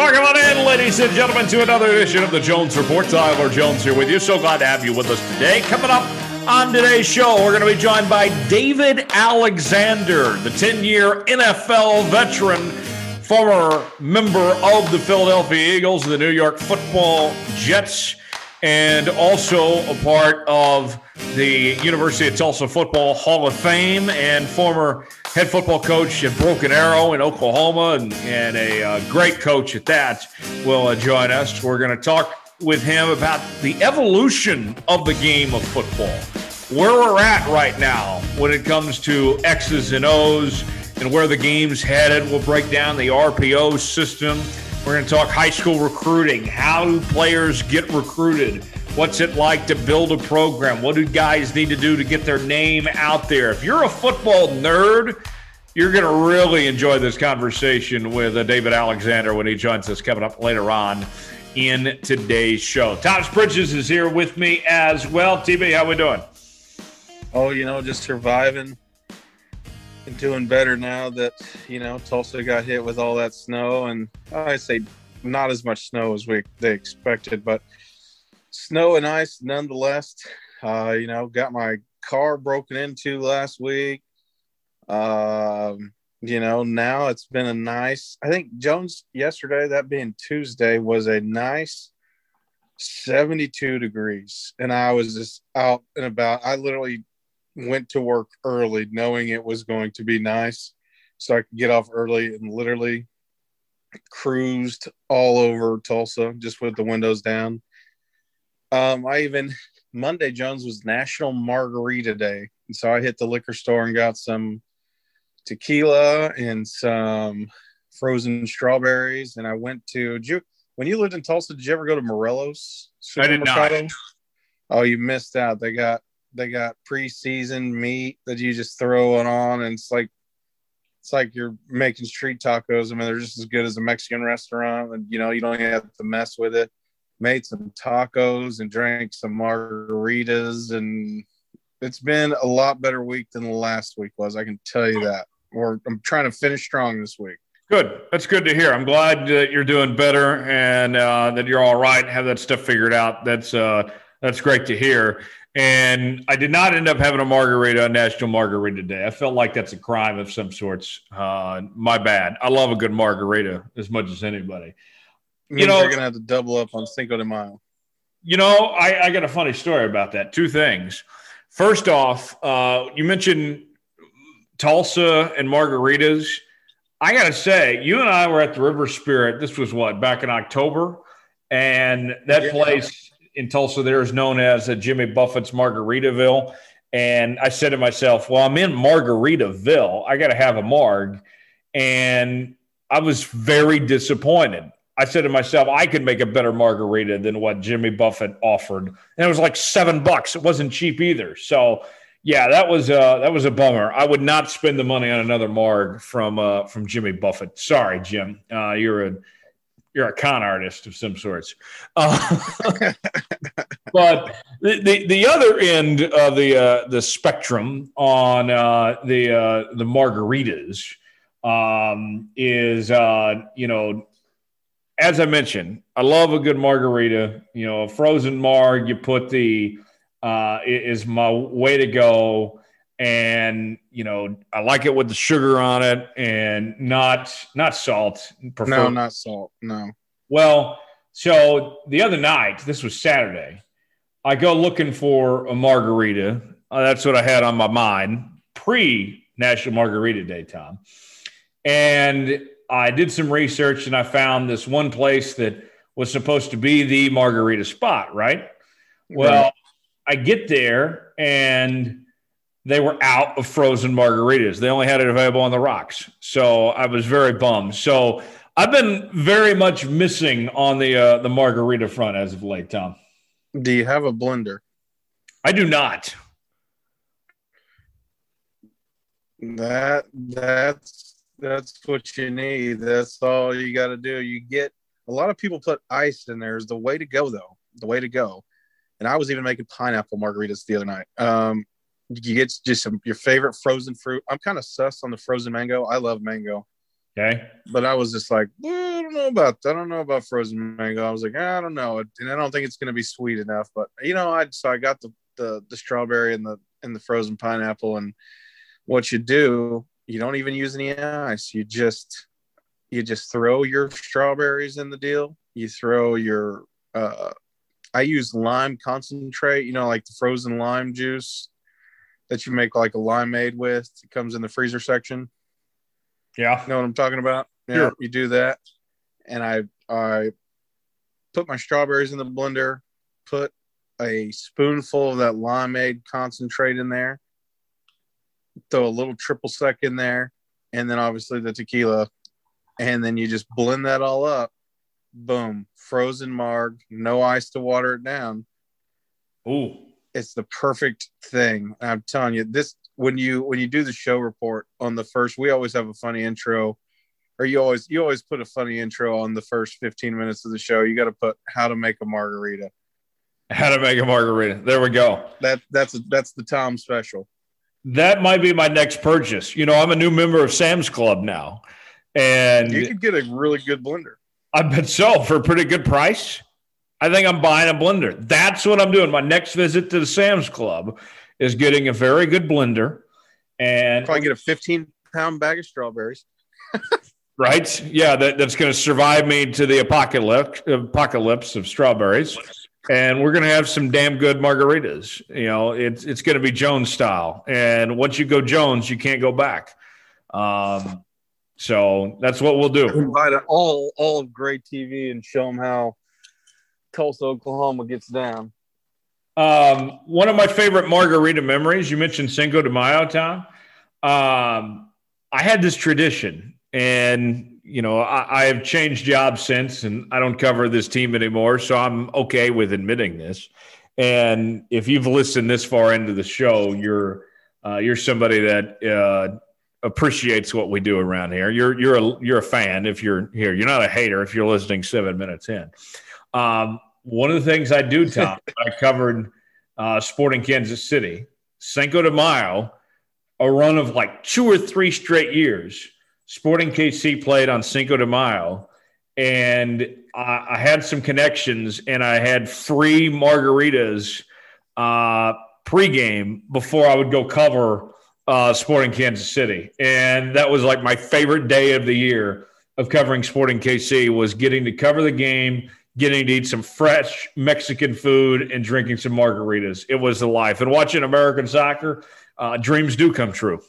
Welcome on in, ladies and gentlemen, to another edition of the Jones Report. Tyler Jones here with you. So glad to have you with us today. Coming up on today's show, we're going to be joined by David Alexander, the 10 year NFL veteran, former member of the Philadelphia Eagles, the New York football Jets, and also a part of the University of Tulsa Football Hall of Fame and former head football coach at Broken Arrow in Oklahoma and, and a uh, great coach at that will uh, join us. We're going to talk with him about the evolution of the game of football, where we're at right now when it comes to X's and O's and where the game's headed. We'll break down the RPO system. We're going to talk high school recruiting. How do players get recruited? What's it like to build a program? What do guys need to do to get their name out there? If you're a football nerd, you're going to really enjoy this conversation with uh, David Alexander when he joins us coming up later on in today's show. Thomas Bridges is here with me as well. TB, how we doing? Oh, you know, just surviving doing better now that you know Tulsa got hit with all that snow, and I say not as much snow as we they expected, but snow and ice nonetheless. Uh, you know, got my car broken into last week. Um, you know, now it's been a nice. I think Jones yesterday, that being Tuesday, was a nice 72 degrees, and I was just out and about. I literally went to work early, knowing it was going to be nice, so I could get off early and literally cruised all over Tulsa just with the windows down. Um, I even Monday Jones was National Margarita Day, and so I hit the liquor store and got some tequila and some frozen strawberries. And I went to you when you lived in Tulsa. Did you ever go to Morello's? I did not. Oh, you missed out. They got they got pre-seasoned meat that you just throw it on, and it's like it's like you're making street tacos. I mean, they're just as good as a Mexican restaurant, and you know you don't have to mess with it. Made some tacos and drank some margaritas and it's been a lot better week than the last week was i can tell you that. Or i'm trying to finish strong this week. Good. That's good to hear. I'm glad that you're doing better and uh, that you're all right have that stuff figured out. That's uh, that's great to hear and i did not end up having a margarita on national margarita day i felt like that's a crime of some sorts uh, my bad i love a good margarita as much as anybody you know, you're gonna have to double up on Cinco de Mayo. You know, I, I got a funny story about that. Two things. First off, uh, you mentioned Tulsa and margaritas. I got to say, you and I were at the River Spirit. This was what back in October, and that yeah. place in Tulsa there is known as a Jimmy Buffett's Margaritaville. And I said to myself, "Well, I'm in Margaritaville. I got to have a marg." And I was very disappointed. I said to myself, I could make a better margarita than what Jimmy Buffett offered, and it was like seven bucks. It wasn't cheap either. So, yeah, that was uh, that was a bummer. I would not spend the money on another marg from uh, from Jimmy Buffett. Sorry, Jim. Uh, you're a you're a con artist of some sorts. Uh, but the, the, the other end of the uh, the spectrum on uh, the uh, the margaritas um, is uh, you know as I mentioned, I love a good margarita. You know, a frozen marg, you put the uh, is my way to go. And you know, I like it with the sugar on it and not not salt. Prefer- no, not salt. No. Well, so the other night, this was Saturday, I go looking for a margarita. Uh, that's what I had on my mind pre National Margarita Day, Tom. And I did some research and I found this one place that was supposed to be the margarita spot, right? Well, right. I get there and they were out of frozen margaritas. They only had it available on the rocks. So I was very bummed. So I've been very much missing on the uh, the margarita front as of late, Tom. Do you have a blender? I do not. That that's that's what you need. That's all you got to do. You get a lot of people put ice in there is the way to go though. The way to go. And I was even making pineapple margaritas the other night. Um, you get just some your favorite frozen fruit. I'm kind of sus on the frozen mango. I love mango. Okay. But I was just like, well, I don't know about I don't know about frozen mango. I was like, I don't know, and I don't think it's going to be sweet enough. But you know, I so I got the, the the strawberry and the and the frozen pineapple, and what you do, you don't even use any ice. You just you just throw your strawberries in the deal. You throw your uh, I use lime concentrate. You know, like the frozen lime juice that you make like a limeade with. It comes in the freezer section. Yeah. You know what I'm talking about? Yeah. Sure. You do that. And I I put my strawberries in the blender, put a spoonful of that limeade concentrate in there, throw a little triple sec in there, and then obviously the tequila. And then you just blend that all up. Boom. Frozen marg, no ice to water it down. Ooh. It's the perfect thing. I'm telling you, this when you when you do the show report on the first, we always have a funny intro, or you always you always put a funny intro on the first 15 minutes of the show. You got to put how to make a margarita. How to make a margarita. There we go. That that's that's the Tom special. That might be my next purchase. You know, I'm a new member of Sam's Club now. And You could get a really good blender. I bet so for a pretty good price. I think I'm buying a blender. That's what I'm doing. My next visit to the Sam's Club is getting a very good blender. And Probably get a 15 pound bag of strawberries. right, yeah, that, that's going to survive me to the apocalypse apocalypse of strawberries. And we're going to have some damn good margaritas. You know, it's it's going to be Jones style. And once you go Jones, you can't go back. Um, so that's what we'll do. Invite all all of Gray TV and show them how Tulsa, Oklahoma gets down. Um, one of my favorite margarita memories, you mentioned Cinco de Mayo, Tom. Um, I had this tradition, and you know, I, I have changed jobs since, and I don't cover this team anymore, so I'm okay with admitting this. And if you've listened this far into the show, you're uh, you're somebody that uh, appreciates what we do around here. You're you're a you're a fan if you're here. You're not a hater if you're listening seven minutes in. Um, one of the things I do, Tom, I covered uh, Sporting Kansas City, Cinco de Mayo, a run of like two or three straight years. Sporting KC played on Cinco de Mayo, and I, I had some connections, and I had free margaritas uh, pregame before I would go cover uh, Sporting Kansas City, and that was like my favorite day of the year of covering Sporting KC was getting to cover the game getting to eat some fresh Mexican food and drinking some margaritas. It was the life. And watching American soccer, uh, dreams do come true.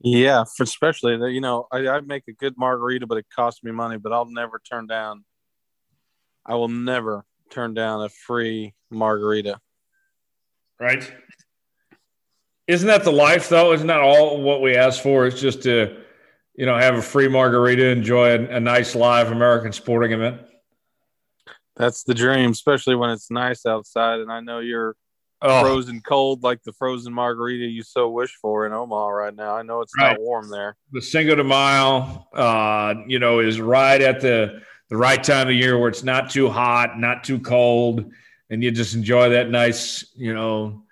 Yeah, for especially that you know, I, I make a good margarita, but it costs me money. But I'll never turn down. I will never turn down a free margarita. Right. Isn't that the life, though? Isn't that all what we ask for? Is just to, you know, have a free margarita, enjoy a, a nice live American sporting event. That's the dream, especially when it's nice outside. And I know you're Oh, frozen cold like the frozen margarita you so wish for in Omaha right now. I know it's Right. not warm there. the Cinco de Mayo, uh, you know, is right at the the right time of year where it's not too hot, not too cold, and you just enjoy that nice, you know,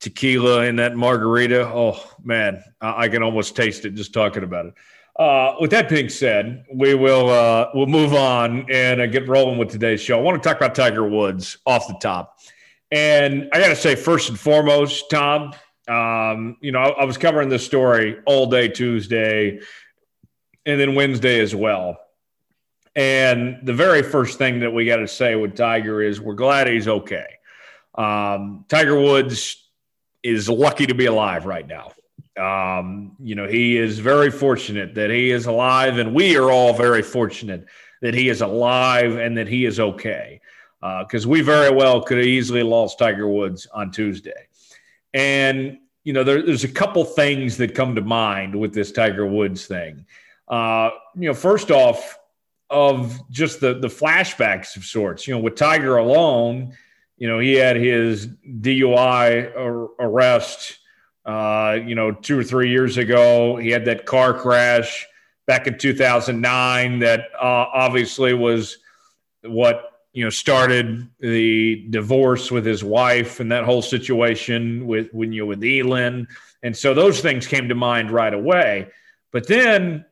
tequila and that margarita. Oh man, I, I can almost taste it just talking about it. Uh, with that being said, we will uh, we'll move on and uh, get rolling with today's show. I want to talk about Tiger Woods off the top, and I got to say first and foremost, Tom, um, you know, I, I was covering this story all day Tuesday and then Wednesday as well. And the very first thing that we got to say with Tiger is we're glad he's okay. Um, Tiger Woods is lucky to be alive right now. Um, you know, he is very fortunate that he is alive, and we are all very fortunate that he is alive and that he is okay. Because we very well could have easily lost Tiger Woods on Tuesday. And, you know, there, there's a couple things that come to mind with this Tiger Woods thing. Uh, you know, first off, of just the the flashbacks of sorts. You know, with Tiger alone, you know, he had his DUI ar- arrest. Uh, you know, two or three years ago, he had that car crash back in 2009 that uh, obviously was what you know started the divorce with his wife and that whole situation with when you with Elin, and so those things came to mind right away. But then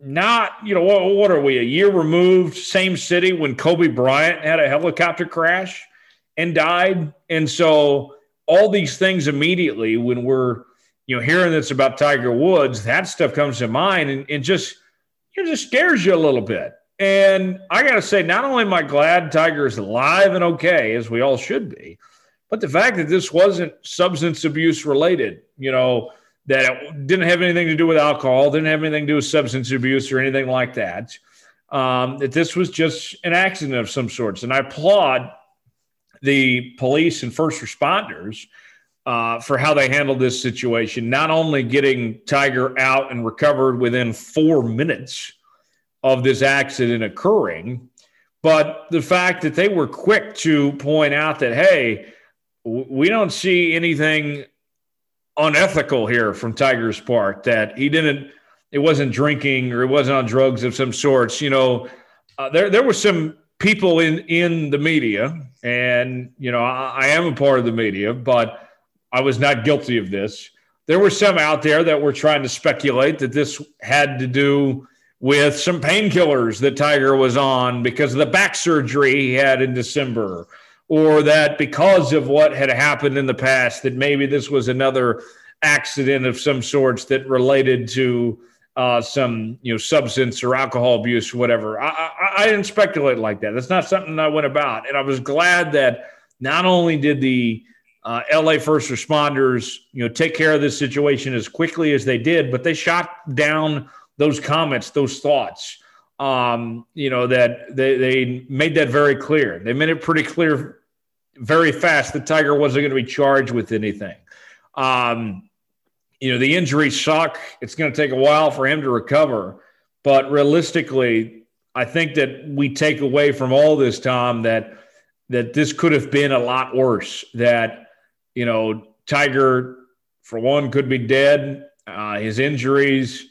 not, you know, what, what are we, a year removed, same city when Kobe Bryant had a helicopter crash and died. And so all these things immediately when we're, you know, hearing this about Tiger Woods, that stuff comes to mind and, and just, it just scares you a little bit. And I got to say, not only am I glad Tiger is alive and okay, as we all should be, but the fact that this wasn't substance abuse related, you know, that it didn't have anything to do with alcohol, didn't have anything to do with substance abuse or anything like that. Um, that this was just an accident of some sorts. And I applaud the police and first responders uh, for how they handled this situation, not only getting Tiger out and recovered within four minutes of this accident occurring, but the fact that they were quick to point out that, hey, we don't see anything unethical here from Tiger's part that he didn't, it wasn't drinking or it wasn't on drugs of some sorts. You know, uh, there there were some people in in the media, and you know, I, I am a part of the media, but I was not guilty of this. There were some out there that were trying to speculate that this had to do with some painkillers that Tiger was on because of the back surgery he had in December or that because of what had happened in the past, that maybe this was another accident of some sorts that related to uh, some you know substance or alcohol abuse or whatever. I, I, I didn't speculate like that. That's not something I went about, and I was glad that not only did the uh, LA first responders you know take care of this situation as quickly as they did, but they shot down those comments, those thoughts um, you know, that they, they made that very clear. They made it pretty clear very fast that Tiger wasn't going to be charged with anything. Um, you know, the injuries suck. It's going to take a while for him to recover. But realistically, I think that we take away from all this, Tom, that that this could have been a lot worse. That, you know, Tiger, for one, could be dead. Uh, his injuries,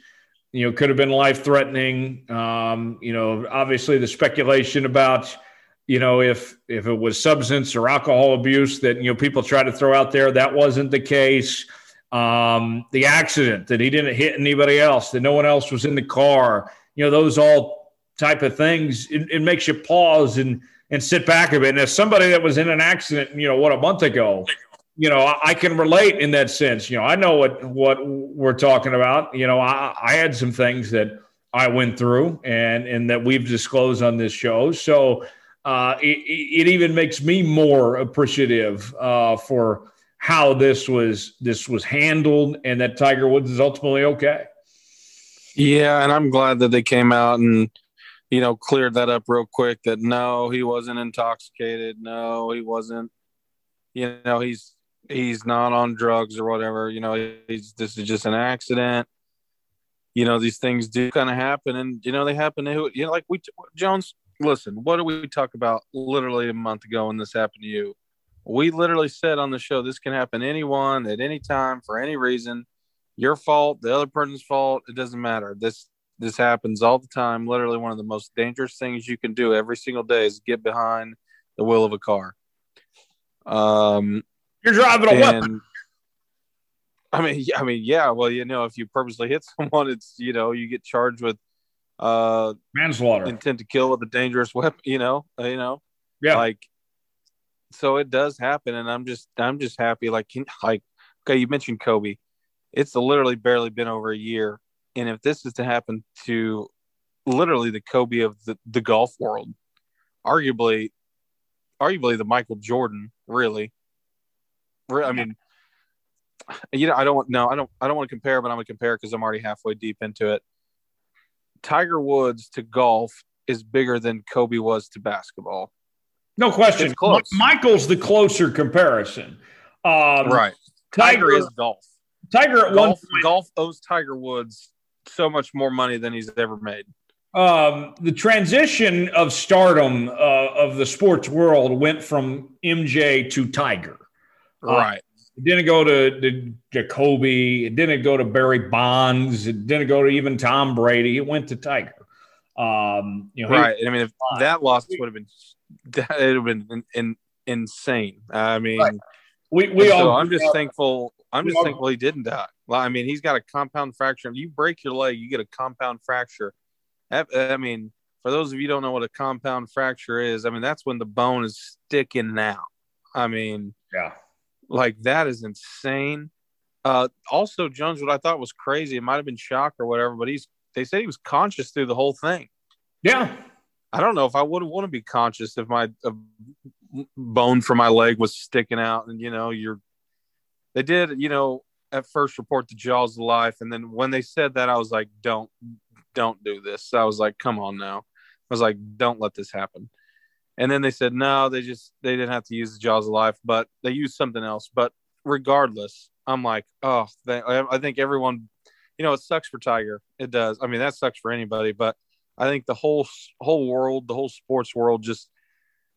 you know, could have been life threatening. Um, you know, obviously the speculation about, you know, if if it was substance or alcohol abuse that you know people try to throw out there, that wasn't the case. Um, the accident that he didn't hit anybody else, that no one else was in the car, you know, those all type of things. It, it makes you pause and and sit back a bit. And as somebody that was in an accident, you know, what a month ago, you know, I can relate in that sense. You know, I know what what we're talking about. You know, I, I had some things that I went through and and that we've disclosed on this show. So uh, it, it even makes me more appreciative uh, for how this was this was handled and that Tiger Woods is ultimately okay. Yeah, and I'm glad that they came out and you know cleared that up real quick. That no, he wasn't intoxicated. No, he wasn't. You know, he's he's not on drugs or whatever. You know, he's this is just an accident. You know, these things do kind of happen, and you know they happen to you know, like we Jones. Listen, what did we talk about literally a month ago when this happened to you? We literally said on the show this can happen to anyone at any time for any reason. Your fault, the other person's fault, it doesn't matter. This this happens all the time. Literally, one of the most dangerous things you can do every single day is get behind the wheel of a car. Um, you're driving a and, weapon. I mean, I mean, yeah. Well, you know, if you purposely hit someone, it's you know, you get charged with uh manslaughter, intent to kill with a dangerous weapon. You know, you know, yeah. Like, so it does happen, and I'm just, I'm just happy. Like, like, okay, you mentioned Kobe. It's literally barely been over a year, and if this is to happen to literally the Kobe of the, the golf world, arguably, arguably the Michael Jordan, really I mean, you know, I don't no, I don't, I don't want to compare, but I'm gonna compare because I'm already halfway deep into it. Tiger Woods to golf is bigger than Kobe was to basketball. No question. Michael's the closer comparison. Um, right. Tiger, Tiger, is golf. Tiger at golf, one point, golf owes Tiger Woods so much more money than he's ever made. Um, the transition of stardom uh, of the sports world went from MJ to Tiger. Uh, right. it didn't go to, to Jacoby. It didn't go to Barry Bonds. It didn't go to even Tom Brady. It went to Tiger. Um, you know, right. I mean, if that loss would have been, that would have been in, in, insane. I mean, right. we, we all, I'm just thankful. I'm just all, thankful he didn't die. Well, I mean, he's got a compound fracture. If you break your leg, you get a compound fracture. I mean, for those of you don't know what a compound fracture is, I mean that's when the bone is sticking out. I mean, yeah, like that is insane. Uh, also, Jones, what I thought was crazy, it might have been shock or whatever, but he's they said he was conscious through the whole thing. Yeah, I don't know if I would want to be conscious if my bone from my leg was sticking out, and you know, you're. They did, you know, at first report the jaws of life, and then when they said that, I was like, don't, don't do this. I was like, come on now. I was like, don't let this happen. And then they said no, they just they didn't have to use the jaws of life, but they used something else. But regardless, I'm like, oh, they, I think everyone, you know, it sucks for Tiger. It does. I mean, that sucks for anybody, but I think the whole whole world, the whole sports world, just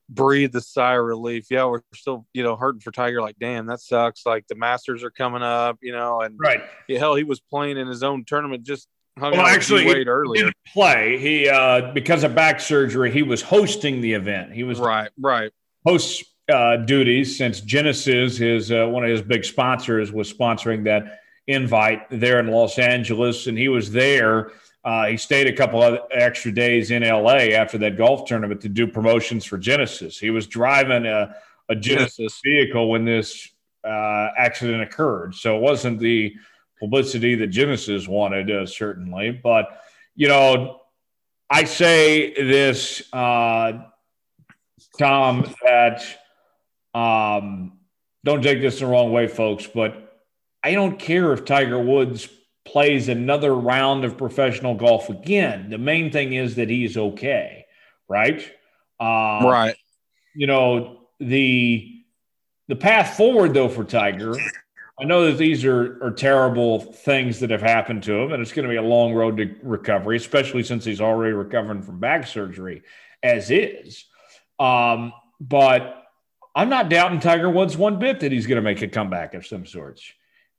breathed a sigh of relief. Yeah, we're still you know hurting for Tiger. Like, damn, that sucks. Like the Masters are coming up, you know, and right. Yeah, hell, he was playing in his own tournament. Just hung well, actually, he earlier. didn't play. He uh, because of back surgery, he was hosting the event. He was right, right. Host uh, duties since Genesis, his uh, one of his big sponsors, was sponsoring that invite there in Los Angeles, and he was there uh, he stayed a couple of extra days in LA after that golf tournament to do promotions for Genesis. He was driving a, a Genesis, Genesis, vehicle when this uh, accident occurred. So it wasn't the publicity that Genesis wanted, uh, certainly. But, you know, I say this, uh, Tom, that um, don't take this the wrong way, folks, but I don't care if Tiger Woods plays another round of professional golf again. The main thing is that he's okay, right? Uh, right. You know the the path forward though for Tiger. I know that these are, are terrible things that have happened to him, and it's going to be a long road to recovery, especially since he's already recovering from back surgery, as is. Um, but I'm not doubting Tiger Woods one bit that he's going to make a comeback of some sorts.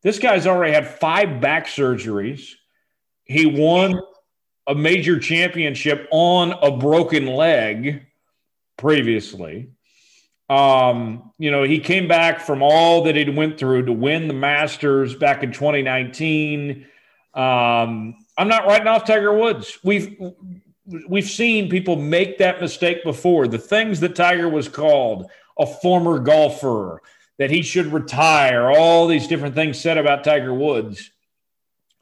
This guy's already had five back surgeries. He won a major championship on a broken leg previously. Um, you know, he came back from all that he'd went through to win the Masters back in 2019. Um, I'm not writing off Tiger Woods. We've we've seen people make that mistake before. The things that Tiger was called, a former golfer, that he should retire, all these different things said about Tiger Woods.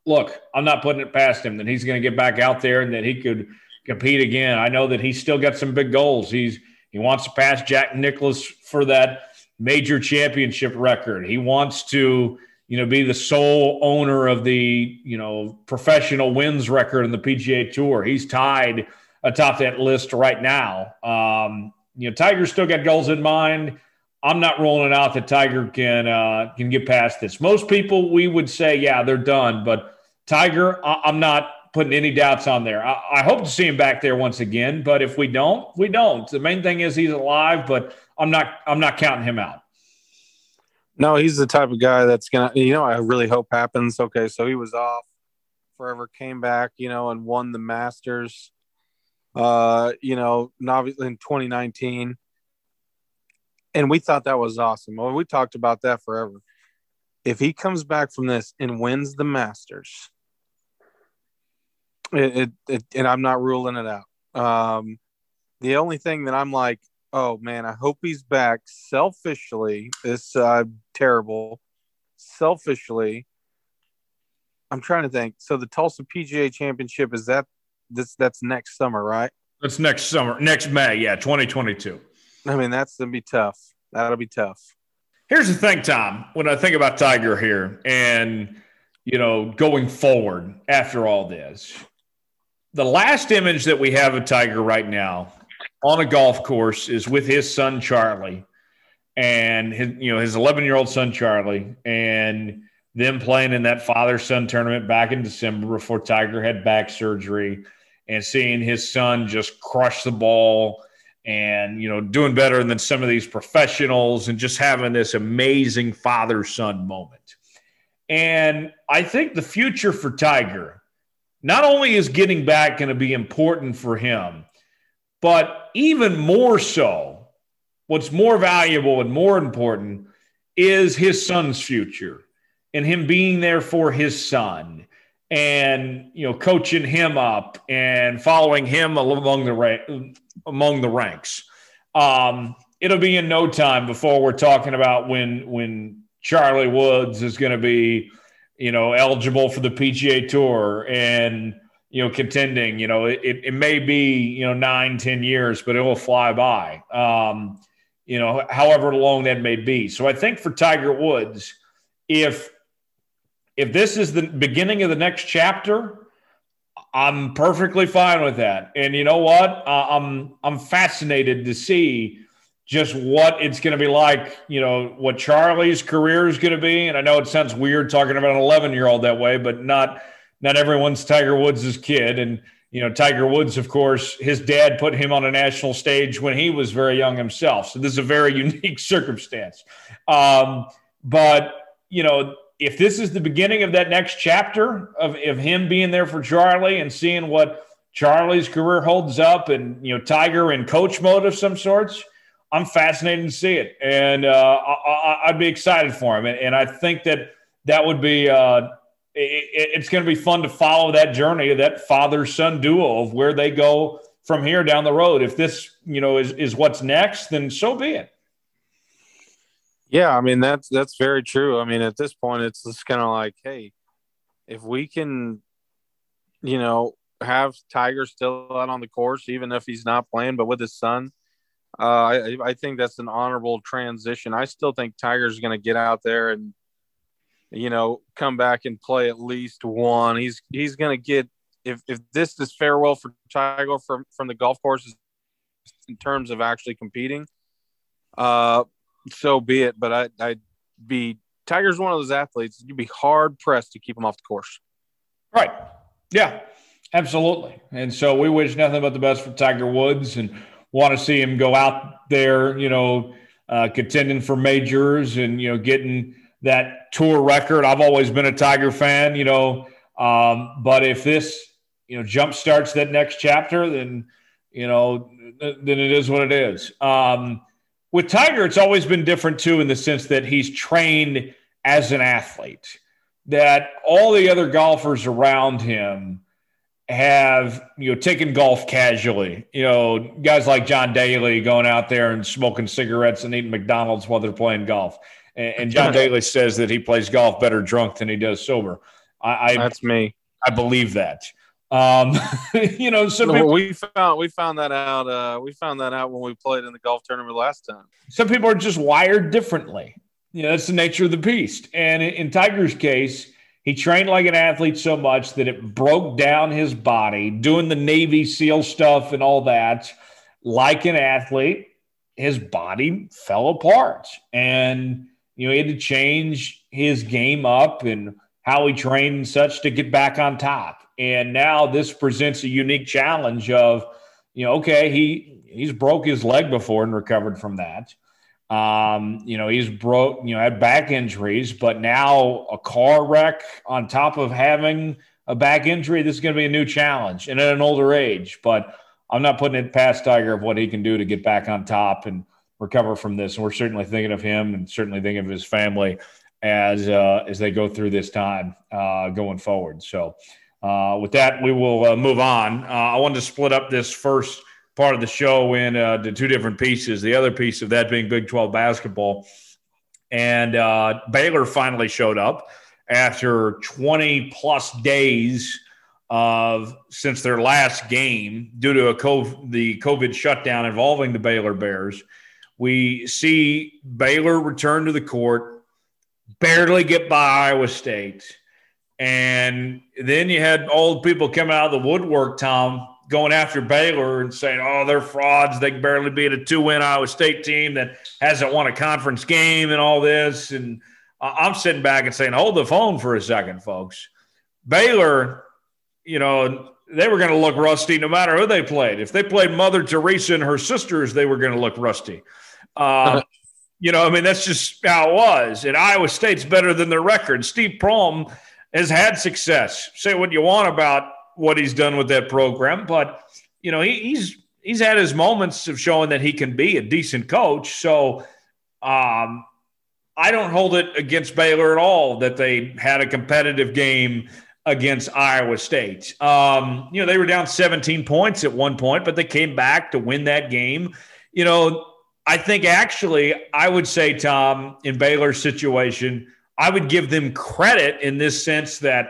Look, I'm not putting it past him that he's going to get back out there and that he could compete again. I know that he's still got some big goals. He's he wants to pass Jack Nicklaus for that major championship record. He wants to, you know, be the sole owner of the, you know, professional wins record in the PGA Tour. He's tied atop that list right now. Um, you know, Tiger's still got goals in mind. I'm not rolling out that Tiger can uh, can get past this. Most people we would say, yeah, they're done, but Tiger, I- am not putting any doubts on there. I-, I hope to see him back there once again, but if we don't, we don't. The main thing is he's alive, but I'm not I'm not counting him out. No, he's the type of guy that's gonna. You know, I really hope happens. Okay, so he was off forever, came back, you know, and won the Masters. Uh, you know, obviously in 2019 and we thought that was awesome. Well, we talked about that forever. If he comes back from this and wins the Masters, it, it, it and I'm not ruling it out. Um, the only thing that I'm like, oh man, I hope he's back. Selfishly, this uh, terrible. Selfishly, I'm trying to think. So the Tulsa PGA Championship is that this that's next summer, right? That's next summer, next May, yeah, 2022. I mean, that's gonna be tough. That'll be tough. Here's the thing, Tom. When I think about Tiger here, and you know, going forward after all this, the last image that we have of Tiger right now on a golf course is with his son Charlie, and his you know his 11 year old son Charlie, and them playing in that father son tournament back in December before Tiger had back surgery, and seeing his son just crush the ball and you know doing better than some of these professionals and just having this amazing father son moment. And i think the future for tiger not only is getting back going to be important for him but even more so what's more valuable and more important is his son's future and him being there for his son and you know coaching him up and following him among the ra- among the ranks. Um, it'll be in no time before we're talking about when when Charlie Woods is going to be, you know, eligible for the PGA Tour and you know contending. You know, it, it may be you know nine ten years, but it will fly by. Um, you know, however long that may be. So I think for Tiger Woods, if if this is the beginning of the next chapter, I'm perfectly fine with that. And you know what? Uh, I'm I'm fascinated to see just what it's going to be like. You know what Charlie's career is going to be. And I know it sounds weird talking about an 11 year old that way, but not not everyone's Tiger Woods' kid. And you know Tiger Woods, of course, his dad put him on a national stage when he was very young himself. So this is a very unique circumstance. Um, but you know if this is the beginning of that next chapter of, of him being there for Charlie and seeing what Charlie's career holds up and, you know, Tiger in coach mode of some sorts, I'm fascinated to see it. And uh, I, would be excited for him. And, and, I think that that would be, uh, it, it's going to be fun to follow that journey that father son duo of where they go from here down the road. If this, you know, is, is what's next, then so be it. Yeah, I mean that's that's very true. I mean, at this point, it's just kind of like, hey, if we can, you know, have Tiger still out on the course, even if he's not playing, but with his son, uh, I, I think that's an honorable transition. I still think Tiger's going to get out there and, you know, come back and play at least one. He's he's going to get if if this is farewell for Tiger from from the golf courses in terms of actually competing. Uh, so be it. But I, I'd be Tiger's one of those athletes. You'd be hard pressed to keep him off the course. Right. Yeah. Absolutely. And so we wish nothing but the best for Tiger Woods and want to see him go out there, you know, uh, contending for majors and, you know, getting that tour record. I've always been a Tiger fan, you know, um, but if this, you know, jump starts that next chapter, then, you know, then it is what it is. Um, with Tiger, it's always been different too, in the sense that he's trained as an athlete, that all the other golfers around him have you know taken golf casually. You know, guys like John Daly going out there and smoking cigarettes and eating McDonald's while they're playing golf. And, John Daly says that he plays golf better drunk than he does sober. I, I that's me. I believe that. Um, you know, some people, we found we found that out. Uh, we found that out when we played in the golf tournament last time. Some people are just wired differently. You know, that's the nature of the beast. And in, in Tiger's case, he trained like an athlete so much that it broke down his body, doing the Navy SEAL stuff and all that. Like an athlete, his body fell apart, and you know he had to change his game up and how he trained and such to get back on top. And now this presents a unique challenge of, you know, okay, he he's broke his leg before and recovered from that. Um, you know, he's broke, you know, had back injuries, but now a car wreck on top of having a back injury, this is going to be a new challenge and at an older age. But I'm not putting it past Tiger of what he can do to get back on top and recover from this. And we're certainly thinking of him and certainly thinking of his family as uh, as they go through this time uh, going forward. So, uh, with that, we will uh, move on. Uh, I wanted to split up this first part of the show into two different pieces. The other piece of that being Big 12 basketball. And Baylor finally showed up after 20 plus days of since their last game due to a COVID, the COVID shutdown involving the Baylor Bears. We see Baylor return to the court, barely get by Iowa State and then you had old people coming out of the woodwork, Tom, going after Baylor and saying, oh, they're frauds. They can barely beat a two win Iowa State team that hasn't won a conference game and all this. And I'm sitting back and saying, hold the phone for a second, folks. Baylor, you know, they were going to look rusty no matter who they played. If they played Mother Teresa and her sisters, they were going to look rusty. Uh, you know, I mean, that's just how it was. And Iowa State's better than their record. Steve Prohm has had success. Say what you want about what he's done with that program, but you know he, he's he's had his moments of showing that he can be a decent coach. So um, I don't hold it against Baylor at all that they had a competitive game against Iowa State. Um, you know, they were down 17 points at one point, but they came back to win that game. You know, I think actually, I would say, Tom, in Baylor's situation, I would give them credit in this sense that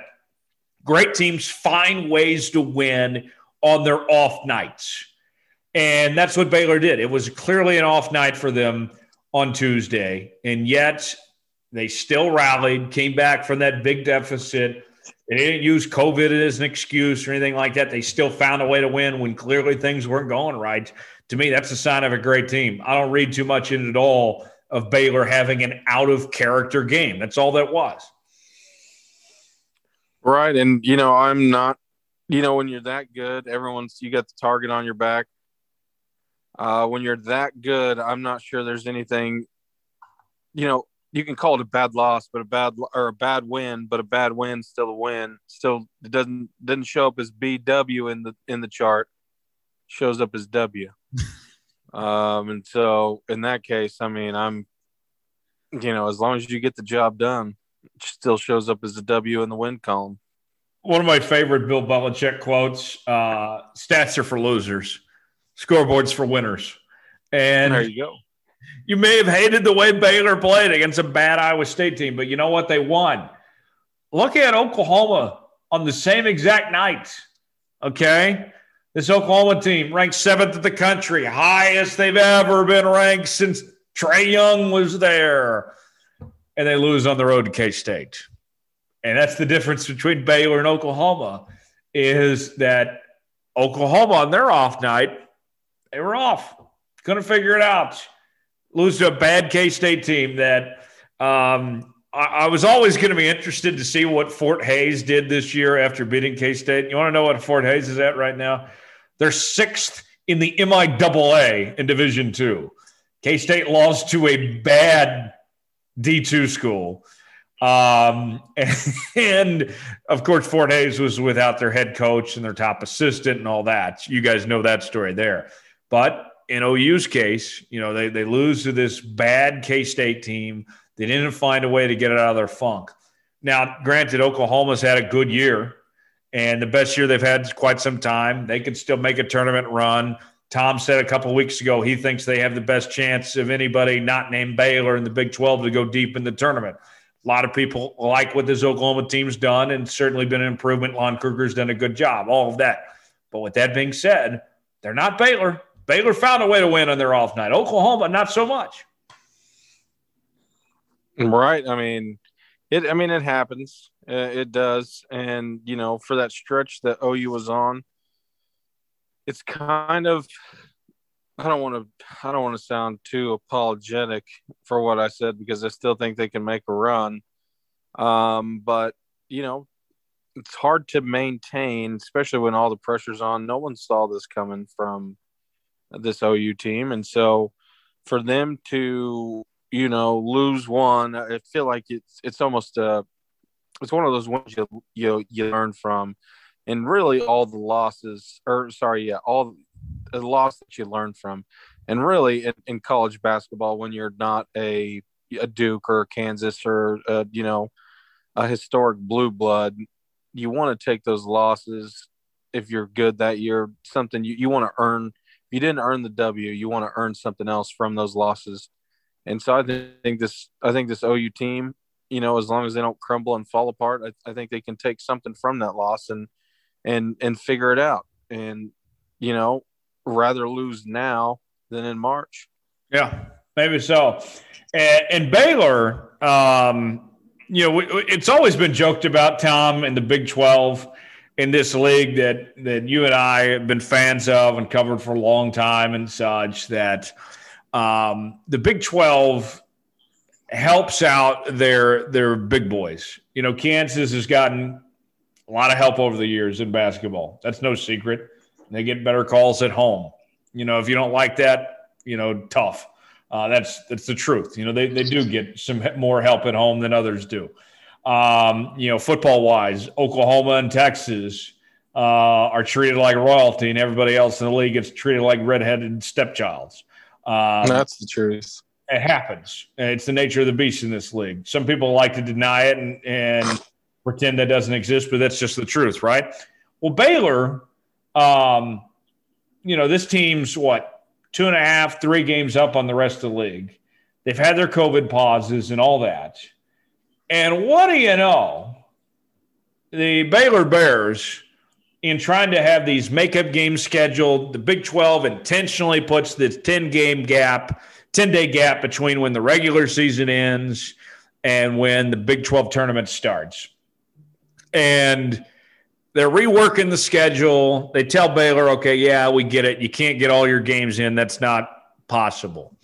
great teams find ways to win on their off nights. And that's what Baylor did. It was clearly an off night for them on Tuesday. And yet they still rallied, came back from that big deficit they didn't use COVID as an excuse or anything like that. They still found a way to win when clearly things weren't going right. To me, that's a sign of a great team. I don't read too much in it at all of Baylor having an out of character game. That's all that was. Right. And, you know, I'm not, you know, when you're that good, everyone's, you got the target on your back. Uh, when you're that good, I'm not sure there's anything, you know, you can call it a bad loss, but a bad or a bad win, but a bad win still a win. Still it doesn't doesn't show up as BW in the in the chart. Shows up as W. um, and so in that case, I mean, I'm you know, as long as you get the job done, it still shows up as a W in the win column. One of my favorite Bill Belichick quotes: uh, "Stats are for losers, scoreboards for winners." And there you go you may have hated the way Baylor played against a bad Iowa State team, but you know what? They won. Look at Oklahoma on the same exact night. Okay. This Oklahoma team ranked seventh in the country, highest they've ever been ranked since Trae Young was there. And they lose on the road to K State. And that's the difference between Baylor and Oklahoma is that Oklahoma on their off night, they were off. Couldn't figure it out lose to a bad K State team that um, I, I, was always going to be interested to see what Fort Hays did this year after beating K State. You want to know what Fort Hays is at right now? They're sixth in the MIAA in Division Two. K State lost to a bad D2 school. Um, and, and, of course, Fort Hays was without their head coach and their top assistant and all that. You guys know that story there. But in OU's case, you know, they, they lose to this bad K State team. They didn't find a way to get it out of their funk. Now, granted, Oklahoma's had a good year and the best year they've had quite some time. They could still make a tournament run. Tom said a couple weeks ago he thinks they have the best chance of anybody not named Baylor in the Big 12 to go deep in the tournament. A lot of people like what this Oklahoma team's done and certainly been an improvement. Lon Kruger's done a good job, all of that. But with that being said, they're not Baylor. Baylor found a way to win on their off night. Oklahoma, not so much. Right. I mean, it. I mean, it happens. Uh, it does. And you know, for that stretch that OU was on, it's kind of. I don't want to. I don't want to sound too apologetic for what I said because I still think they can make a run. Um, but you know, it's hard to maintain, especially when all the pressure's on. No one saw this coming from this OU team, and so for them to you know lose one, I feel like it's it's almost a it's one of those ones you you you learn from, and really all the losses, or sorry, yeah, all the loss that you learn from, and really in, in college basketball when you're not a a Duke or Kansas or a, you know a historic blue blood, you want to take those losses if you're good that year. Something you, you want to earn If you didn't earn the W, you want to earn something else from those losses. And so I think this, I think this OU team, you know, as long as they don't crumble and fall apart, I, I think they can take something from that loss and and and figure it out. And you know, rather lose now than in March. Yeah, maybe so. And, and Baylor, um, you know, it's always been joked about Tom in the Big Twelve in this league that that you and I have been fans of and covered for a long time and such that um, the Big Twelve helps out their their big boys. You know, Kansas has gotten a lot of help over the years in basketball. That's no secret. They get better calls at home. You know, if you don't like that, you know, tough. Uh, that's that's the truth. You know, they, they do get some more help at home than others do um, you know, football wise, Oklahoma and Texas uh, are treated like royalty, and everybody else in the league gets treated like redheaded stepchilds. Um, That's the truth. It happens. It's the nature of the beast in this league. Some people like to deny it, and, and pretend that doesn't exist, but that's just the truth, right? Well, Baylor, um, you know, this team's what two and a half, three games up on the rest of the league. They've had their COVID pauses and all that. And what do you know? The Baylor Bears, in trying to have these makeup games scheduled, the Big 12 intentionally puts this 10 game gap, 10 day gap between when the regular season ends and when the Big 12 tournament starts. And they're reworking the schedule. They tell Baylor, okay, yeah, we get it. You can't get all your games in. That's not possible.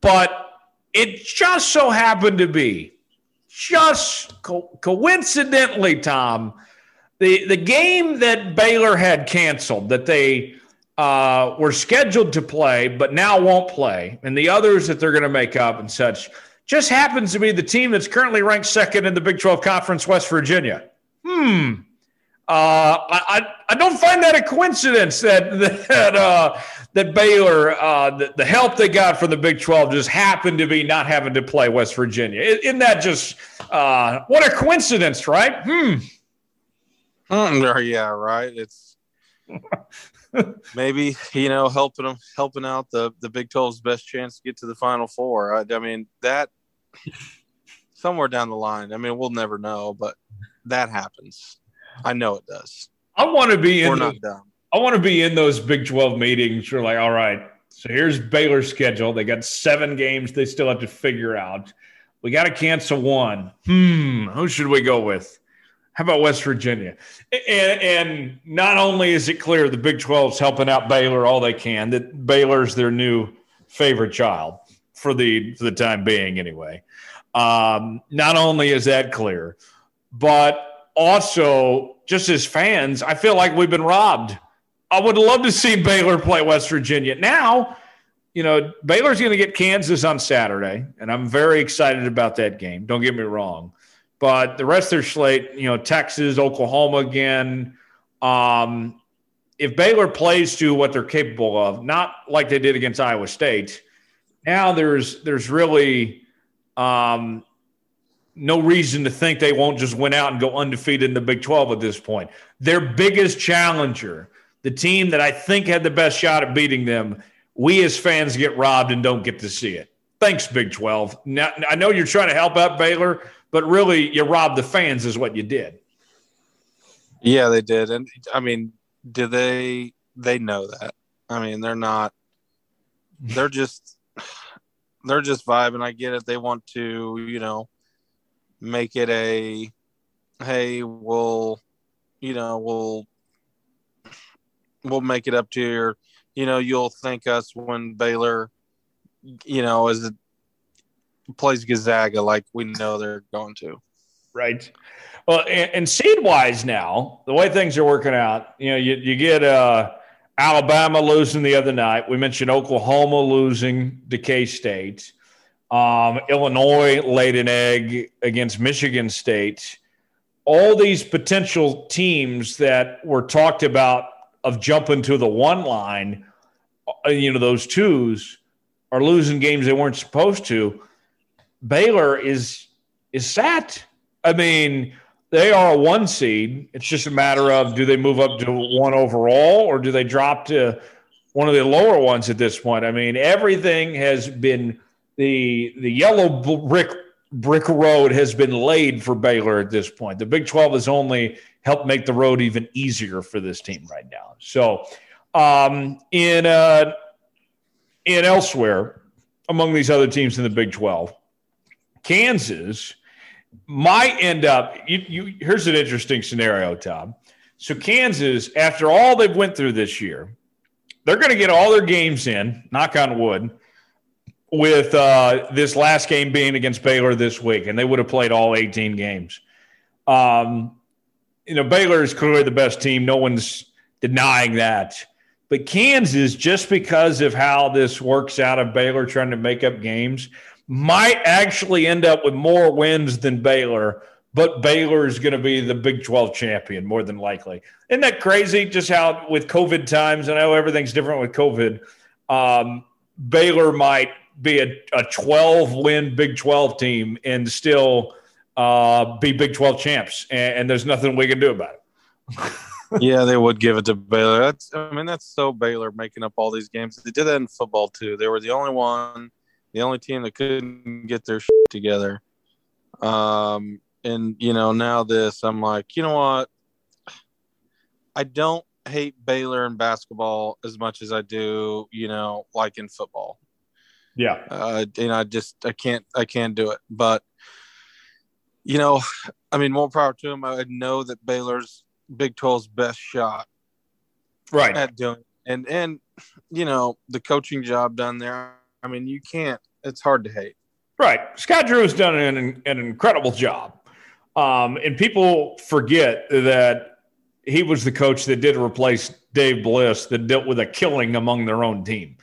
But it just so happened to be, just co- coincidentally, Tom, the, the game that Baylor had canceled, that they uh, were scheduled to play, but now won't play, and the others that they're going to make up and such, just happens to be the team that's currently ranked second in the Big 12 Conference, West Virginia. Hmm. Uh, I, I don't find that a coincidence that that uh, that Baylor uh, the, the, help they got from the Big Twelve just happened to be not having to play West Virginia. Isn't that just uh, what a coincidence, right? Hmm. Mm, yeah, right. It's maybe you know helping them helping out the the Big 12's best chance to get to the Final Four. I, I mean that somewhere down the line. I mean we'll never know, but that happens. I know it does. I want to be We're in. Not. I want to be in those Big Twelve meetings. We're like, all right, so here's Baylor's schedule. They got seven games they still have to figure out. We got to cancel one. Hmm, who should we go with? How about West Virginia? And, and not only is it clear the Big 12 is helping out Baylor all they can, that Baylor's their new favorite child for the for the time being, anyway. Um, not only is that clear, but also just as fans, I feel like we've been robbed. I would love to see Baylor play West Virginia. Now, you know, Baylor's going to get Kansas on Saturday, and I'm very excited about that game. Don't get me wrong. But the rest of their slate, you know, Texas, Oklahoma again. Um, if Baylor plays to what they're capable of, not like they did against Iowa State, now there's there's really um, no reason to think they won't just win out and go undefeated in the Big 12 at this point. Their biggest challenger, the team that I think had the best shot at beating them, we as fans get robbed and don't get to see it. Thanks, Big 12. Now, I know you're trying to help out Baylor, but really you robbed the fans is what you did. Yeah, they did. And I mean, do they they know that? I mean, they're not they're just they're just vibing. I get it. They want to, you know, make it a hey, we'll you know, we'll we'll make it up to your you know, you'll thank us when Baylor, you know, it plays Gonzaga like we know they're going to. Right. Well, and, and seed wise now, the way things are working out, you know, you, you get uh, Alabama losing the other night. We mentioned Oklahoma losing to K State. Um, Illinois laid an egg against Michigan State. All these potential teams that were talked about of jumping to the one line, uh, you know, those twos are losing games they weren't supposed to. Baylor is is sat. I mean, they are a one seed. It's just a matter of do they move up to one overall or do they drop to one of the lower ones at this point? I mean, everything has been the the yellow brick brick road has been laid for Baylor at this point. The Big 12 has only helped make the road even easier for this team right now. So, um, in uh, in elsewhere among these other teams in the Big 12, Kansas might end up. You, you, here's an interesting scenario, Tom. So Kansas, after all they've went through this year, they're going to get all their games in. Knock on wood. With uh, this last game being against Baylor this week, and they would have played all 18 games. Um, you know, Baylor is clearly the best team. No one's denying that. But Kansas, just because of how this works out of Baylor trying to make up games, might actually end up with more wins than Baylor, but Baylor is going to be the Big 12 champion more than likely. Isn't that crazy? Just how with COVID times, and I know everything's different with COVID. Um, Baylor might be a, a 12 win Big 12 team and still uh, be Big 12 champs, and, and there's nothing we can do about it. yeah, they would give it to Baylor. That's I mean that's so Baylor making up all these games. They did that in football too. They were the only one, the only team that couldn't get their shit together. Um, and you know now this, I'm like, you know what? I don't hate Baylor in basketball as much as I do, you know, like in football. Yeah. Uh, and I just I can't I can't do it. But you know, I mean, more power to him. I know that Baylor's Big 12's best shot, right, at doing. it. And and you know the coaching job done there. I mean, you can't. It's hard to hate. Right, Scott Drew has done an, an incredible job, um, and people forget that he was the coach that did replace Dave Bliss that dealt with a killing among their own team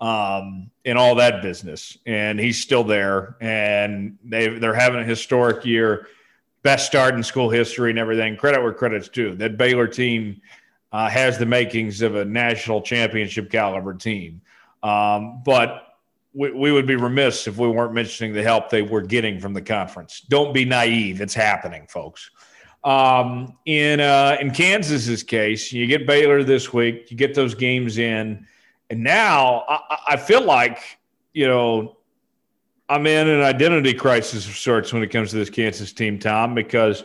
um, and all that business. And he's still there, and they they're having a historic year, best start in school history and everything. Credit where credit's due. That Baylor team uh, has the makings of a national championship caliber team, um, but. We, we would be remiss if we weren't mentioning the help they were getting from the conference. Don't be naive; it's happening, folks. Um, in uh, in Kansas's case, you get Baylor this week. You get those games in and now I, I feel like, you know, I'm in an identity crisis of sorts when it comes to this Kansas team, Tom, because,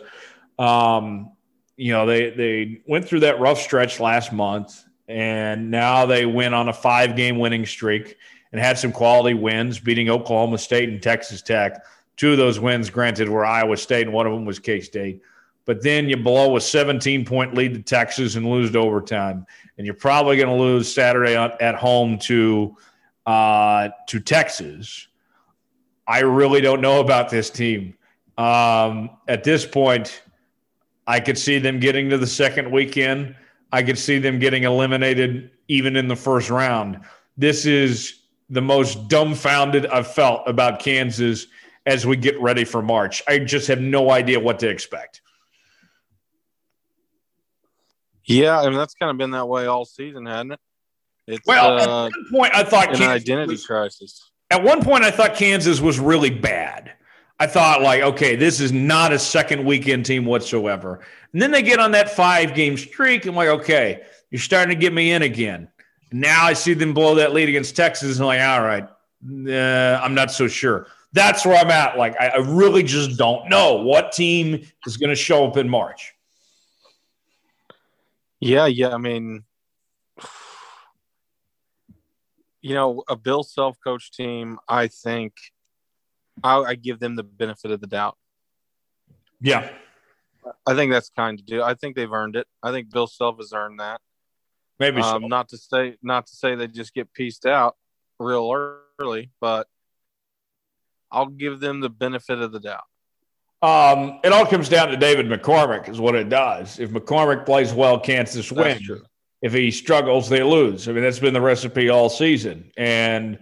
um, you know, they, they went through that rough stretch last month and now they went on a five game winning streak and had some quality wins, beating Oklahoma State and Texas Tech. Two of those wins, granted, were Iowa State, and one of them was K State. But then you blow a 17 point lead to Texas and lose to overtime and you're probably going to lose Saturday at home to uh, to Texas. I really don't know about this team. Um, at this point, I could see them getting to the second weekend. I could see them getting eliminated even in the first round. This is the most dumbfounded I've felt about Kansas as we get ready for March. I just have no idea what to expect. Yeah, I mean that's kind of been that way all season, hasn't it? It's, well, uh, at one point I thought an Kansas identity was, crisis. At one point, I thought Kansas was really bad. I thought like, okay, this is not a second weekend team whatsoever. And then they get on that five game streak. I'm like, okay, you're starting to get me in again. Now I see them blow that lead against Texas, and I'm like, all right, uh, I'm not so sure. That's where I'm at. Like, I, I really just don't know what team is going to show up in March. Yeah, yeah. I mean, you know, a Bill Self coach team, I think I, I, give them the benefit of the doubt. Yeah. I think that's kind to do. I think they've earned it. I think Bill Self has earned that. Maybe um, so. not to say not to say they just get pieced out real early, but I'll give them the benefit of the doubt. Um, it all comes down to David McCormack, is what it does. If McCormack plays well, Kansas wins. If he struggles, they lose. I mean, that's been the recipe all season. And,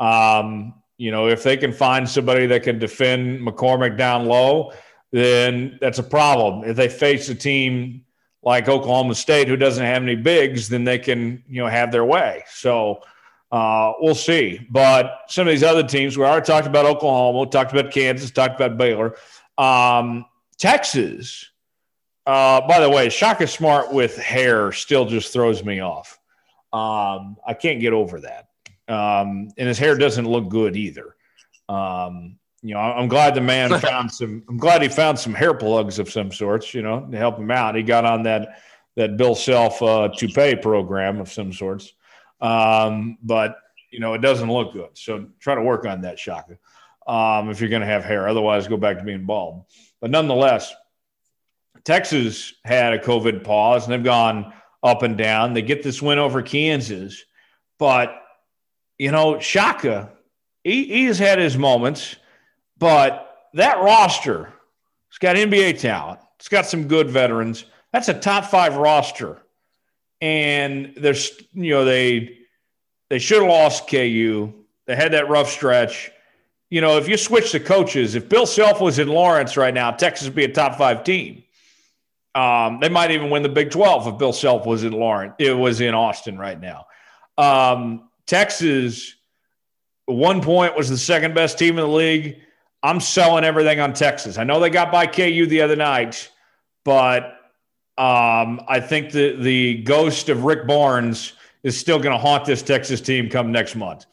um, you know, if they can find somebody that can defend McCormack down low, then that's a problem. If they face a team like Oklahoma State who doesn't have any bigs, then they can, you know, have their way. So, uh, we'll see. But some of these other teams, we already talked about Oklahoma, talked about Kansas, talked about Baylor. Um, Texas, uh, by the way, Shaka Smart with hair still just throws me off. Um, I can't get over that. Um, and his hair doesn't look good either. Um, you know, I'm glad the man found some. I'm glad he found some hair plugs of some sorts. You know, to help him out. He got on that that Bill Self uh, toupee program of some sorts. Um, but you know, it doesn't look good. So try to work on that, Shaka um, if you're going to have hair. Otherwise, go back to being bald. But nonetheless, Texas had a COVID pause and they've gone up and down. They get this win over Kansas, but you know, Shaka, he, he has had his moments, but that roster, it's got NBA talent. It's got some good veterans. That's a top five roster. And there's, you know, they they should have lost KU. They had that rough stretch you know, if you switch the coaches, if Bill Self was in Lawrence right now, Texas would be a top five team. Um, they might even win the Big 12 if Bill Self was in Lawrence. It was in Austin right now. Um, Texas, one point was the second best team in the league. I'm selling everything on Texas. I know they got by KU the other night, but um, I think the the ghost of Rick Barnes is still going to haunt this Texas team come next month.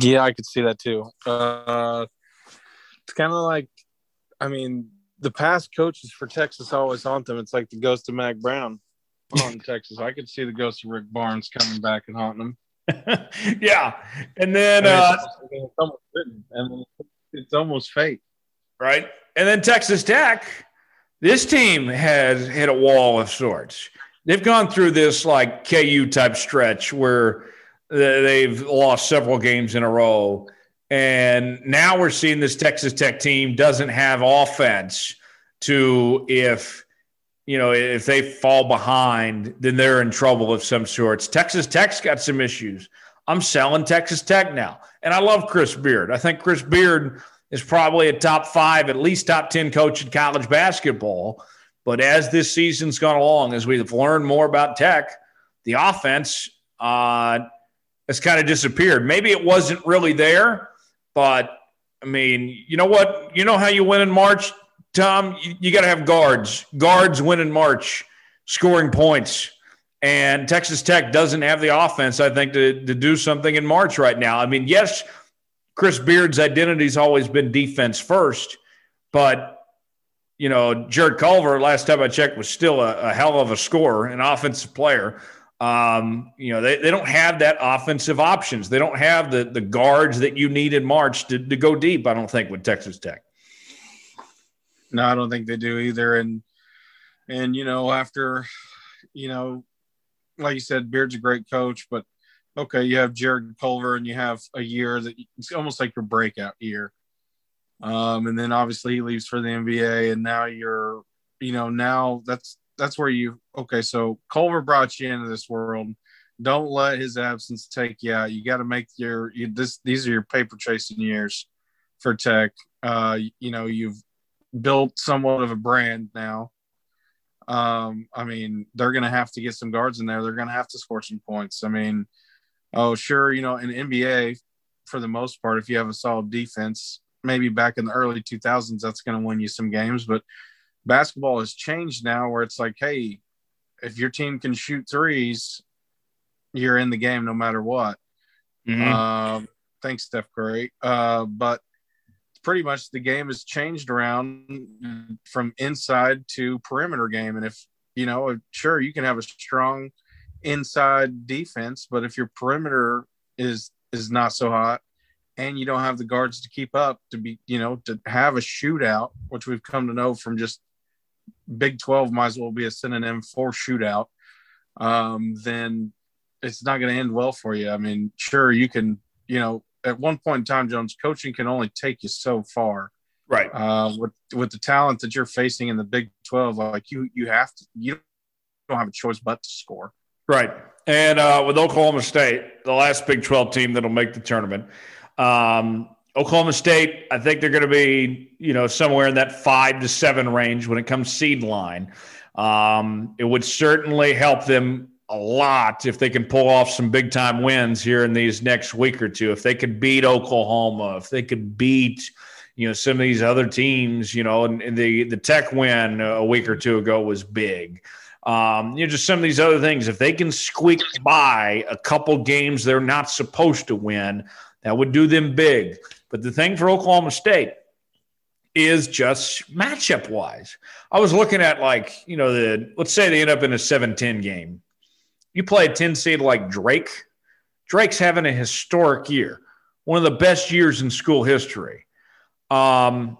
Yeah, I could see that too. Uh, it's kind of like, I mean, the past coaches for Texas always haunt them. It's like the ghost of Mack Brown on Texas. I could see the ghost of Rick Barnes coming back and haunting them. yeah, and then uh, it's, almost and it's almost fate, right? And then Texas Tech, this team has hit a wall of sorts. They've gone through this like KU type stretch where they've lost several games in a row. And now we're seeing this Texas Tech team doesn't have offense to if you know, if they fall behind, then they're in trouble of some sorts. Texas Tech's got some issues. I'm selling Texas Tech now. And I love Chris Beard. I think Chris Beard is probably a top five, at least top 10 coach in college basketball. But as this season's gone along, as we've learned more about Tech, the offense uh, has kind of disappeared. Maybe it wasn't really there, but I mean, you know what? You know how you win in March? Tom, you, you got to have guards. Guards win in March, scoring points. And Texas Tech doesn't have the offense, I think, to, to do something in March right now. I mean, yes, Chris Beard's identity has always been defense first, but, you know, Jarrett Culver, last time I checked, was still a, a hell of a scorer, an offensive player. Um, you know, they, they don't have that offensive options. They don't have the, the guards that you need in March to, to go deep, I don't think, with Texas Tech. No, I don't think they do either. And and you know, after you know, like you said, Beard's a great coach, but okay, you have Jarrett Culver and you have a year that it's almost like your breakout year. Um, and then obviously he leaves for the NBA, and now you're, you know, now that's that's where you okay. So Culver brought you into this world. Don't let his absence take you out. You got to make your you, this. These are your paper chasing years for Tech. Uh, you know, you've built somewhat of a brand now. Um, I mean, they're going to have to get some guards in there. They're going to have to score some points. I mean, oh, sure, you know, in NBA, for the most part, if you have a solid defense, maybe back in the early 2000s, that's going to win you some games. But basketball has changed now where it's like, hey, if your team can shoot threes, you're in the game no matter what. Mm-hmm. Uh, thanks, Steph Curry. Uh, but pretty much the game has changed around from inside to perimeter game. And if, you know, sure, you can have a strong inside defense, but if your perimeter is is not so hot and you don't have the guards to keep up to be, you know, to have a shootout, which we've come to know from just Big 12 might as well be a synonym for shootout, um, then it's not going to end well for you. I mean, sure, you can, you know, at one point in time, Jones, coaching can only take you so far. Right. Uh, with with the talent that you're facing in the Big Twelve, like you you have to you don't have a choice but to score. Right. And uh, with Oklahoma State, the last Big Twelve team that'll make the tournament, um, Oklahoma State, I think they're going to be you know somewhere in that five to seven range when it comes seed line. Um, it would certainly help them a lot if they can pull off some big time wins here in these next week or two. If they could beat Oklahoma, if they could beat, you know, some of these other teams, you know, and, and the the Tech win a week or two ago was big. Um, you know, just some of these other things. If they can squeak by a couple games they're not supposed to win, that would do them big. But the thing for Oklahoma State is just matchup wise. I was looking at like, you know, the let's say they end up in a 7 10 game you play a 10 seed like Drake, Drake's having a historic year, one of the best years in school history. Um,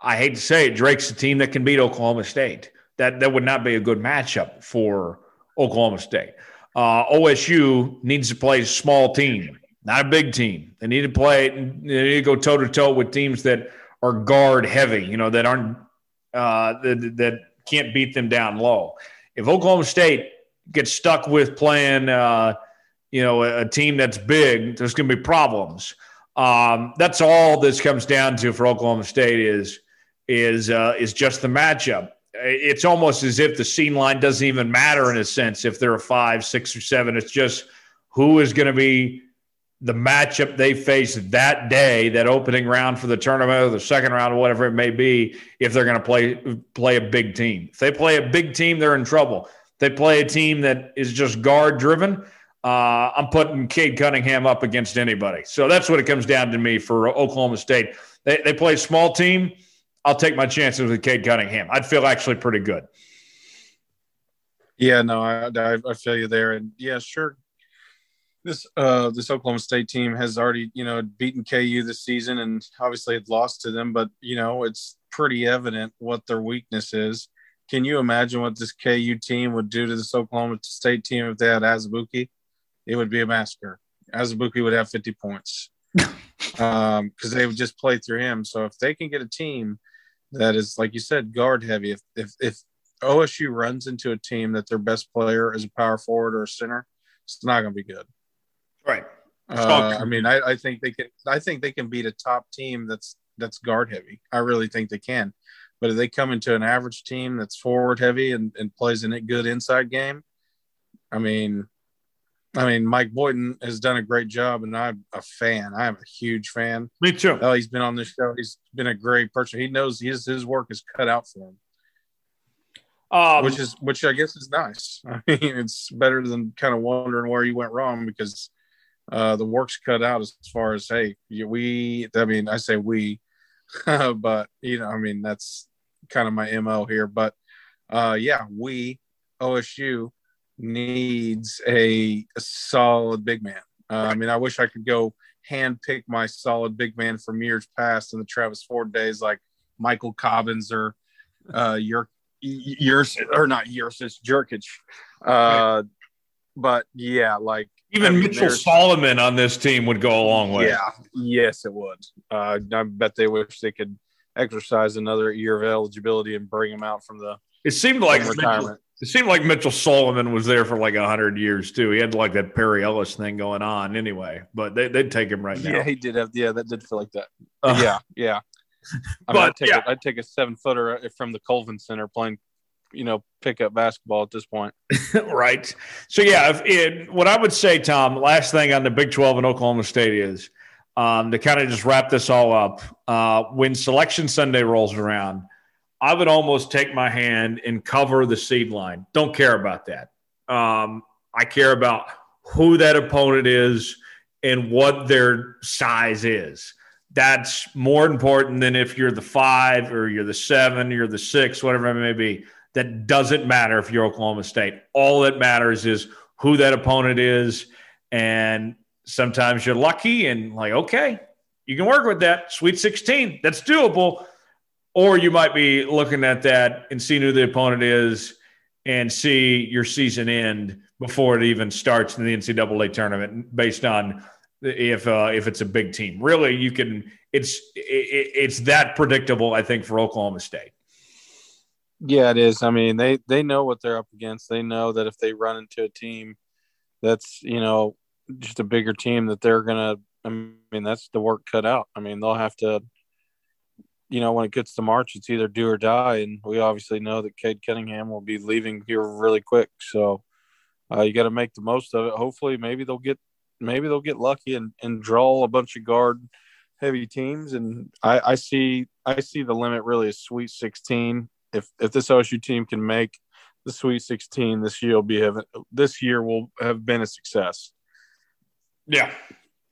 I hate to say it, Drake's a team that can beat Oklahoma State. That that would not be a good matchup for Oklahoma State. Uh, OSU needs to play a small team, not a big team. They need to play. They need to go toe to toe with teams that are guard heavy. You know that aren't uh, that, that can't beat them down low. If Oklahoma State get stuck with playing, uh, you know, a, a, team that's big, there's going to be problems. Um, that's all this comes down to for Oklahoma State is is uh, is just the matchup. It's almost as if the scene line doesn't even matter in a sense if they're a five, six, or seven. It's just who is going to be the matchup they face that day, that opening round for the tournament or the second round or whatever it may be, if they're going to play play a big team. If they play a big team, they're in trouble. They play a team that is just guard driven. Uh, I'm putting Cade Cunningham up against anybody. So that's what it comes down to me for Oklahoma State. They, they play a small team. I'll take my chances with Cade Cunningham. I'd feel actually pretty good. Yeah, no, I, I, I feel you there, and yeah, sure. This uh this Oklahoma State team has already you know beaten KU this season, and obviously had lost to them, but you know it's pretty evident what their weakness is. Can you imagine what this KU team would do to this Oklahoma State team if they had Azubuike? It would be a massacre. Azubuike would have 50 points because um, they would just play through him. So if they can get a team that is, like you said, guard heavy, if if, if OSU runs into a team that their best player is a power forward or a center, it's not going to be good. Right. Uh, I mean, I, I, think they can. I think they can beat a top team that's that's guard heavy. I really think they can. But if they come into an average team that's forward heavy and, and plays a good inside game, I mean, I mean, Mike Boynton has done a great job, and I'm a fan. I'm a huge fan. Me too. Oh, he's been on this show. He's been a great person. He knows his his work is cut out for him. Um, which is which I guess is nice. I mean, it's better than kind of wondering where you went wrong because uh, the work's cut out as far as hey, we. I mean, I say we, but you know, I mean that's kind of my mo here. But uh, yeah, we OSU needs a, a solid big man. Uh, I mean, I wish I could go hand pick my solid big man from years past in the Travis Ford days, like Michael Cobbins or uh, your yours or not yours, it's Jurick. Uh, but yeah, like even I mean, Mitchell Solomon on this team would go a long way. Yeah, yes, it would. Uh, I bet they wish they could exercise another year of eligibility and bring him out from the. It seemed like retirement. It seemed like Mitchell Solomon was there for like hundred years too. He had like that Perry Ellis thing going on anyway, but they, would take him right now. Yeah, he did have. Yeah, that did feel like that. Uh, yeah, yeah. I mean, I'd, take yeah. a, I'd take a seven footer from the Colvin Center playing, you know, pickup basketball at this point. right. So, yeah, if it, what I would say, Tom, last thing on the Big 12 in Oklahoma State is um, to kind of just wrap this all up. Uh, when Selection Sunday rolls around, I would almost take my hand and cover the seed line. Don't care about that. Um, I care about who that opponent is and what their size is that's more important than if you're the five or you're the seven, you're the six, whatever it may be. That doesn't matter if you're Oklahoma State. All that matters is who that opponent is. And sometimes you're lucky and like, okay, you can work with that. Sweet 16, that's doable. Or you might be looking at that and seeing who the opponent is and see your season end before it even starts in the NCAA tournament based on if uh, if it's a big team. Really, you can. It's it, it's that predictable. I think for Oklahoma State. Yeah, it is. I mean, they they know what they're up against. They know that if they run into a team that's you know just a bigger team, that they're gonna. I mean, that's the work cut out. I mean, they'll have to. You know, when it gets to March, it's either do or die, and we obviously know that Cade Cunningham will be leaving here really quick. So uh, you got to make the most of it. Hopefully, maybe they'll get maybe they'll get lucky and, and draw a bunch of guard heavy teams. And I, I see I see the limit really is Sweet 16. If if this OSU team can make the Sweet 16 this year, will be having this year will have been a success. Yeah,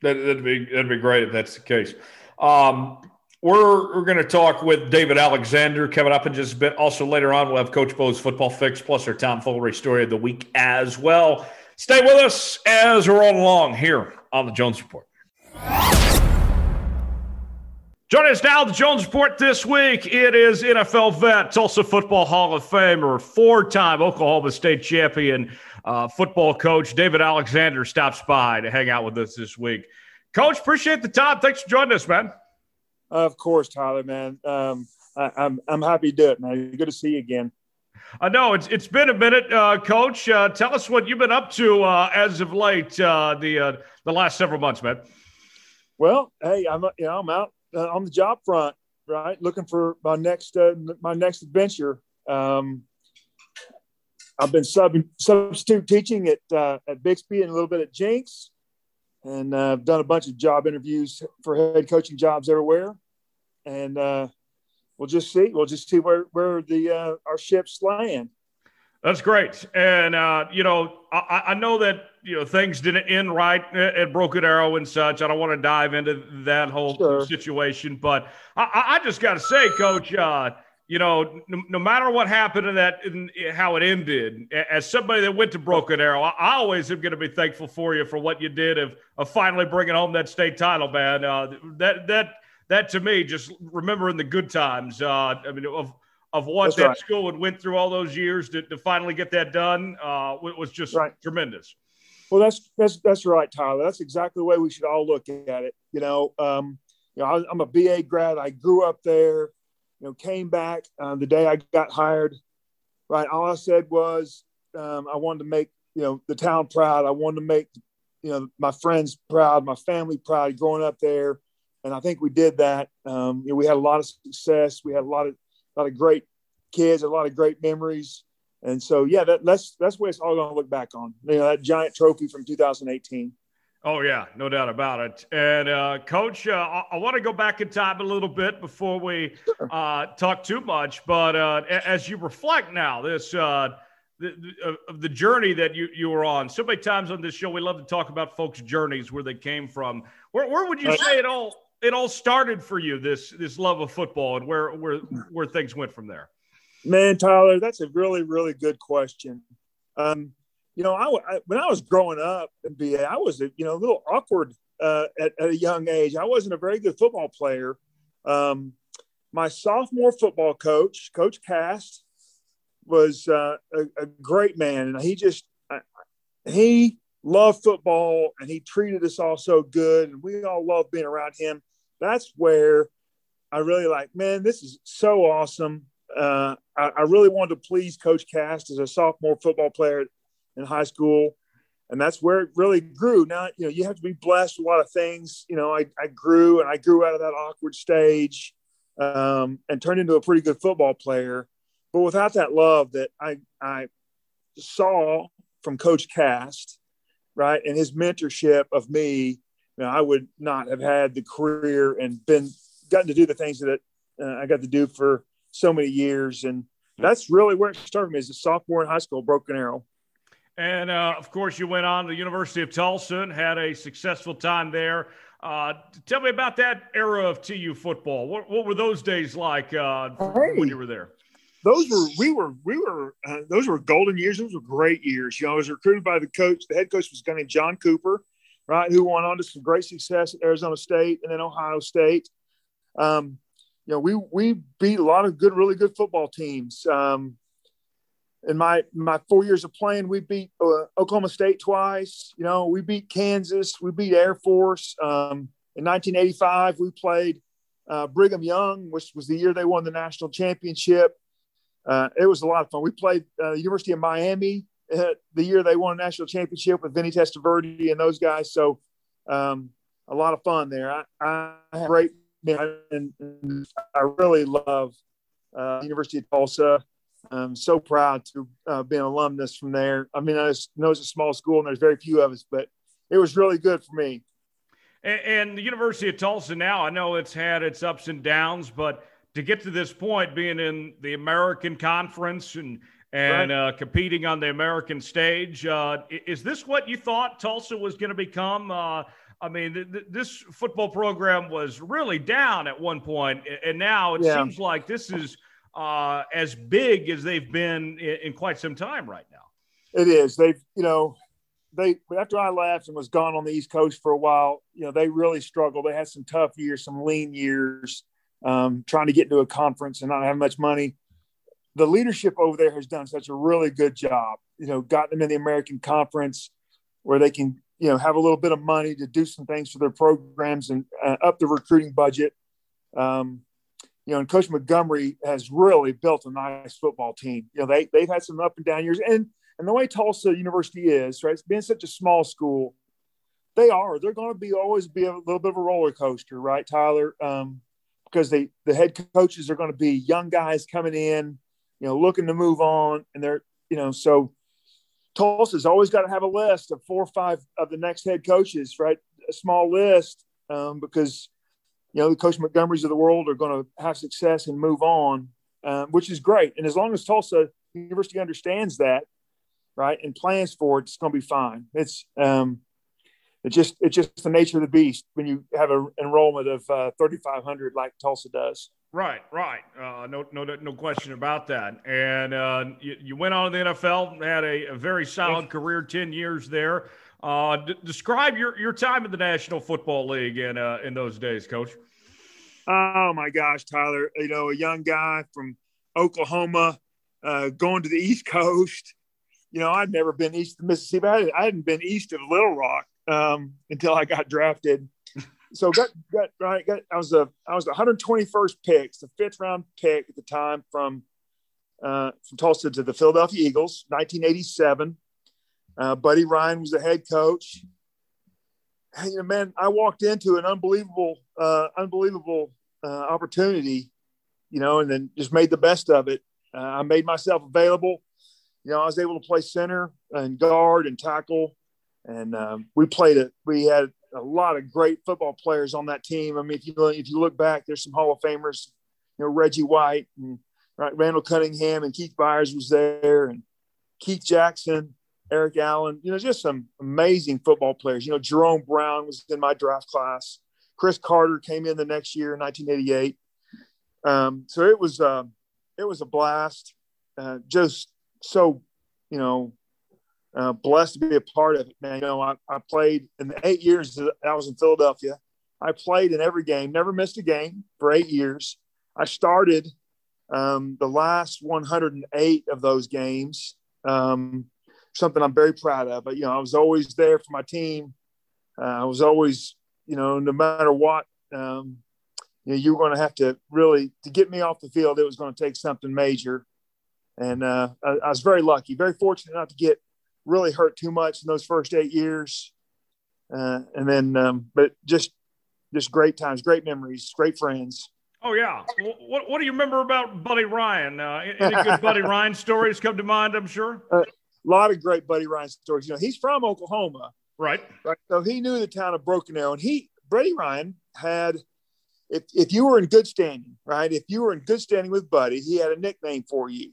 that, would be that'd be great if that's the case. Um, we're we're going to talk with David Alexander coming up in just a bit. Also later on, we'll have Coach Bo's football fix plus our Tom Foolery story of the week as well. Stay with us as we're rolling along here on the Jones Report. Joining us now, the Jones Report this week. It is NFL vet, Tulsa Football Hall of Famer, four-time Oklahoma State champion uh, football coach David Alexander stops by to hang out with us this week. Coach, appreciate the time. Thanks for joining us, man. Of course, Tyler, man. Um, I, am I'm, I'm happy to do it, man. Good to see you again. I know it's it's been a minute, uh, Coach. Uh, tell us what you've been up to uh, as of late, uh, the uh, the last several months, man. Well, hey, I'm you know I'm out uh, on the job front, right, looking for my next my next adventure. Um, I've been sub substitute teaching at at Bixby and a little bit at Jenks. and uh, I've done a bunch of job interviews for head coaching jobs everywhere, and uh, we'll just see. We'll just see where where the uh, our ships land. That's great, and uh, you know I, I, know that you know things didn't end right at Broken Arrow and such. I don't want to dive into that whole sure. situation, but I, I just got to say, Coach. You know, no, no, matter what happened in that, in, how it ended, as somebody that went to Broken Arrow, I, I always am going to be thankful for you for what you did of, of finally bringing home that state title, man. Uh, that that that to me, just remembering the good times. Uh, I mean, of of what That's that right. school had went through all those years to, to finally get that done uh, was just right. tremendous. Well, that's that's that's right, Tyler. That's exactly the way we should all look at it. You know, um, you know, I, I'm a BA grad. I grew up there you know, came back uh, the day I got hired. Right, all I said was um, I wanted to make you know the town proud. I wanted to make you know my friends proud, my family proud, growing up there, and I think we did that. Um, you know, we had a lot of success. We had a lot of a lot of great kids, a lot of great memories, and so yeah, that, that's that's what it's all going to look back on. You know, that giant trophy from 2018. Oh yeah, no doubt about it. And uh, coach, uh, I, I want to go back in time a little bit before we uh, talk too much. But uh, as you reflect now, this uh, the, the, the, journey that you you were on. So many times on this show, we love to talk about folks' journeys, where they came from. Where, where would you say it all it all started for you? This this love of football and where where where things went from there. Man, Tyler, that's a really really good question. Um, you know, I, I, when I was growing up in BA, I was a, you know a little awkward uh, at, at, a young age. I wasn't a very good football player. Um, my sophomore football coach, Coach Cast, was uh, a, a, great man, and he just he loved football and he treated us all so good, and we all loved being around him. That's where I really like, man, this is so awesome. Uh, I, I, really wanted to please Coach Cast as a sophomore football player in high school. And that's where it really grew. Now, you know, you have to be blessed with a lot of things. You know, I, I grew and I grew out of that awkward stage um, and turned into a pretty good football player. But without that love that I, I saw from Coach Cast, right, and his mentorship of me, you know, I would not have had the career and been gotten to do the things that uh, I got to do for so many years. And that's really where it started me as a sophomore in high school, Broken Arrow. And uh, of course, you went on to the University of Tulsa and had a successful time there. Uh, tell me about that era of TU football. What, what were those days like uh, hey, when you were there? Those were we were we were uh, those were golden years. Those were great years. You know, I was recruited by the coach. The head coach was a guy named John Cooper, right, who went on to some great success at Arizona State and then Ohio State. Um, you know, we we beat a lot of good, really good football teams. Um, in my my four years of playing, we beat uh, Oklahoma State twice. You know, we beat Kansas, we beat Air Force. Um, in 1985, we played uh, Brigham Young, which was the year they won the national championship. Uh, it was a lot of fun. We played uh, University of Miami uh, the year they won a national championship with Vinny Testaverde and those guys. So um, a lot of fun there. I, I have great and, and I really love uh, University of Tulsa. I'm so proud to uh, be an alumnus from there. I mean, I know it's a small school and there's very few of us, but it was really good for me. And, and the University of Tulsa now, I know it's had its ups and downs, but to get to this point, being in the American Conference and and right. uh, competing on the American stage, uh, is this what you thought Tulsa was going to become? Uh, I mean, th- th- this football program was really down at one point, and now it yeah. seems like this is – uh, as big as they've been in, in, quite some time right now. It is. They've, you know, they after I left and was gone on the East Coast for a while, you know, they really struggled. They had some tough years, some lean years, um, trying to get into a conference and not have much money. The leadership over there has done such a really good job. You know, got them in the American Conference where they can, you know, have a little bit of money to do some things for their programs and uh, up the recruiting budget. Um, you know, and Coach Montgomery has really built a nice football team. You know, they they've had some up and down years, and and the way Tulsa University is, right, it's being such a small school, they are they're going to be always be a little bit of a roller coaster, right, Tyler? Um, because they the head coaches are going to be young guys coming in, you know, looking to move on, and they're you know so. Tulsa's always got to have a list of four or five of the next head coaches, right? a small list um, because you know the Coach Montgomerys of the world are going to have success and move on, um, which is great. And as long as Tulsa University understands that, right, and plans for it, it's going to be fine. It's um, it's just it's just the nature of the beast when you have an enrollment of uh, 3,500 like Tulsa does. Right, right. Uh, no, no, no question about that. And uh, you, you, went on to the NFL, had a, a very solid career, ten years there. Uh, d- describe your, your time in the National Football League in uh, in those days, Coach. Oh my gosh, Tyler! You know, a young guy from Oklahoma uh, going to the East Coast. You know, I'd never been east of Mississippi. I, I hadn't been east of Little Rock um, until I got drafted. So got got right. Got, I was a I was the 121st pick, the fifth round pick at the time from uh, from Tulsa to the Philadelphia Eagles, 1987. Uh, Buddy Ryan was the head coach. Hey, you know, man, I walked into an unbelievable, uh, unbelievable uh, opportunity, you know, and then just made the best of it. Uh, I made myself available. You know, I was able to play center and guard and tackle, and um, we played it. We had a lot of great football players on that team. I mean, if you if you look back, there's some Hall of Famers. You know, Reggie White and right, Randall Cunningham and Keith Byars was there, and Keith Jackson, Eric Allen. You know, just some amazing football players. You know, Jerome Brown was in my draft class. Cris Carter came in the next year, 1988. Um, so it was uh, it was a blast. Uh, just so you know uh, blessed to be a part of it, man. You know, I, I played in the eight years that I was in Philadelphia. I played in every game, never missed a game for eight years. I started um, the last 108 of those games. Um, something I'm very proud of. But you know, I was always there for my team. Uh, I was always, you know, no matter what, um, you know, you were going to have to really to get me off the field. It was going to take something major, and uh, I, I was very lucky, very fortunate not to get really hurt too much in those first eight years. Uh, and then, um, but just, just great times, great memories, great friends. Oh yeah. What, what do you remember about Buddy Ryan? Uh, any good Buddy Ryan stories come to mind? I'm sure. Uh, lot of great Buddy Ryan stories. You know, he's from Oklahoma, right? Right. So he knew the town of Broken Arrow, and he Buddy Ryan had. If, if you were in good standing, right? If you were in good standing with Buddy, he had a nickname for you.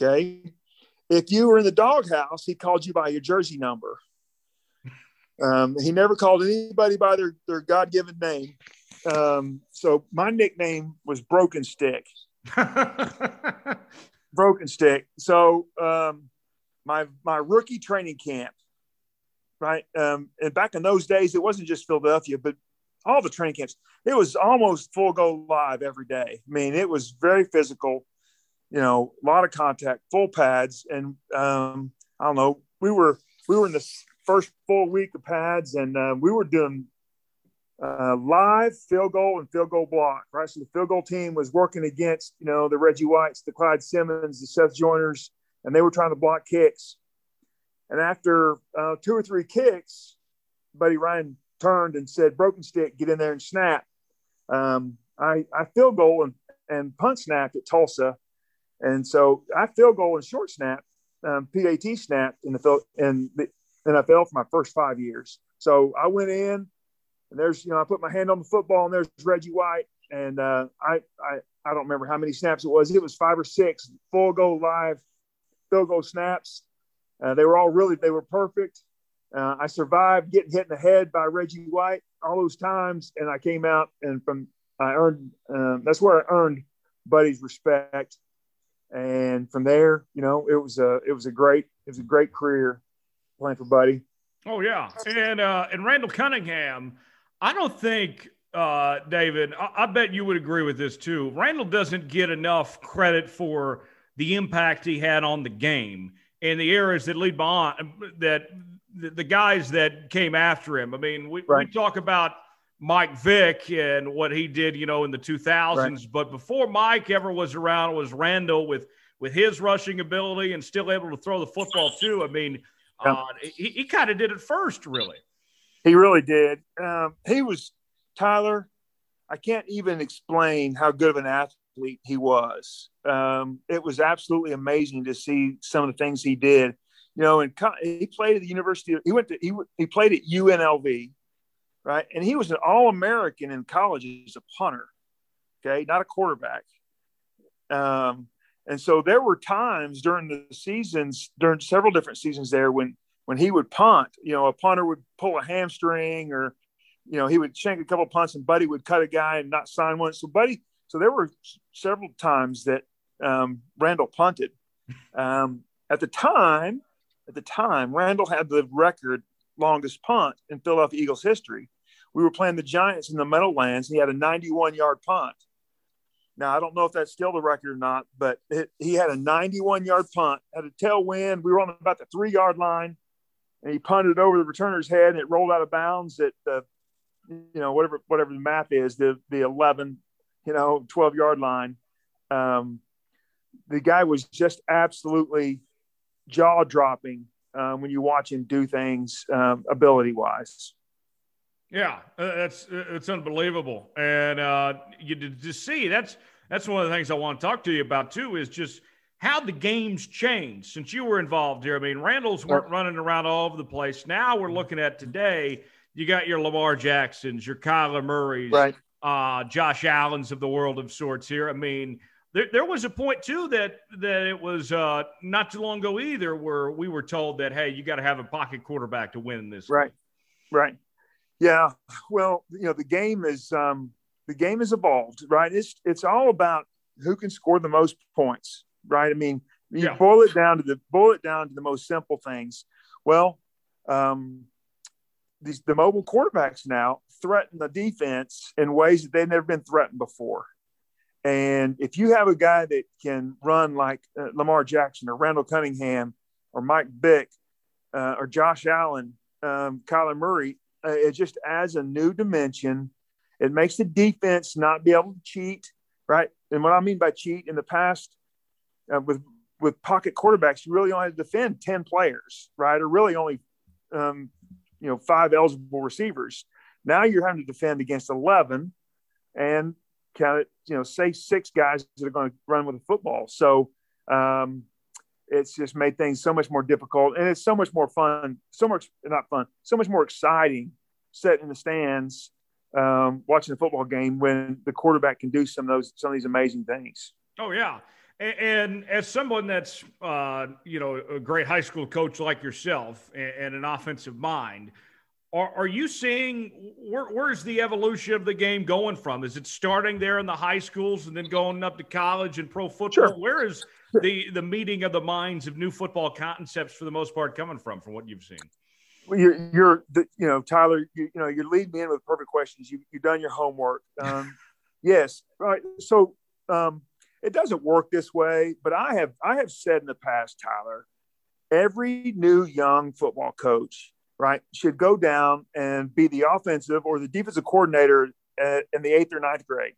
Okay. If you were in the doghouse, he called you by your jersey number. Um, he never called anybody by their, their God given name. Um, so my nickname was Broken Stick. Broken Stick. So um, my my rookie training camp, right? Um, and back in those days, it wasn't just Philadelphia, but all the training camps. It was almost full go live every day. I mean, it was very physical you know, a lot of contact, full pads, and um, I don't know. We were we were in the first full week of pads, and uh, we were doing uh, live field goal and field goal block. Right, so the field goal team was working against you know the Reggie Whites, the Clyde Simmons, the Seth Joyners, and they were trying to block kicks. And after uh, two or three kicks, Buddy Ryan turned and said, "Broken stick, get in there and snap." Um, I I field goal and and punt snapped at Tulsa and so I field goal and short snap, um, PAT snap in the in the NFL for my first five years. So I went in, and there's you know I put my hand on the football, and there's Reggie White, and uh, I I I don't remember how many snaps it was. It was five or six full goal live field goal snaps. Uh, they were all really they were perfect. Uh, I survived getting hit in the head by Reggie White all those times, and I came out and from I earned um, that's where I earned Buddy's respect and from there, you know, it was a it was a great it was a great career playing for Buddy. Oh yeah, and uh, and Randall Cunningham, I don't think uh, David, I, I bet you would agree with this too. Randall doesn't get enough credit for the impact he had on the game and the areas that lead behind that the, guys that came after him. I mean, we, right. we talk about Mike Vick and what he did, you know, in the 2000s. Right. But before Mike ever was around, it was Randall with with his rushing ability and still able to throw the football too. I mean, yeah. uh, he, he kind of did it first, really. He really did. Um, he was Tyler. I can't even explain how good of an athlete he was. Um, it was absolutely amazing to see some of the things he did. You know, and he played at the University. Of, he went to he he played at UNLV right? And he was an All American in college as a punter, okay, not a quarterback. Um, and so there were times during the seasons, during several different seasons there, when when he would punt, you know, a punter would pull a hamstring or, you know, he would shank a couple punts and Buddy would cut a guy and not sign one. So Buddy, so there were several times that um, Randall punted. Um, at the time, at the time, Randall had the record longest punt in Philadelphia Eagles history. We were playing the Giants in the Meadowlands, and he had a 91 yard punt. Now, I don't know if that's still the record or not, but it, he had a 91 yard punt, had a tailwind. We were on about the three yard line, and he punted over the returner's head, and it rolled out of bounds at the, you know, whatever whatever the math is, the the 11, you know, 12 yard line. Um, the guy was just absolutely jaw dropping um, when you watch him do things um, ability wise. Yeah, uh, that's it's unbelievable, and uh, you to see that's that's one of the things I want to talk to you about too is just how the game's changed since you were involved here. I mean, Randall's weren't running around all over the place. Now we're looking at today. You got your Lamar Jacksons, your Kyler Murray's, right. Uh, Josh Allen's of the world of sorts here. I mean, there, there was a point too that that it was uh, not too long ago either where we were told that hey, you got to have a pocket quarterback to win this. Right, right, yeah. Well, you know the game is um, the game has evolved, right? It's it's all about who can score the most points, right? I mean, you yeah. boil it down to the boil it down to the most simple things. Well, um, these the mobile quarterbacks now threaten the defense in ways that they've never been threatened before. And if you have a guy that can run like uh, Lamar Jackson or Randall Cunningham or Mike Vick uh, or Josh Allen, um, Kyler Murray, uh, it just adds a new dimension. It makes the defense not be able to cheat, right? And what I mean by cheat in the past uh, with with pocket quarterbacks, you really only have to defend ten players, right? Or really only um, you know five eligible receivers. Now you're having to defend against eleven, and count it, you know, say six guys that are going to run with a football. So um, it's just made things so much more difficult, and it's so much more fun, so much not fun, so much more exciting, sitting in the stands um, watching a football game when the quarterback can do some of those some of these amazing things. Oh yeah. And, as someone that's, uh, you know, a great high school coach like yourself and, an offensive mind, are, are you seeing where, where's the evolution of the game going from? Is it starting there in the high schools and then going up to college and pro football? Sure. Where is the the meeting of the minds of new football concepts for the most part coming from, from what you've seen? Well, you're, you're the, you know, Tyler, you, you know, you lead me in with perfect questions. You, you've done your homework. Um, yes. Right. So um, it doesn't work this way, but I have, I have said in the past, Tyler, every new young football coach right, should go down and be the offensive or the defensive coordinator at, in the eighth or ninth grade.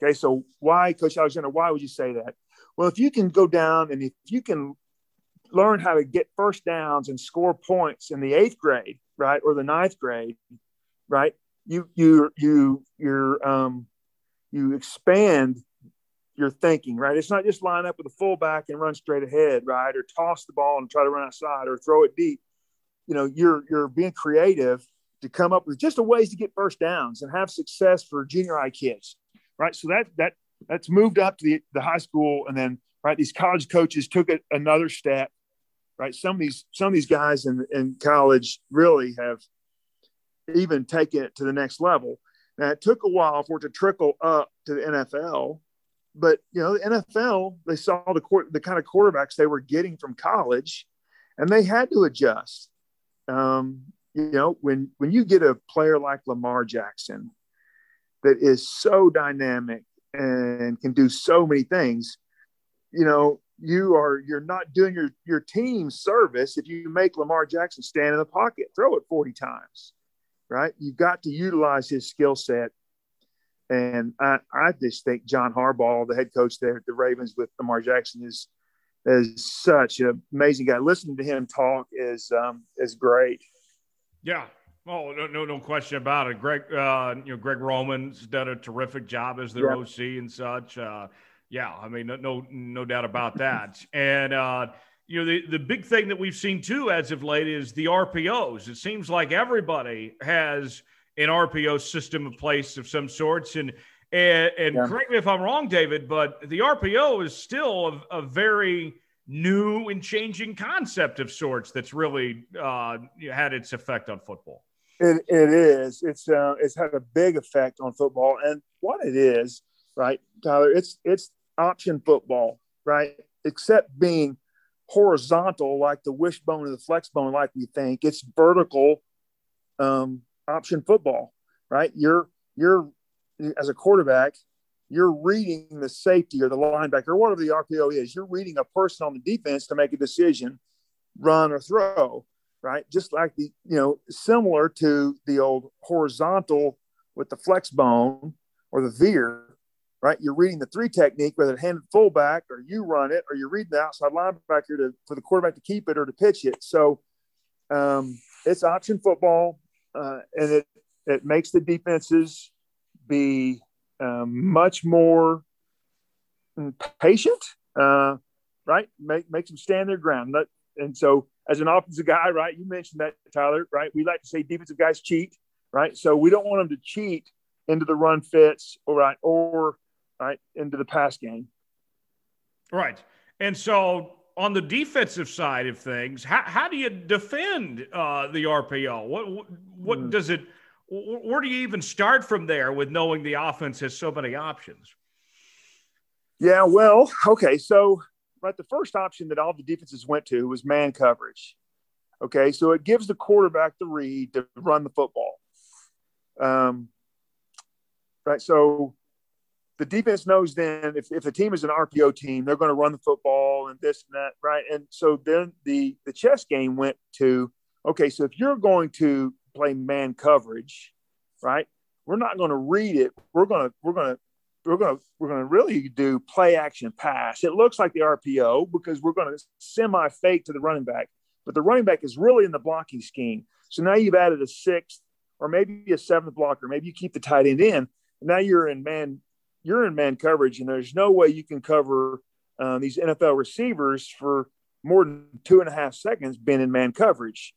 Okay, so why, Coach Alexander, why would you say that? Well, if you can go down and if you can learn how to get first downs and score points in the eighth grade, right, or the ninth grade, right, you you you you're um, you expand your thinking, right? It's not just line up with a fullback and run straight ahead, right, or toss the ball and try to run outside or throw it deep. You know you're you're being creative to come up with just a ways to get first downs and have success for junior high kids right? So that that that's moved up to the, the high school and then right these college coaches took it another step right? Some of these some of these guys in, in college really have even taken it to the next level. Now it took a while for it to trickle up to the nfl but you know the nfl they saw the court the kind of quarterbacks they were getting from college and they had to adjust um, you know, when when you get a player like Lamar Jackson that is so dynamic and can do so many things, you know, you are you're not doing your your team service if you make Lamar Jackson stand in the pocket, throw it 40 times, right? You've got to utilize his skill set. And I, I just think John Harbaugh, the head coach there at the Ravens with Lamar Jackson, is is such an amazing guy. Listening to him talk is um, is great. Yeah. Oh no, no, no question about it. Greg, uh, you know, Greg Roman's done a terrific job as their yeah. OC and such. Uh, yeah, I mean, no, no, no doubt about that. and uh, you know, the the big thing that we've seen too as of late is the RPOs. It seems like everybody has an RPO system in place of some sorts. And and, and yeah. correct me if I'm wrong, David, but the RPO is still a, a very new and changing concept of sorts that's really uh, had its effect on football. It, it is. It's uh, it's had a big effect on football, and what it is, right, Tyler? It's it's option football, right? Except being horizontal, like the wishbone or the flex bone, like we think. It's vertical um, option football, right? You're you're as a quarterback, you're reading the safety or the linebacker, or whatever the RPO is. You're reading a person on the defense to make a decision, run or throw, right? Just like the you know similar to the old horizontal with the flex bone or the veer right? You're reading the three technique, whether it handed fullback or you run it, or you're reading the outside linebacker to, for the quarterback to keep it or to pitch it. So um, it's option football, uh, and it it makes the defenses be um, much more patient, uh, right? Make makes them stand their ground. And so, as an offensive guy, right? You mentioned that, Tyler, right? We like to say defensive guys cheat, right? So we don't want them to cheat into the run fits, or right, or right into the pass game. Right. And so on the defensive side of things, how, how do you defend uh, the RPO? What what, mm. does it? Where do you even start from there with knowing the offense has so many options? Yeah, well, okay, so right, the first option that all the defenses went to was man coverage. Okay, so it gives the quarterback the read to run the football. Um, right, so the defense knows then if, if the team is an RPO team, they're going to run the football and this and that, right? And so then the the chess game went to okay, so if you're going to play man coverage, right? We're not going to read it. We're going to we're going to we're going to we're going to really do play action pass. It looks like the RPO because we're going to semi fake to the running back, but the running back is really in the blocking scheme. So now you've added a sixth or maybe a seventh blocker. Maybe you keep the tight end in. Now you're in man you're in man coverage, and there's no way you can cover um, these NFL receivers for more than two and a half seconds being in man coverage.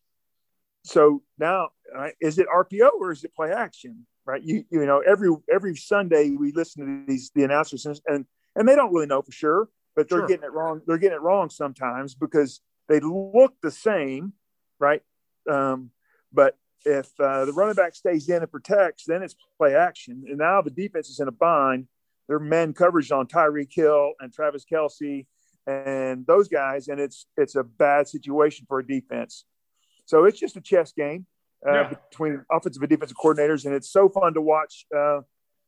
So now, right, is it RPO or is it play action? Right, you you know every every Sunday we listen to these the announcers and and they don't really know for sure, but they're sure. getting it wrong. They're getting it wrong sometimes because they look the same, right? Um, but if uh, the running back stays in and protects, then it's play action. And now the defense is in a bind. Their men coverage on Tyreek Hill and Travis Kelce and those guys, and it's it's a bad situation for a defense. So it's just a chess game uh, yeah. between offensive and defensive coordinators, and it's so fun to watch. Uh,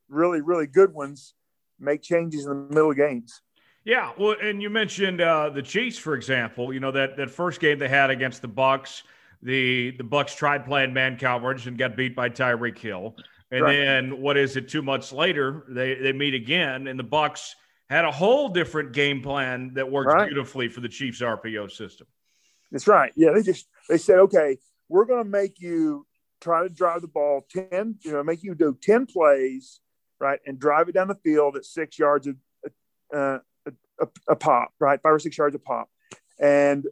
really, really good ones make changes in the middle of games. Yeah, well, and you mentioned uh, the Chiefs, for example. You know that that first game they had against the Bucs, the the Bucs tried playing man coverage and got beat by Tyreek Hill. And right. then what is it? Two months later, they they meet again, and the Bucs had a whole different game plan that worked right. beautifully for the Chiefs RPO system. That's right. Yeah, they just they said, okay, we're going to make you try to drive the ball ten, you know, make you do ten plays, right, and drive it down the field at six yards a, uh, a, a, a pop, right, five or six yards a pop, and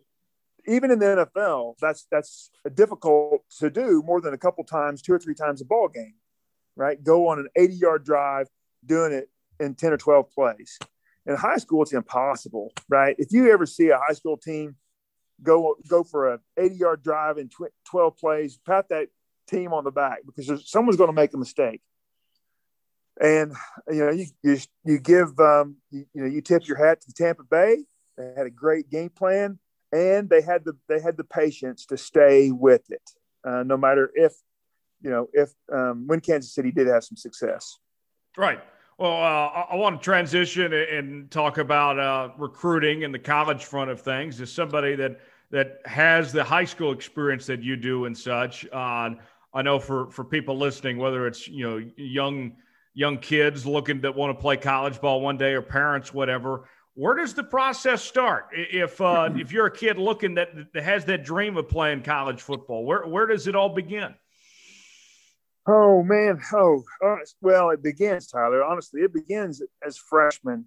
even in the NFL, that's that's difficult to do more than a couple times, two or three times a ball game, right? Go on an 80 yard drive, doing it in 10 or 12 plays. In high school, it's impossible, right? If you ever see a high school team go go for a 80 yard drive in 12 plays, pat that team on the back because someone's going to make a mistake. And you know, you you, you give um, you, you know you tip your hat to the Tampa Bay. They had a great game plan and they had the they had the patience to stay with it, uh, no matter if you know if um, when Kansas City did have some success. Right. Well, uh, I want to transition and talk about uh, recruiting and the college front of things. As somebody that that has the high school experience that you do and such, uh, I know for for people listening, whether it's you know young young kids looking that want to play college ball one day or parents, whatever where does the process start if uh, if you're a kid looking that, that has that dream of playing college football where where does it all begin oh man oh well it begins tyler honestly it begins as freshmen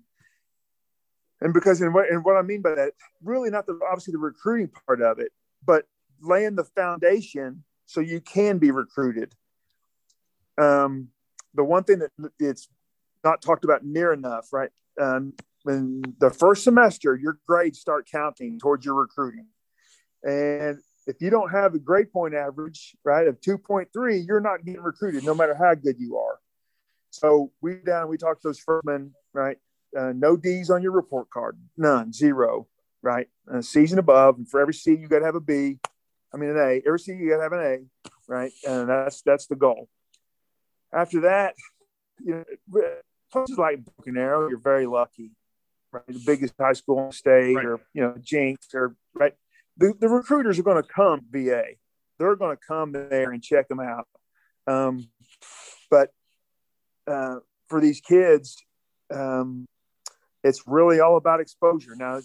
and because in what, and what i mean by that really not the obviously the recruiting part of it but laying the foundation so you can be recruited um, the one thing that it's not talked about near enough, right? Um, the first semester, your grades start counting towards your recruiting. And if you don't have a grade point average, right, of 2.3, you're not getting recruited no matter how good you are. So we down, we talked to those freshmen, right? Uh, no D's on your report card, none, zero, right? A season above, and for every C you got to have a B. I mean an A. Every C you got to have an A, right? And that's that's the goal. After that, you know, places like Broken Arrow, you're very lucky, right? The biggest high school in the state, right. or you know, Jenks, or right. The, the recruiters are going to come VA. They're going to come there and check them out. Um, but uh, for these kids, um, it's really all about exposure. Now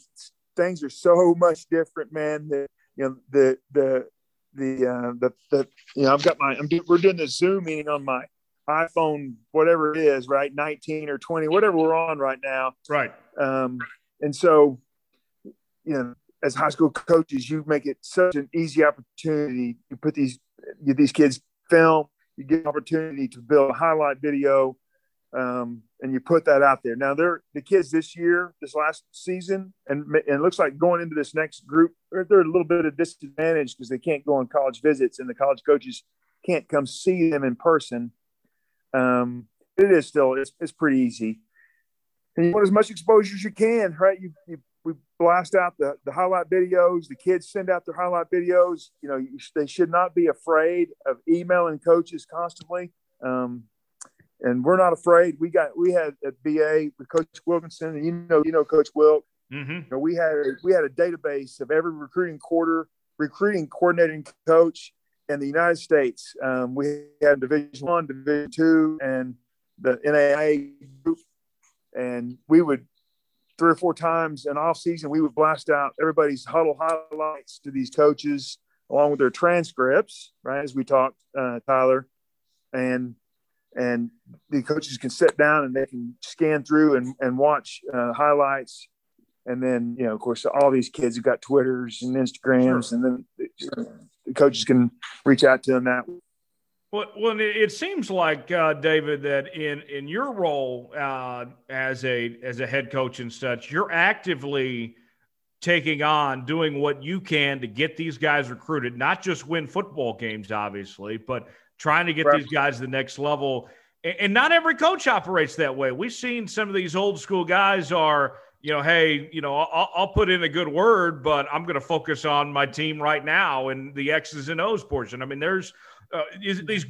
things are so much different, man. That you know the the the uh, the the you know I've got my I'm do, we're doing the Zoom meeting on my iPhone, whatever it is, right? 19 or 20, whatever we're on right now. Right. Um, and so, you know, as high school coaches, you make it such an easy opportunity. You put these you, these kids film. You get an opportunity to build a highlight video, um, and you put that out there. Now, they're the kids this year, this last season, and, and it looks like going into this next group, they're, they're a little bit of disadvantage because they can't go on college visits, and the college coaches can't come see them in person. Um, it is still it's, it's pretty easy, and you want as much exposure as you can, right? You, you we blast out the, the highlight videos. The kids send out their highlight videos. You know, you, they should not be afraid of emailing coaches constantly. Um, and we're not afraid. We got we had at BA with Coach Wilkinson, and you know you know Coach Wilk. Mm-hmm. You know, we had a, we had a database of every recruiting quarter, recruiting coordinating coach in the United States. Um, we had Division One, Division Two, and the NAIA group, and we would three or four times in off season we would blast out everybody's huddle highlights to these coaches along with their transcripts, right? As we talked, uh, Tyler, and and the coaches can sit down and they can scan through and, and watch uh, highlights and then you know of course all these kids have got twitters and instagrams sure. and then the, the, coaches can reach out to them that well, well it seems like uh, david that in in your role uh, as a as a head coach and such you're actively taking on doing what you can to get these guys recruited not just win football games obviously but trying to get right. these guys to the next level. And not every coach operates that way. We've seen some of these old school guys are, you know, hey, you know, I'll, I'll put in a good word, but I'm going to focus on my team right now and the X's and O's portion. I mean, there's uh, these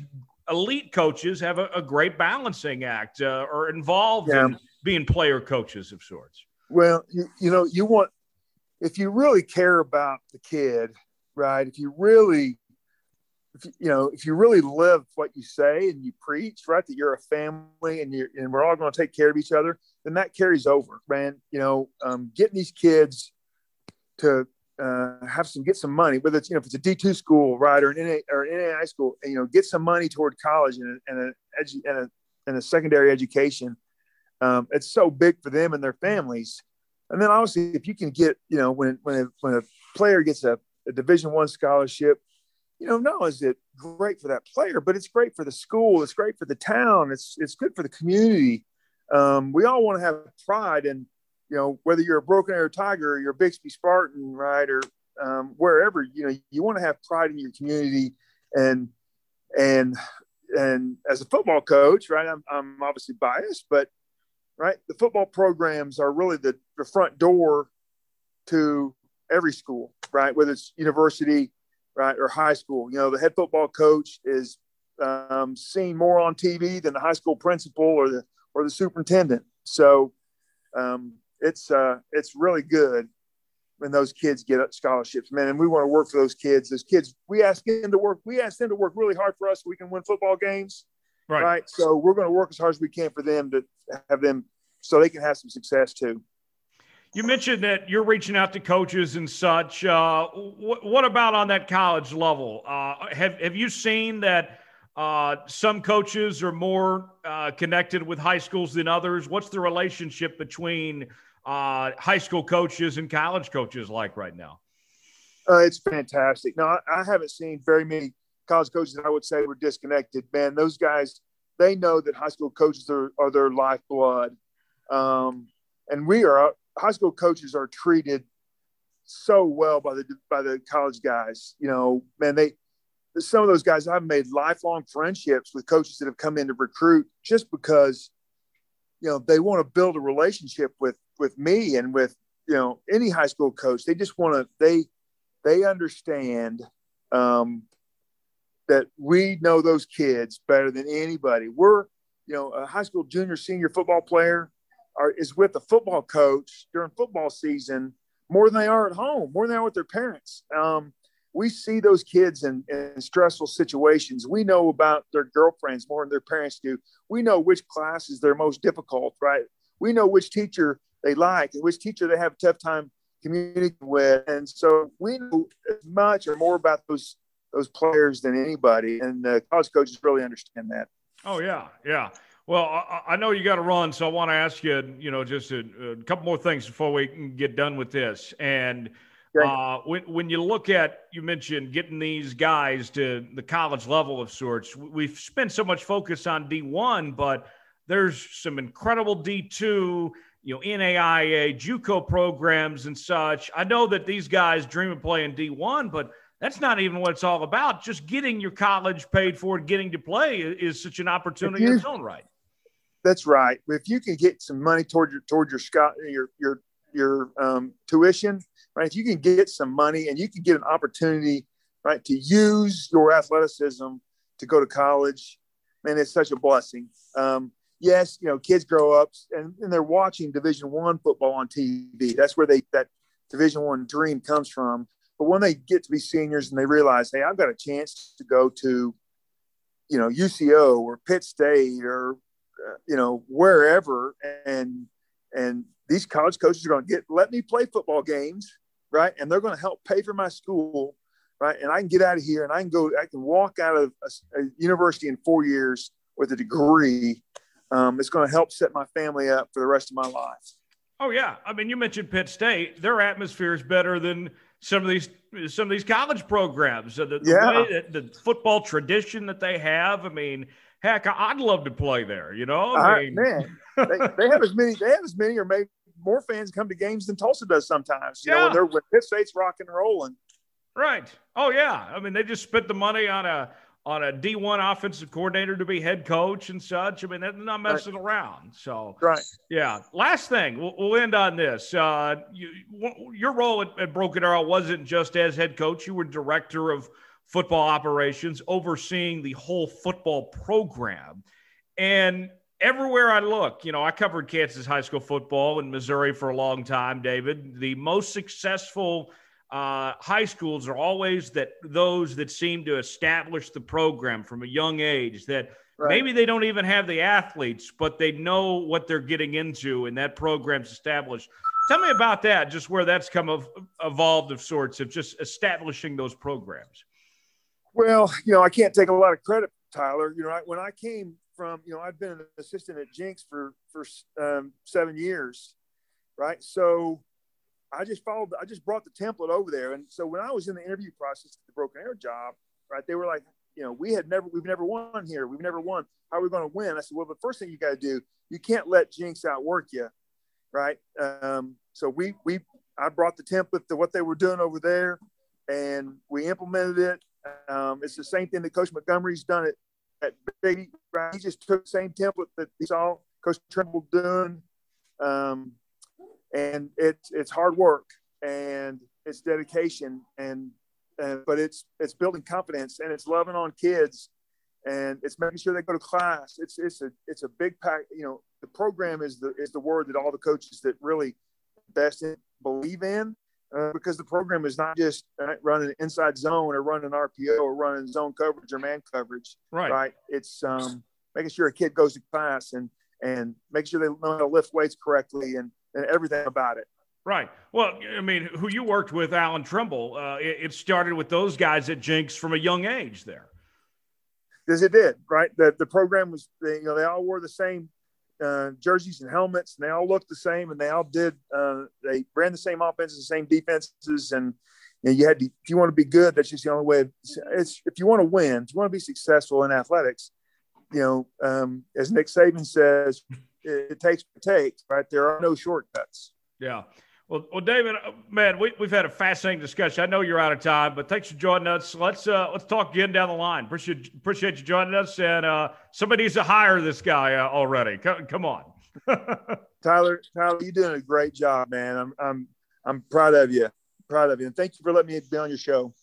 elite coaches have a, a great balancing act uh, or involved yeah. in being player coaches of sorts. Well, you, you know, you want if you really care about the kid, right? If you really if you, you know if you really live what you say and you preach right that you're a family and you and we're all going to take care of each other then that carries over man you know um, getting these kids to uh, have some get some money whether it's you know if it's a D2 school right or an NA, or an NAI school you know get some money toward college and a, and a, edu- and a, and a secondary education um, it's so big for them and their families and then obviously if you can get you know when when a, when a player gets a, a division one scholarship you know, not only is it great for that player, but it's great for the school. It's great for the town. It's it's good for the community. Um, we all want to have pride, and you know, whether you're a Broken Arrow Tiger or you're a Bixby Spartan, right, or um, wherever, you know, you want to have pride in your community, and and and as a football coach, right, I'm I'm obviously biased, but right, the football programs are really the, the front door to every school, right, whether it's university right, or high school. You know, the head football coach is um, seen more on TV than the high school principal or the or the superintendent. So um, it's uh, it's really good when those kids get scholarships, man. And we want to work for those kids. Those kids, we ask them to work. We ask them to work really hard for us so we can win football games. Right. right? So we're going to work as hard as we can for them to have them so they can have some success too. You mentioned that you're reaching out to coaches and such. Uh, wh- what about on that college level? Uh, have Have you seen that uh, some coaches are more uh, connected with high schools than others? What's the relationship between uh, high school coaches and college coaches like right now? Uh, it's fantastic. No, I, I haven't seen very many college coaches that I would say were disconnected. Man, those guys they know that high school coaches are, are their lifeblood. Um, and we are high school coaches are treated so well by the by the college guys. You know, man, they some of those guys I've made lifelong friendships with coaches that have come in to recruit just because you know they want to build a relationship with with me and with you know any high school coach. They just want to they they understand um, that we know those kids better than anybody. We're you know a high school junior senior football player are, is with a football coach during football season more than they are at home, more than they are with their parents. Um, we see those kids in, in, stressful situations. We know about their girlfriends more than their parents do. We know which classes they're most difficult, right? We know which teacher they like and which teacher they have a tough time communicating with. And so we know as much or more about those those players than anybody. And the college coaches really understand that. Oh yeah, yeah. Well, I, I know you got to run, so I want to ask you, you know, just a, a, couple more things before we can get done with this. And uh, when when you look at, you mentioned getting these guys to the college level of sorts. We've spent so much focus on D one, but there's some incredible D two, you know, NAIA, JUCO programs and such. I know that these guys dream of playing D one, but that's not even what it's all about. Just getting your college paid for, getting to play is such an opportunity you, in its own right. That's right. If you can get some money toward your toward your your your your um, tuition, right? If you can get some money and you can get an opportunity, right, to use your athleticism to go to college, man, it's such a blessing. Um, yes, you know, kids grow up and, and they're watching Division One football on TV. That's where they that Division One dream comes from. But when they get to be seniors and they realize, hey, I've got a chance to go to, you know, UCO or Pitt State or uh, you know, wherever, and and these college coaches are going to get let me play football games, right? And they're going to help pay for my school, right? And I can get out of here and I can go, I can walk out of a, a university in four years with a degree. Um, it's going to help set my family up for the rest of my life. Oh yeah, I mean, you mentioned Pitt State. Their atmosphere is better than some of these some of these college programs. So the, yeah. the, the football tradition that they have. I mean, heck, I'd love to play there. You know, I mean, man, they, they, have as many, they have as many, or maybe more fans come to games than Tulsa does sometimes. You yeah. know, when they're when Pitt State's rocking and rolling. Right. Oh yeah. I mean, they just spent the money on a on a D one offensive coordinator to be head coach and such. I mean, they're not messing right. around. So right. Yeah. Last thing, we'll, we'll end on this. Uh, you, your role at, at Broken Arrow wasn't just as head coach; you were director of football operations, overseeing the whole football program. And everywhere I look, you know, I covered Kansas high school football in Missouri for a long time, David. The most successful uh, high schools are always that those that seem to establish the program from a young age that right. maybe they don't even have the athletes, but they know what they're getting into and that program's established. Tell me about that, just where that's come of, evolved of sorts of just establishing those programs. Well, you know, I can't take a lot of credit, Tyler. You know, I, when I came from, you know, I've been an assistant at Jenks for for um, seven years, right? So I just followed. I just brought the template over there, and so when I was in the interview process at the Broken Arrow job, right, they were like, you know, we had never, we've never won here. We've never won. How are we going to win? I said, well, the first thing you got to do, you can't let Jenks outwork you, right? Um, so we we I brought the template to what they were doing over there, and we implemented it um, it's the same thing that Coach Montgomery's done it at Big. Right? He just took the same template that he saw Coach Trimble doing, um, and it's it's hard work and it's dedication and, and but it's it's building confidence and it's loving on kids and it's making sure they go to class. It's it's a it's a big pack. You know, the program is the is the word that all the coaches that really best in, believe in uh, because the program is not just uh, running inside zone or running RPO or running zone coverage or man coverage. Right. Right. It's um, making sure a kid goes to class and and make sure they know how to lift weights correctly and, and everything about it. Right. Well, I mean, who you worked with, Allen Trimble, uh, it, it, started with those guys at Jenks from a young age there. Yes, it did. Right. The, the program was, you know, they all wore the same uh, jerseys and helmets, and they all looked the same, and they all did. Uh, they ran the same offenses, the same defenses, and you, know, you had to. If you want to be good, that's just the only way. It's if you want to win, if you want to be successful in athletics, you know, um, as Nick Saban says, it, it takes what it takes, right? There are no shortcuts. Yeah. Well, well, David, uh, man, we, we've had a fascinating discussion. I know you're out of time, but thanks for joining us. Let's uh, let's talk again down the line. Appreciate appreciate you joining us, and uh, somebody needs to hire this guy uh, already. Come, come on, Tyler. Tyler, you're doing a great job, man. I'm I'm I'm proud of you. Proud of you, and thank you for letting me be on your show.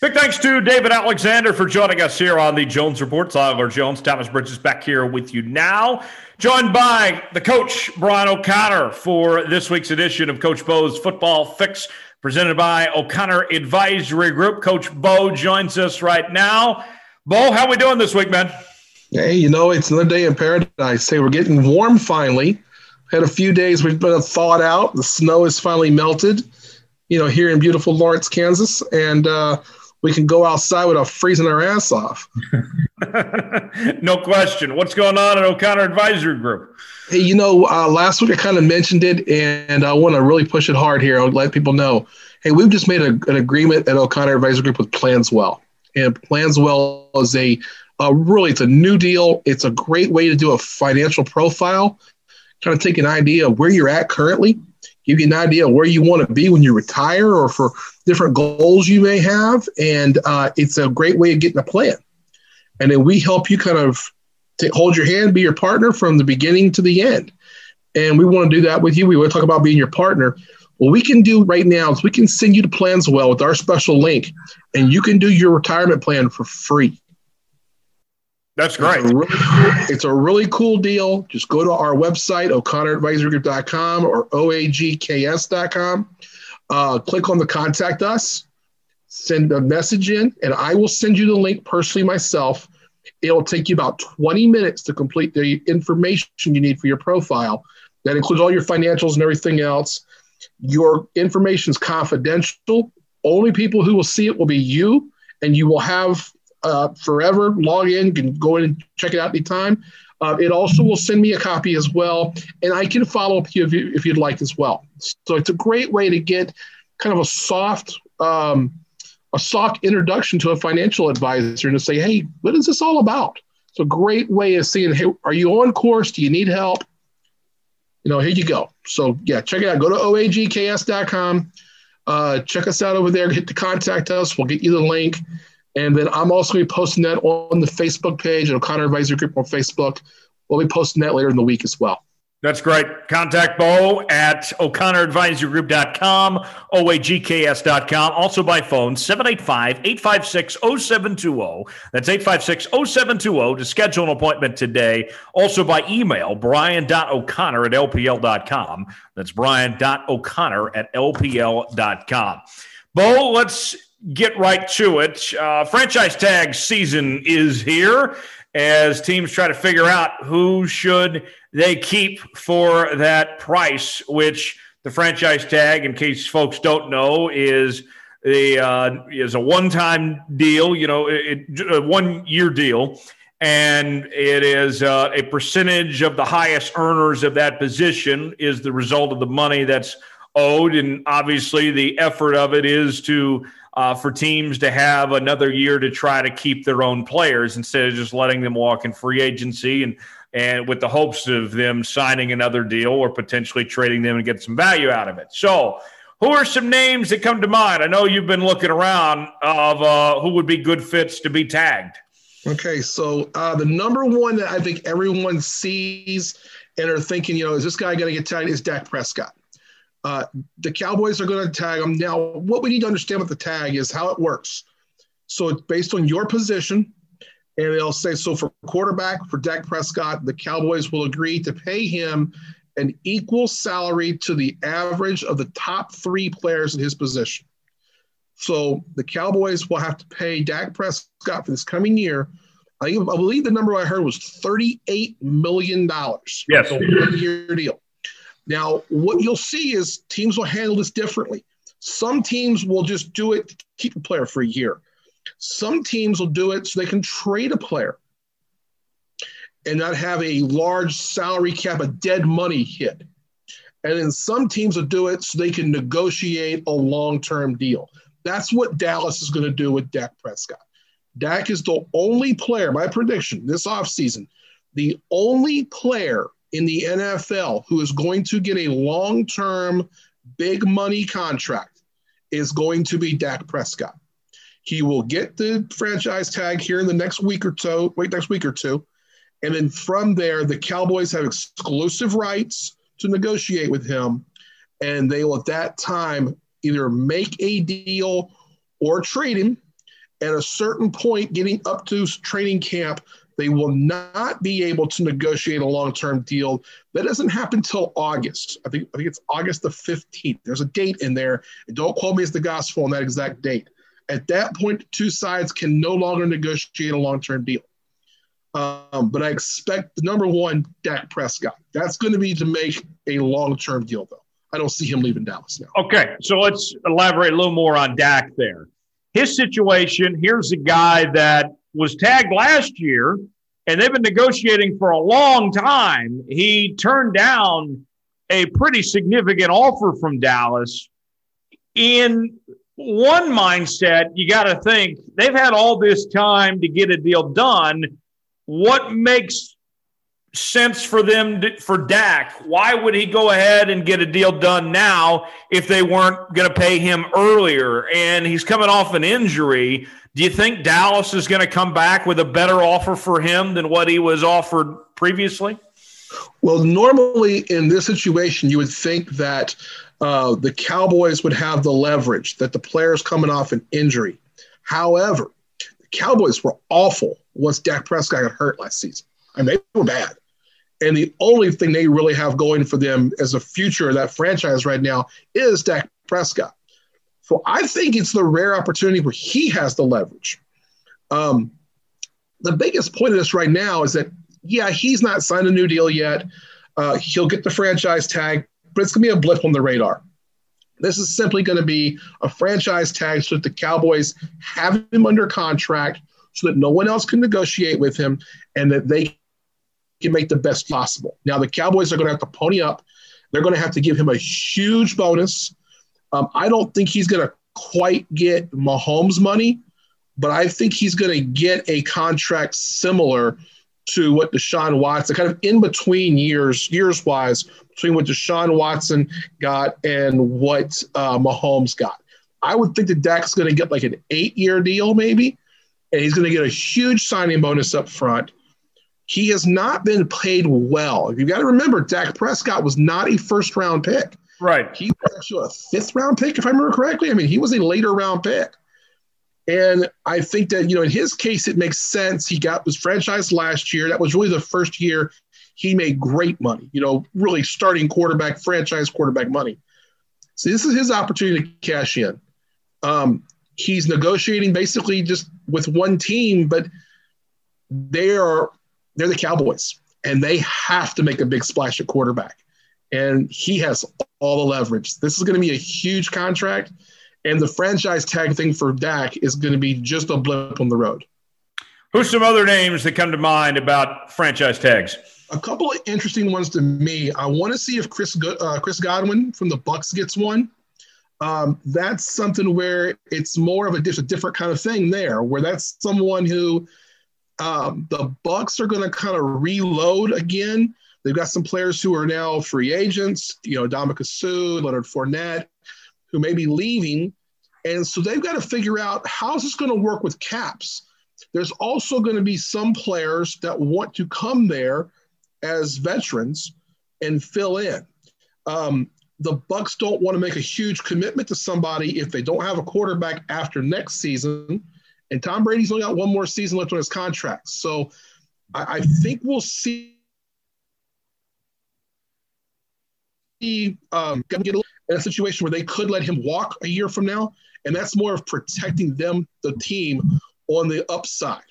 Big thanks to David Alexander for joining us here on the Jones Report. Tyler Jones, Thomas Bridges back here with you now, joined by the coach, Bryan O'Connor, for this week's edition of Coach Bo's Football Fix, presented by O'Connor Advisory Group. Coach Bo joins us right now. Bo, how are we doing this week, man? Hey, you know, it's another day in paradise. Say we're getting warm finally. Had a few days we've been thawed out. The snow is finally melted, you know, here in beautiful Lawrence, Kansas. And, uh, we can go outside without freezing our ass off. no question. What's going on at O'Connor Advisory Group? Hey, you know, uh, last week I kind of mentioned it, and I want to really push it hard here. I'll let people know. Hey, we've just made a, an agreement at O'Connor Advisory Group with Planswell, and Planswell is a, a really it's a new deal. It's a great way to do a financial profile, kind of take an idea of where you're at currently give get an idea of where you want to be when you retire or for different goals you may have. And uh, it's a great way of getting a plan. And then we help you kind of hold your hand, be your partner from the beginning to the end. And we want to do that with you. We want to talk about being your partner. What we can do right now is we can send you the Planswell with our special link, and you can do your retirement plan for free. That's great. It's a, really cool, it's a really cool deal. Just go to our website, o'connoradvisorygroup.com or oagks.com. Uh, click on the contact us, send a message in, and I will send you the link personally myself. It'll take you about 20 minutes to complete the information you need for your profile. That includes all your financials and everything else. Your information is confidential. Only people who will see it will be you, and you will have uh, forever. Log in, can go in and check it out anytime. Uh, it also will send me a copy as well, and I can follow up you if, you if you'd like as well. So it's a great way to get kind of a soft, um, a soft introduction to a financial advisor and to say, hey, what is this all about? It's a great way of seeing, hey, are you on course? Do you need help? You know, here you go. So yeah, check it out. Go to oagks.com. Uh, check us out over there. Hit the contact us. We'll get you the link. And then I'm also going to be posting that on the Facebook page, O'Connor Advisory Group on Facebook. We'll be posting that later in the week as well. That's great. Contact Bo at o'connoradvisorygroup.com, oagks.com. Also by phone, 785-856-0720. That's 856-0720 to schedule an appointment today. Also by email, brian.o'connor at lpl.com. That's brian.o'connor at lpl.com. Bo, let's get right to it. Uh, franchise tag season is here as teams try to figure out who should they keep for that price, which the franchise tag, in case folks don't know, is the uh, is a one-time deal. You know, it, a one-year deal. And it is uh, a percentage of the highest earners of that position is the result of the money that's owed. And obviously, the effort of it is to uh, for teams to have another year to try to keep their own players instead of just letting them walk in free agency and and with the hopes of them signing another deal or potentially trading them and get some value out of it. So, who are some names that come to mind? I know you've been looking around of uh, who would be good fits to be tagged. Okay, so uh, the number one that I think everyone sees and are thinking, you know, is this guy going to get tagged? Is Dak Prescott. Uh, the Cowboys are going to tag him. Now, what we need to understand with the tag is how it works. So it's based on your position, and they'll say so for quarterback for Dak Prescott, the Cowboys will agree to pay him an equal salary to the average of the top three players in his position. So the Cowboys will have to pay Dak Prescott for this coming year. I, I believe the number I heard was $38 million. Yes. A one year deal. Now, what you'll see is teams will handle this differently. Some teams will just do it to keep a player for a year. Some teams will do it so they can trade a player and not have a large salary cap, a dead money hit. And then some teams will do it so they can negotiate a long term deal. That's what Dallas is going to do with Dak Prescott. Dak is the only player, my prediction this offseason, the only player in the NFL who is going to get a long term, big money contract is going to be Dak Prescott. He will get the franchise tag here in the next week or two, wait, next week or two. And then from there, the Cowboys have exclusive rights to negotiate with him. And they will at that time either make a deal or trade him. At a certain point, getting up to training camp, they will not be able to negotiate a long-term deal. That doesn't happen until August. I think I think it's August the 15th. There's a date in there. Don't quote me as the gospel on that exact date. At that point, two sides can no longer negotiate a long-term deal. Um, but I expect the number one, Dak Prescott. That's going to be to make a long-term deal, though. I don't see him leaving Dallas now. Okay, so let's elaborate a little more on Dak there. His situation here's a guy that was tagged last year, and they've been negotiating for a long time. He turned down a pretty significant offer from Dallas. In one mindset, you got to think they've had all this time to get a deal done. What makes sense for them to, for Dak? Why would he go ahead and get a deal done now if they weren't going to pay him earlier? And he's coming off an injury. Do you think Dallas is going to come back with a better offer for him than what he was offered previously? Well, normally in this situation, you would think that uh, the Cowboys would have the leverage, that the player's coming off an injury. However, the Cowboys were awful once Dak Prescott got hurt last season. Mean, they were bad. And the only thing they really have going for them as a future of that franchise right now is Dak Prescott. So I think it's the rare opportunity where he has the leverage. Um, the biggest point of this right now is that, yeah, he's not signed a new deal yet. Uh, he'll get the franchise tag, but it's going to be a blip on the radar. This is simply going to be a franchise tag so that the Cowboys have him under contract so that no one else can negotiate with him and that they can make the best possible. Now, the Cowboys are going to have to pony up. They're going to have to give him a huge bonus. Um, I don't think he's going to quite get Mahomes money, but I think he's going to get a contract similar to what Deshaun Watson, kind of in between years, years wise, between what Deshaun Watson got and what uh, Mahomes got. I would think that Dak's going to get like an eight year deal, maybe, and he's going to get a huge signing bonus up front. He has not been paid well. You've got to remember, Dak Prescott was not a first round pick. Right. He was actually a fifth round pick, if I remember correctly. I mean, he was a later round pick. And I think that, you know, in his case, it makes sense. He got was franchised last year. That was really the first year he made great money, you know, really starting quarterback, franchise quarterback money. So this is his opportunity to cash in. Um, he's negotiating basically just with one team, but they are they're the Cowboys, and they have to make a big splash at quarterback. And he has all the leverage. This is going to be a huge contract, and the franchise tag thing for Dak is going to be just a blip on the road. Who's some other names that come to mind about franchise tags? A couple of interesting ones to me. I want to see if Chris uh, Chris Godwin from the Bucs gets one. Um, that's something where it's more of a, a different kind of thing there, where that's someone who um, the Bucs are going to kind of reload again. They've got some players who are now free agents, you know, Ndamukong Suh, Leonard Fournette, who may be leaving. And so they've got to figure out how's this going to work with caps. There's also going to be some players that want to come there as veterans and fill in. Um, the Bucks don't want to make a huge commitment to somebody if they don't have a quarterback after next season and Tom Brady's only got one more season left on his contract. So I, I think we'll see um, get in a situation where they could let him walk a year from now. And that's more of protecting them, the team, on the upside.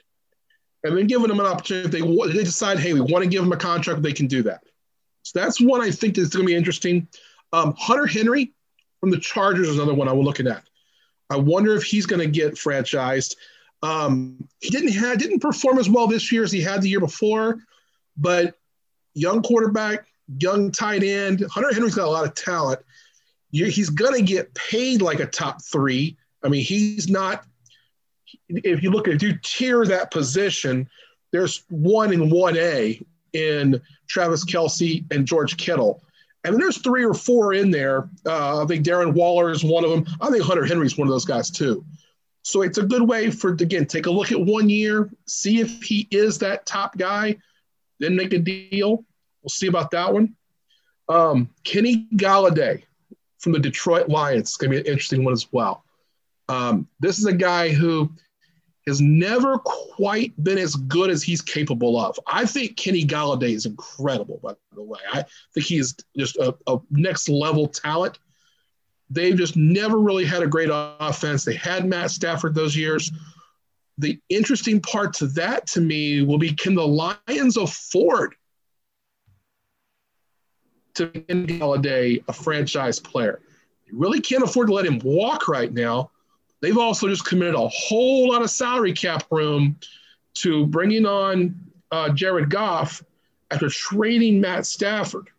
And then giving them an opportunity. If they, they decide, hey, we want to give him a contract, they can do that. So that's one I think that's going to be interesting. Um, Hunter Henry from the Chargers is another one I was looking at. I wonder if he's going to get franchised. Um, he didn't have, didn't perform as well this year as he had the year before, but young quarterback, young tight end. Hunter Henry's got a lot of talent. he's going to get paid like a top three. I mean, he's not if you look at if you tier that position, there's one in one A in Travis Kelce and George Kittle. And there's three or four in there. Uh, I think Darren Waller is one of them. I think Hunter Henry's one of those guys too. So it's a good way for again take a look at one year, see if he is that top guy, then make a deal. We'll see about that one. Um, Kenny Golladay from the Detroit Lions is going to be an interesting one as well. Um, this is a guy who has never quite been as good as he's capable of. I think Kenny Golladay is incredible, by the way. I think he is just a, a next level talent. They've just never really had a great offense. They had Matt Stafford those years. The interesting part to that to me will be can the Lions afford to make Golladay a franchise player? You really can't afford to let him walk right now They've also just committed a whole lot of salary cap room to bringing on uh, Jared Goff after trading Matt Stafford.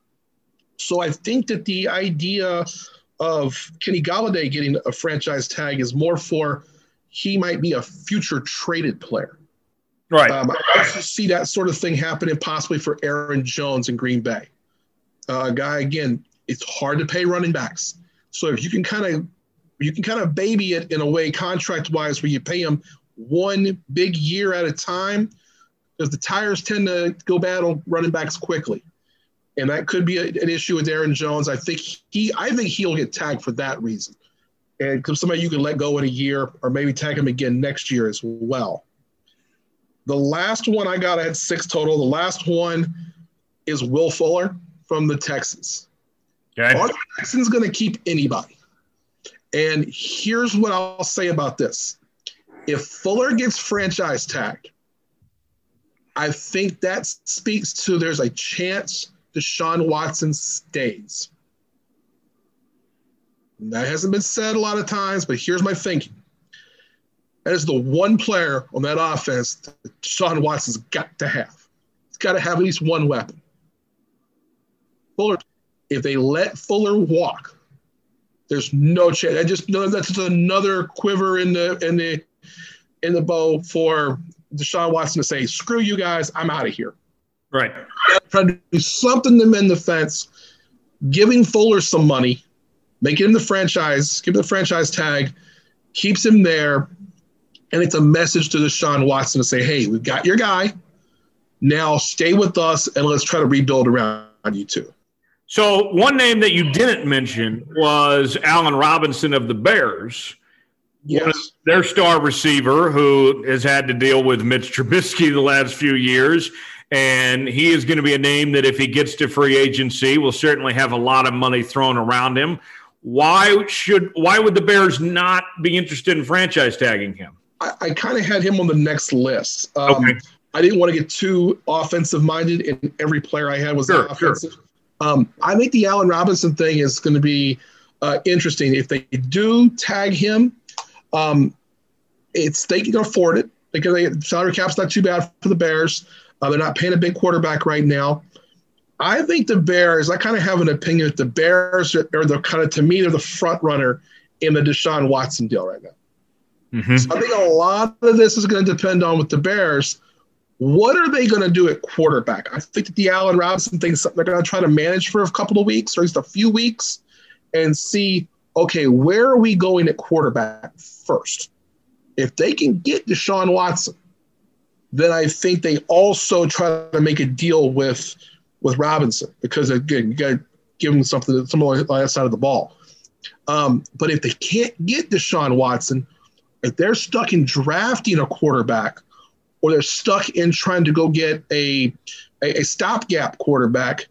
So I think that the idea of Kenny Golladay getting a franchise tag is more for he might be a future traded player. Right. Um, I also see that sort of thing happening possibly for Aaron Jones in Green Bay. Uh, a guy, again, it's hard to pay running backs. So if you can kind of you can kind of baby it in a way contract wise where you pay them one big year at a time because the tires tend to go bad on running backs quickly. And that could be a, an issue with Aaron Jones. I think he I think he'll get tagged for that reason. And because somebody you can let go in a year or maybe tag him again next year as well. The last one I got, I had six total. The last one is Will Fuller from the Texans. Okay. Are the Texans going to keep anybody? And here's what I'll say about this if Fuller gets franchise tagged, I think that speaks to there's a chance Deshaun Watson stays. that hasn't been said a lot of times, but here's my thinking. That is the one player on that offense that Deshaun Watson's got to have. He's got to have at least one weapon. Fuller, if they let Fuller walk, there's no chance. I just know that's just another quiver in the in the in the bow for Deshaun Watson to say, "Screw you guys, I'm out of here." Right. Trying to do something to mend the fence, giving Fuller some money, making him the franchise, give him the franchise tag, keeps him there, and it's a message to Deshaun Watson to say, "Hey, we've got your guy. Now stay with us, and let's try to rebuild around you too." So one name that you didn't mention was Allen Robinson of the Bears. Yes. Their star receiver who has had to deal with Mitch Trubisky the last few years. And he is going to be a name that if he gets to free agency will certainly have a lot of money thrown around him. Why should why would the Bears not be interested in franchise tagging him? I, I kind of had him on the next list. Um, okay. I didn't want to get too offensive minded, and every player I had was sure, offensive. Sure. Um, I think the Allen Robinson thing is going to be uh, interesting. If they do tag him, um, it's they can afford it because they, salary cap's not too bad for the Bears. Uh, they're not paying a big quarterback right now. I think the Bears. I kind of have an opinion that the Bears are, are the kind of to me they're the front runner in the Deshaun Watson deal right now. Mm-hmm. So I think a lot of this is going to depend on with the Bears what are they going to do at quarterback? I think that the Allen Robinson thing is something they're going to try to manage for a couple of weeks or just a few weeks and see, okay, where are we going at quarterback first? If they can get Deshaun Watson, then I think they also try to make a deal with with Robinson because again, you got to give him something, some on that side of the ball. Um, but if they can't get Deshaun Watson, if they're stuck in drafting a quarterback or they're stuck in trying to go get a, a, a stopgap quarterback,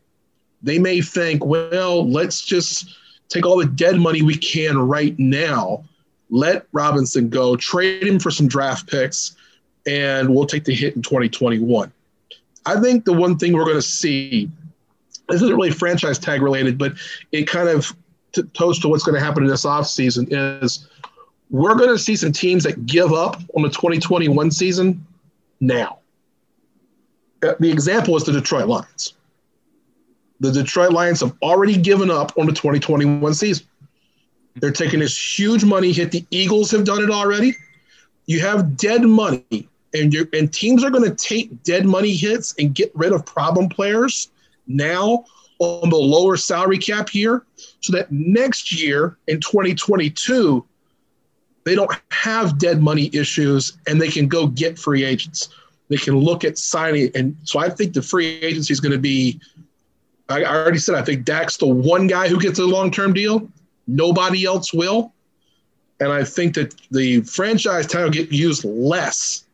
they may think, well, let's just take all the dead money we can right now, let Robinson go, trade him for some draft picks, and we'll take the hit in 2021. I think the one thing we're going to see, this isn't really franchise tag related, but it kind of t- toes to what's going to happen in this offseason is we're going to see some teams that give up on the 2021 season now. Uh, the example is the Detroit Lions. The Detroit Lions have already given up on the 2021 season. They're taking this huge money hit. The Eagles have done it already. you have dead money, and you and teams are going to take dead money hits and get rid of problem players now on the lower salary cap year, so that next year in 2022 they don't have dead money issues and they can go get free agents. They can look at signing, and so I think the free agency is going to be. I, already said I think Dak's the one guy who gets a long term deal. Nobody else will. And I think that the franchise tag get used less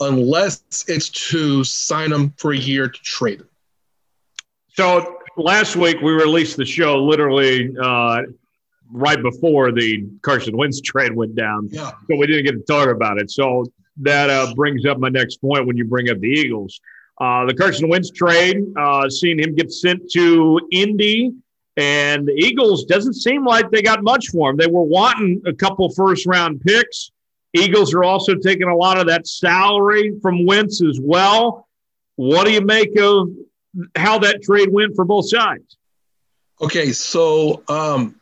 unless it's to sign them for a year to trade them. So last week we released the show literally uh, right before the Carson Wentz trade went down. Yeah. So we didn't get to talk about it. So that uh, brings up my next point when you bring up the Eagles. Uh, the Carson Wentz trade, uh, seeing him get sent to Indy and the Eagles doesn't seem like they got much for him. They were wanting a couple first round picks. Eagles are also taking a lot of that salary from Wentz as well. What do you make of how that trade went for both sides? Okay, so um,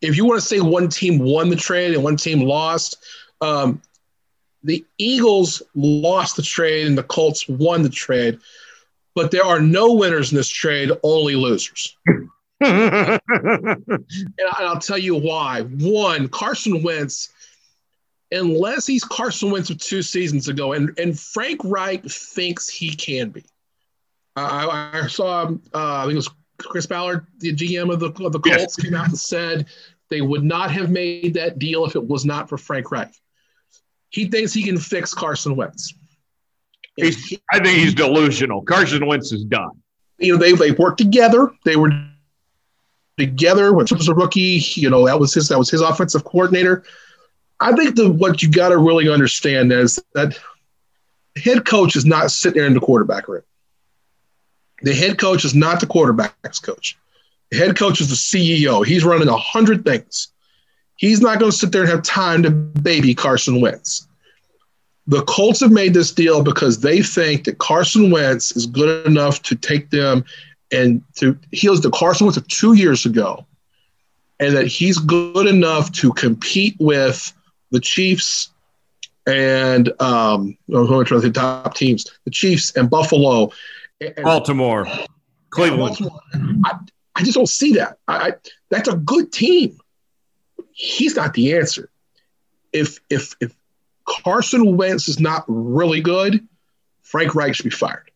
if you want to say one team won the trade and one team lost, um, the Eagles lost the trade and the Colts won the trade. But there are no winners in this trade, only losers. and I'll tell you why. One, Carson Wentz, unless he's Carson Wentz of two seasons ago, and, and Frank Reich thinks he can be. I, I saw, uh, I think it was Chris Ballard, the GM of the, of the Colts, yes. came out and said they would not have made that deal if it was not for Frank Reich. He thinks he can fix Carson Wentz. He, I think he's delusional. Carson Wentz is done. You know, they, they worked together. They were together when he was a rookie. You know, that was his that was his offensive coordinator. I think the what you got to really understand is that head coach is not sitting there in the quarterback room. The head coach is not the quarterback's coach. The head coach is the CEO. He's running a hundred things. He's not going to sit there and have time to baby Carson Wentz. The Colts have made this deal because they think that Carson Wentz is good enough to take them and to he was the Carson Wentz of two years ago, and that he's good enough to compete with the Chiefs and um, trying to say top teams, the Chiefs and Buffalo, Baltimore, Cleveland. I, I just don't see that. I, I that's a good team. He's not the answer. If if if Carson Wentz is not really good, Frank Reich should be fired.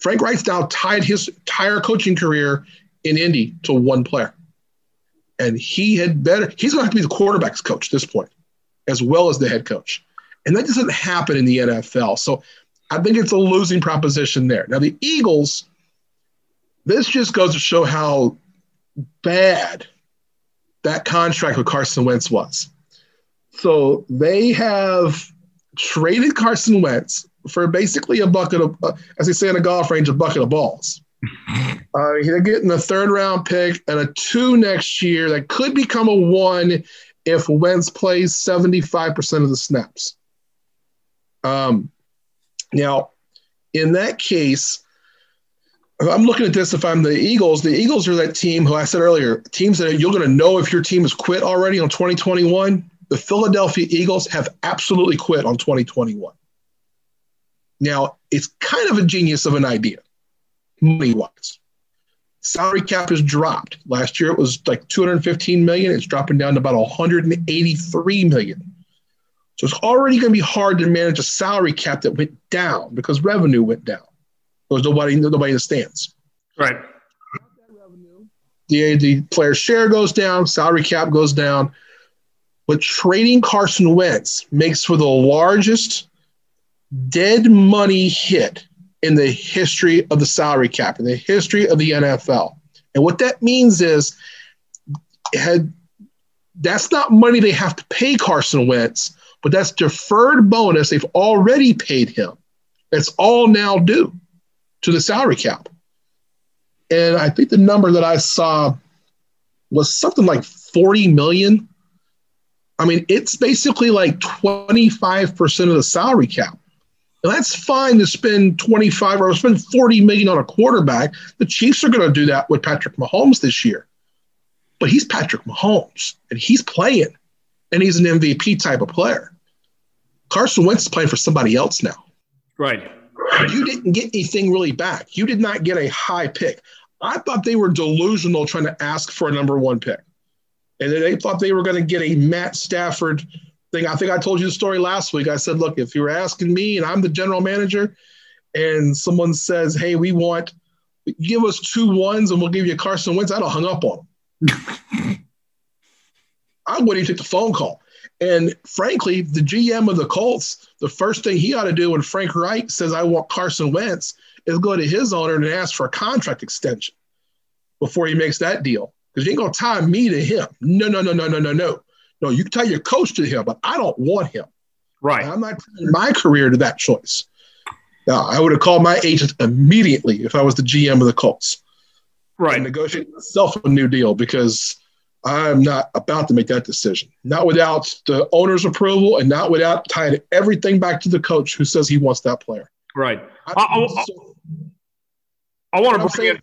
Frank Reich's now tied his entire coaching career in Indy to one player. And he had better, he's going to have to be the quarterback's coach at this point, as well as the head coach. And that doesn't happen in the NFL. So I think it's a losing proposition there. Now, the Eagles, this just goes to show how bad that contract with Carson Wentz was. So they have traded Carson Wentz for basically a bucket of, uh, as they say in a golf range, a bucket of balls. Uh, they're getting a third round pick and a two next year that could become a one if Wentz plays 75% of the snaps. Um, now, in that case, I'm looking at this if I'm the Eagles. The Eagles are that team who I said earlier, teams that you're going to know if your team has quit already on 2021. The Philadelphia Eagles have absolutely quit on 2021. Now, it's kind of a genius of an idea, money wise. Salary cap has dropped. Last year it was like 215 million. It's dropping down to about 183 million. So it's already going to be hard to manage a salary cap that went down because revenue went down. There's nobody, nobody in the stands. Right. The, the player share goes down, salary cap goes down. But trading Carson Wentz makes for the largest dead money hit in the history of the salary cap, in the history of the NFL. And what that means is had, that's not money they have to pay Carson Wentz, but that's deferred bonus they've already paid him. That's all now due to the salary cap. And I think the number that I saw was something like 40 million. I mean, it's basically like 25% of the salary cap. Now, that's fine to spend 25 or spend 40 million on a quarterback. The Chiefs are going to do that with Patrick Mahomes this year. But he's Patrick Mahomes and he's playing and he's an MVP type of player. Carson Wentz is playing for somebody else now. Right. You didn't get anything really back. You did not get a high pick. I thought they were delusional trying to ask for a number one pick. And they thought they were going to get a Matt Stafford thing. I think I told you the story last week. I said, look, if you were asking me and I'm the general manager and someone says, hey, we want, give us two ones and we'll give you Carson Wentz, I'd have hung up on them. I wouldn't even take the phone call. And frankly, the GM of the Colts, the first thing he ought to do when Frank Reich says, I want Carson Wentz, is go to his owner and ask for a contract extension before he makes that deal. Because you ain't going to tie me to him. No, no, no, no, no, no, no. No, you can tie your coach to him, but I don't want him. Right. I'm not tying my career to that choice. Now, I would have called my agent immediately if I was the GM of the Colts. Right. And negotiate myself a new deal because I'm not about to make that decision. Not without the owner's approval and not without tying everything back to the coach who says he wants that player. Right. I, I, I want to bring in,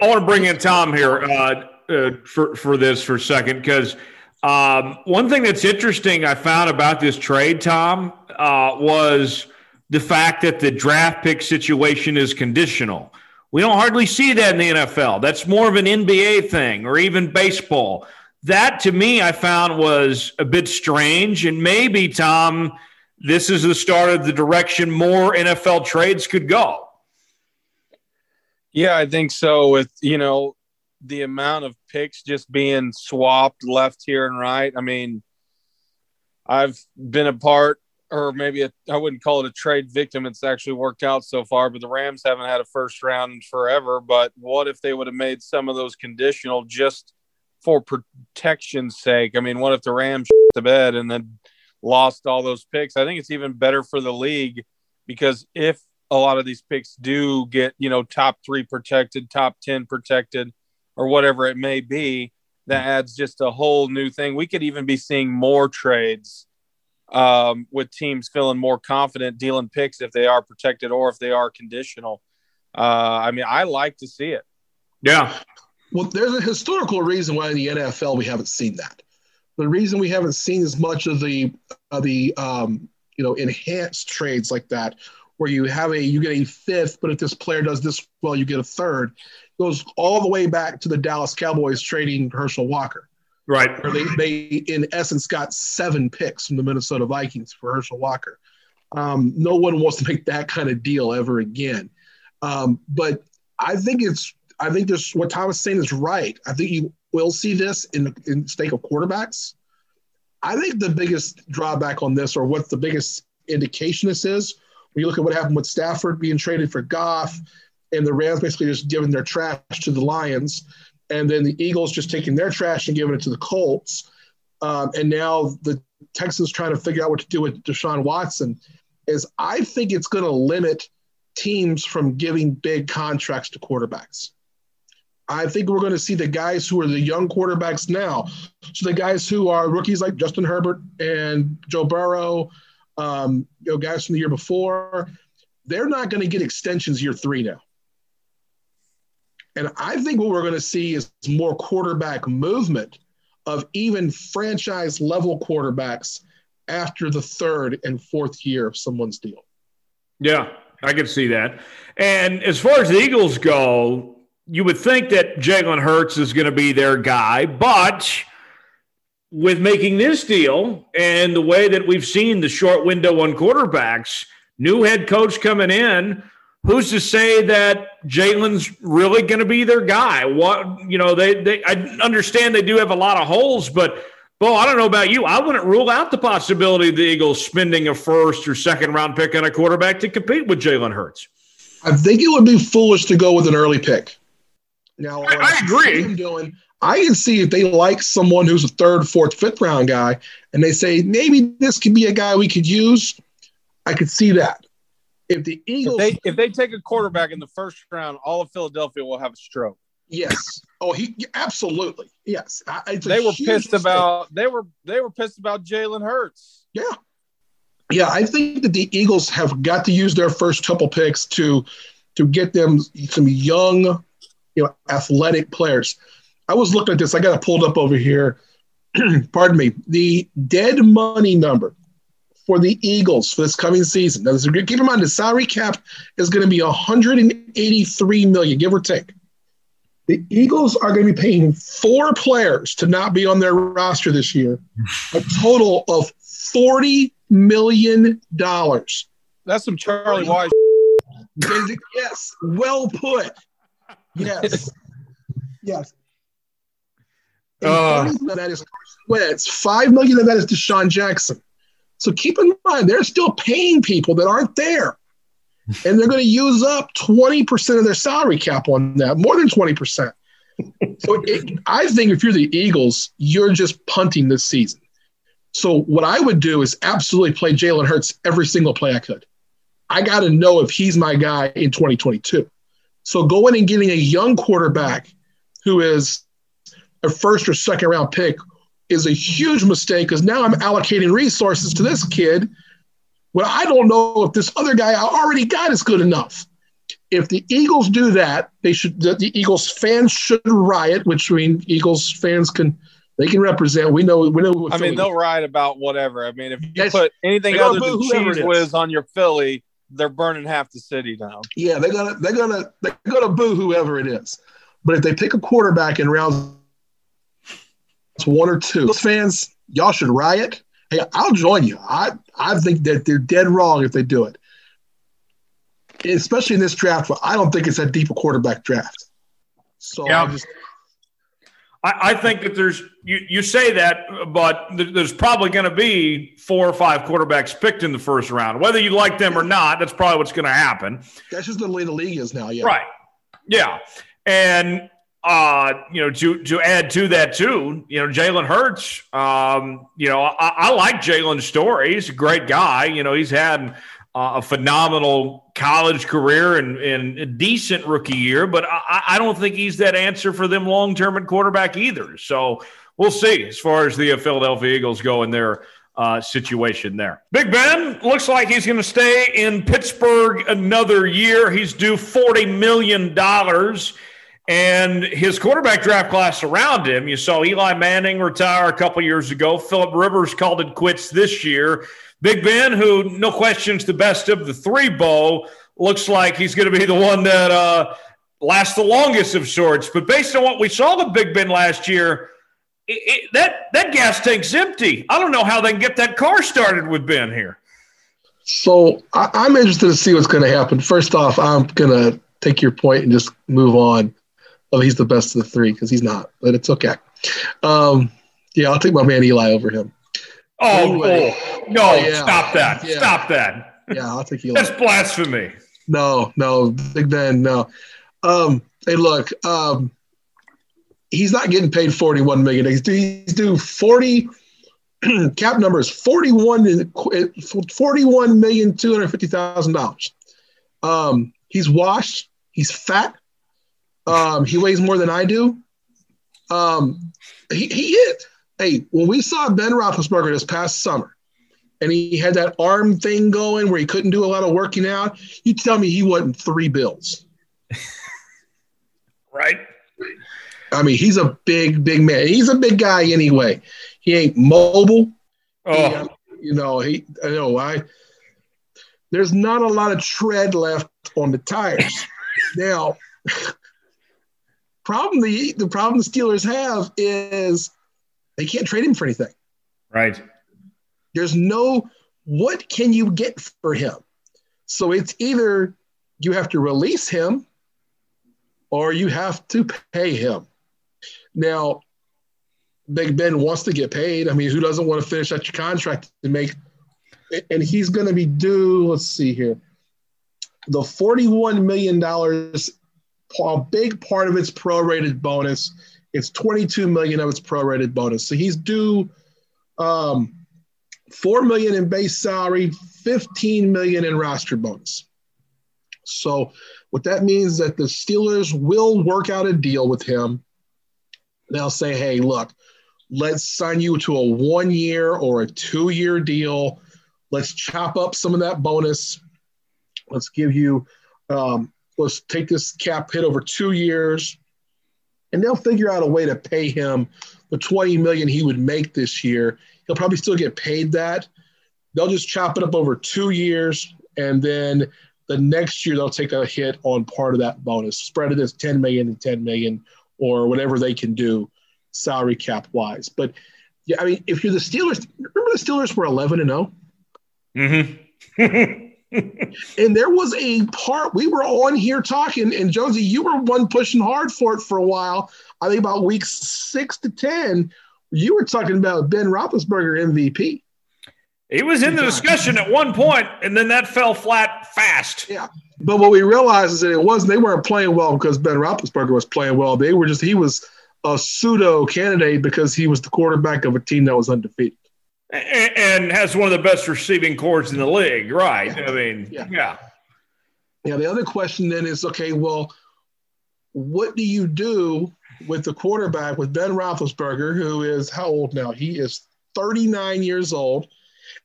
I want to bring in Tom here uh, uh, for for this for a second because um, one thing that's interesting I found about this trade, Tom, uh, was the fact that the draft pick situation is conditional. We don't hardly see that in the NFL. That's more of an NBA thing or even baseball. That to me, I found was a bit strange. And maybe, Tom, this is the start of the direction more NFL trades could go. Yeah, I think so. With, you know, the amount of picks just being swapped left here and right. I mean, I've been a part or maybe I wouldn't call it a trade victim. It's actually worked out so far, but the Rams haven't had a first round forever. But what if they would have made some of those conditional just for protection's sake? I mean, what if the Rams the bed and then lost all those picks? I think it's even better for the league because if a lot of these picks do get, you know, top three protected, top 10 protected, or whatever it may be, that adds just a whole new thing. We could even be seeing more trades um, with teams feeling more confident dealing picks if they are protected or if they are conditional. Uh, I mean, I like to see it. Yeah. Well, there's a historical reason why in the NFL we haven't seen that. The reason we haven't seen as much of the of the um, you know enhanced trades like that, where you have a you get a fifth, but if this player does this well, you get a third, goes all the way back to the Dallas Cowboys trading Herschel Walker. Right. Where they, they, in essence, got seven picks from the Minnesota Vikings for Herschel Walker. Um, no one wants to make that kind of deal ever again. Um, but I think it's, I think this, what Thomas saying is right. I think you will see this in the in stake of quarterbacks. I think the biggest drawback on this, or what the biggest indication this is, when you look at what happened with Stafford being traded for Goff, and the Rams basically just giving their trash to the Lions and then the Eagles just taking their trash and giving it to the Colts. Um, and now the Texans trying to figure out what to do with Deshaun Watson. Is I think it's going to limit teams from giving big contracts to quarterbacks. I think we're going to see the guys who are the young quarterbacks now. So the guys who are rookies like Justin Herbert and Joe Burrow, um, you know, guys from the year before, they're not going to get extensions year three now. And I think what we're going to see is more quarterback movement of even franchise level quarterbacks after the third and fourth year of someone's deal. Yeah, I can see that. And as far as the Eagles go, you would think that Jalen Hurts is going to be their guy, but with making this deal and the way that we've seen the short window on quarterbacks, new head coach coming in – who's to say that Jalen's really going to be their guy? What you know, they they I understand they do have a lot of holes, but Bo, I don't know about you. I wouldn't rule out the possibility of the Eagles spending a first or second round pick on a quarterback to compete with Jalen Hurts. I think it would be foolish to go with an early pick. Now, I, I agree. Doing, I can see if they like someone who's a third, fourth, fifth round guy, and they say maybe this could be a guy we could use. I could see that. If the Eagles, if they, if they take a quarterback in the first round, all of Philadelphia will have a stroke. Yes. Oh, he absolutely yes. they were pissed mistake. about they were they were pissed about Jalen Hurts. Yeah. Yeah, I think that the Eagles have got to use their first couple picks to to get them some young, you know, athletic players. I was looking at this. I got it pulled up over here. Pardon me. The dead money number for the Eagles for this coming season. Now, keep in mind the salary cap is going to be 183 million, give or take. The Eagles are going to be paying four players to not be on their roster this year, a total of 40 million dollars. That's some Charlie Weis. yes, well put. Yes, yes. Uh, that is Wentz. Five million of that is DeSean Jackson. So keep in mind, they're still paying people that aren't there. And they're going to use up 20% of their salary cap on that, more than 20%. so it, I think if you're the Eagles, you're just punting this season. So what I would do is absolutely play Jalen Hurts every single play I could. I got to know if he's my guy in 2022. So going and getting a young quarterback who is a first or second round pick is a huge mistake because now I'm allocating resources to this kid. Well, I don't know if this other guy I already got is good enough. If the Eagles do that, they should. The, the Eagles fans should riot, which I mean, Eagles fans can they can represent. We know. We know. I mean, they'll riot about whatever. I mean, if you yes, put anything other than Cheez Whiz on your Philly, they're burning half the city down. Yeah, they're gonna they're gonna they're gonna boo whoever it is. But if they pick a quarterback in rounds one or two, those fans, y'all should riot. Hey, I'll join you. I I think that they're dead wrong if they do it. Especially in this draft, but I don't think it's that deep a quarterback draft. So yeah. I just I, think that there's you, you say that, but there's probably going to be four or five quarterbacks picked in the first round. Whether you like them or not, that's probably what's going to happen. That's just the way the league is now. Yeah. Right. Yeah. And uh, you know, to to add to that too, you know, Jalen Hurts. Um, you know, I, I like Jalen's story. He's a great guy. You know, he's had uh, a phenomenal college career and, and, a decent rookie year, but I, I don't think he's that answer for them long term at quarterback either. So we'll see as far as the Philadelphia Eagles go in their uh, situation there. Big Ben looks like he's going to stay in Pittsburgh another year. He's due $40 million and his quarterback draft class around him, you saw Eli Manning retire a couple years ago. Philip Rivers called it quits this year. Big Ben, who no question's the best of the three, Bo, looks like he's going to be the one that uh, lasts the longest of sorts. But based on what we saw with Big Ben last year, it, it, that that gas tank's empty. I don't know how they can get that car started with Ben here. So I, I'm interested to see what's going to happen. First off, I'm going to take your point and just move on oh, he's the best of the three because he's not, but it's okay. Um, yeah, I'll take my man Eli over him. Oh, anyway, oh no! Oh, yeah. Stop that! Yeah. Stop that! Yeah, I'll take Eli. That's blasphemy. No, no, Big Ben, no. Um, hey, look, um, he's not getting paid forty-one million. He's due, he's due forty. cap number is forty-one, forty-one million two hundred fifty thousand dollars. Um, he's washed. He's fat. Um, he weighs more than I do. Um, he, he hit. Hey, when we saw Ben Roethlisberger this past summer, and he had that arm thing going where he couldn't do a lot of working out, you tell me he wasn't three bills. right. I mean, he's a big, big man. He's a big guy anyway. He ain't mobile. Oh. He, um, you know, he. I know. I. There's not a lot of tread left on the tires. now, problem the the problem the Steelers have is they can't trade him for anything. Right. There's no what can you get for him? So it's either you have to release him or you have to pay him. Now, Big Ben wants to get paid. I mean, who doesn't want to finish out your contract to make and he's going to be due, let's see here. The $41 million a big part of its prorated bonus. It's 22 million of its prorated bonus. So he's due um, 4 million in base salary, 15 million in roster bonus. So what that means is that the Steelers will work out a deal with him. They'll say, "Hey, look, let's sign you to a one year or a two year deal. Let's chop up some of that bonus. Let's give you um, let's take this cap hit over two years, and they'll figure out a way to pay him the 20 million he would make this year. He'll probably still get paid that, they'll just chop it up over two years, and then the next year they'll take a hit on part of that bonus, spread it as 10 million and 10 million, or whatever they can do salary cap wise. But yeah, I mean, if you're the Steelers, remember the Steelers were 11 and 0. Mm-hmm. and there was a part we were on here talking, and Jonesy, you were one pushing hard for it for a while. I think about weeks six to ten, you were talking about Ben Roethlisberger MVP. He was in the discussion at one point, and then that fell flat fast. Yeah, but what we realized is that it wasn't they weren't playing well because Ben Roethlisberger was playing well. They were just he was a pseudo candidate because he was the quarterback of a team that was undefeated and has one of the best receiving corps in the league, right? I mean, yeah. yeah. Yeah. The other question then is okay, well, what do you do with the quarterback with Ben Roethlisberger, who is how old now? He is 39 years old.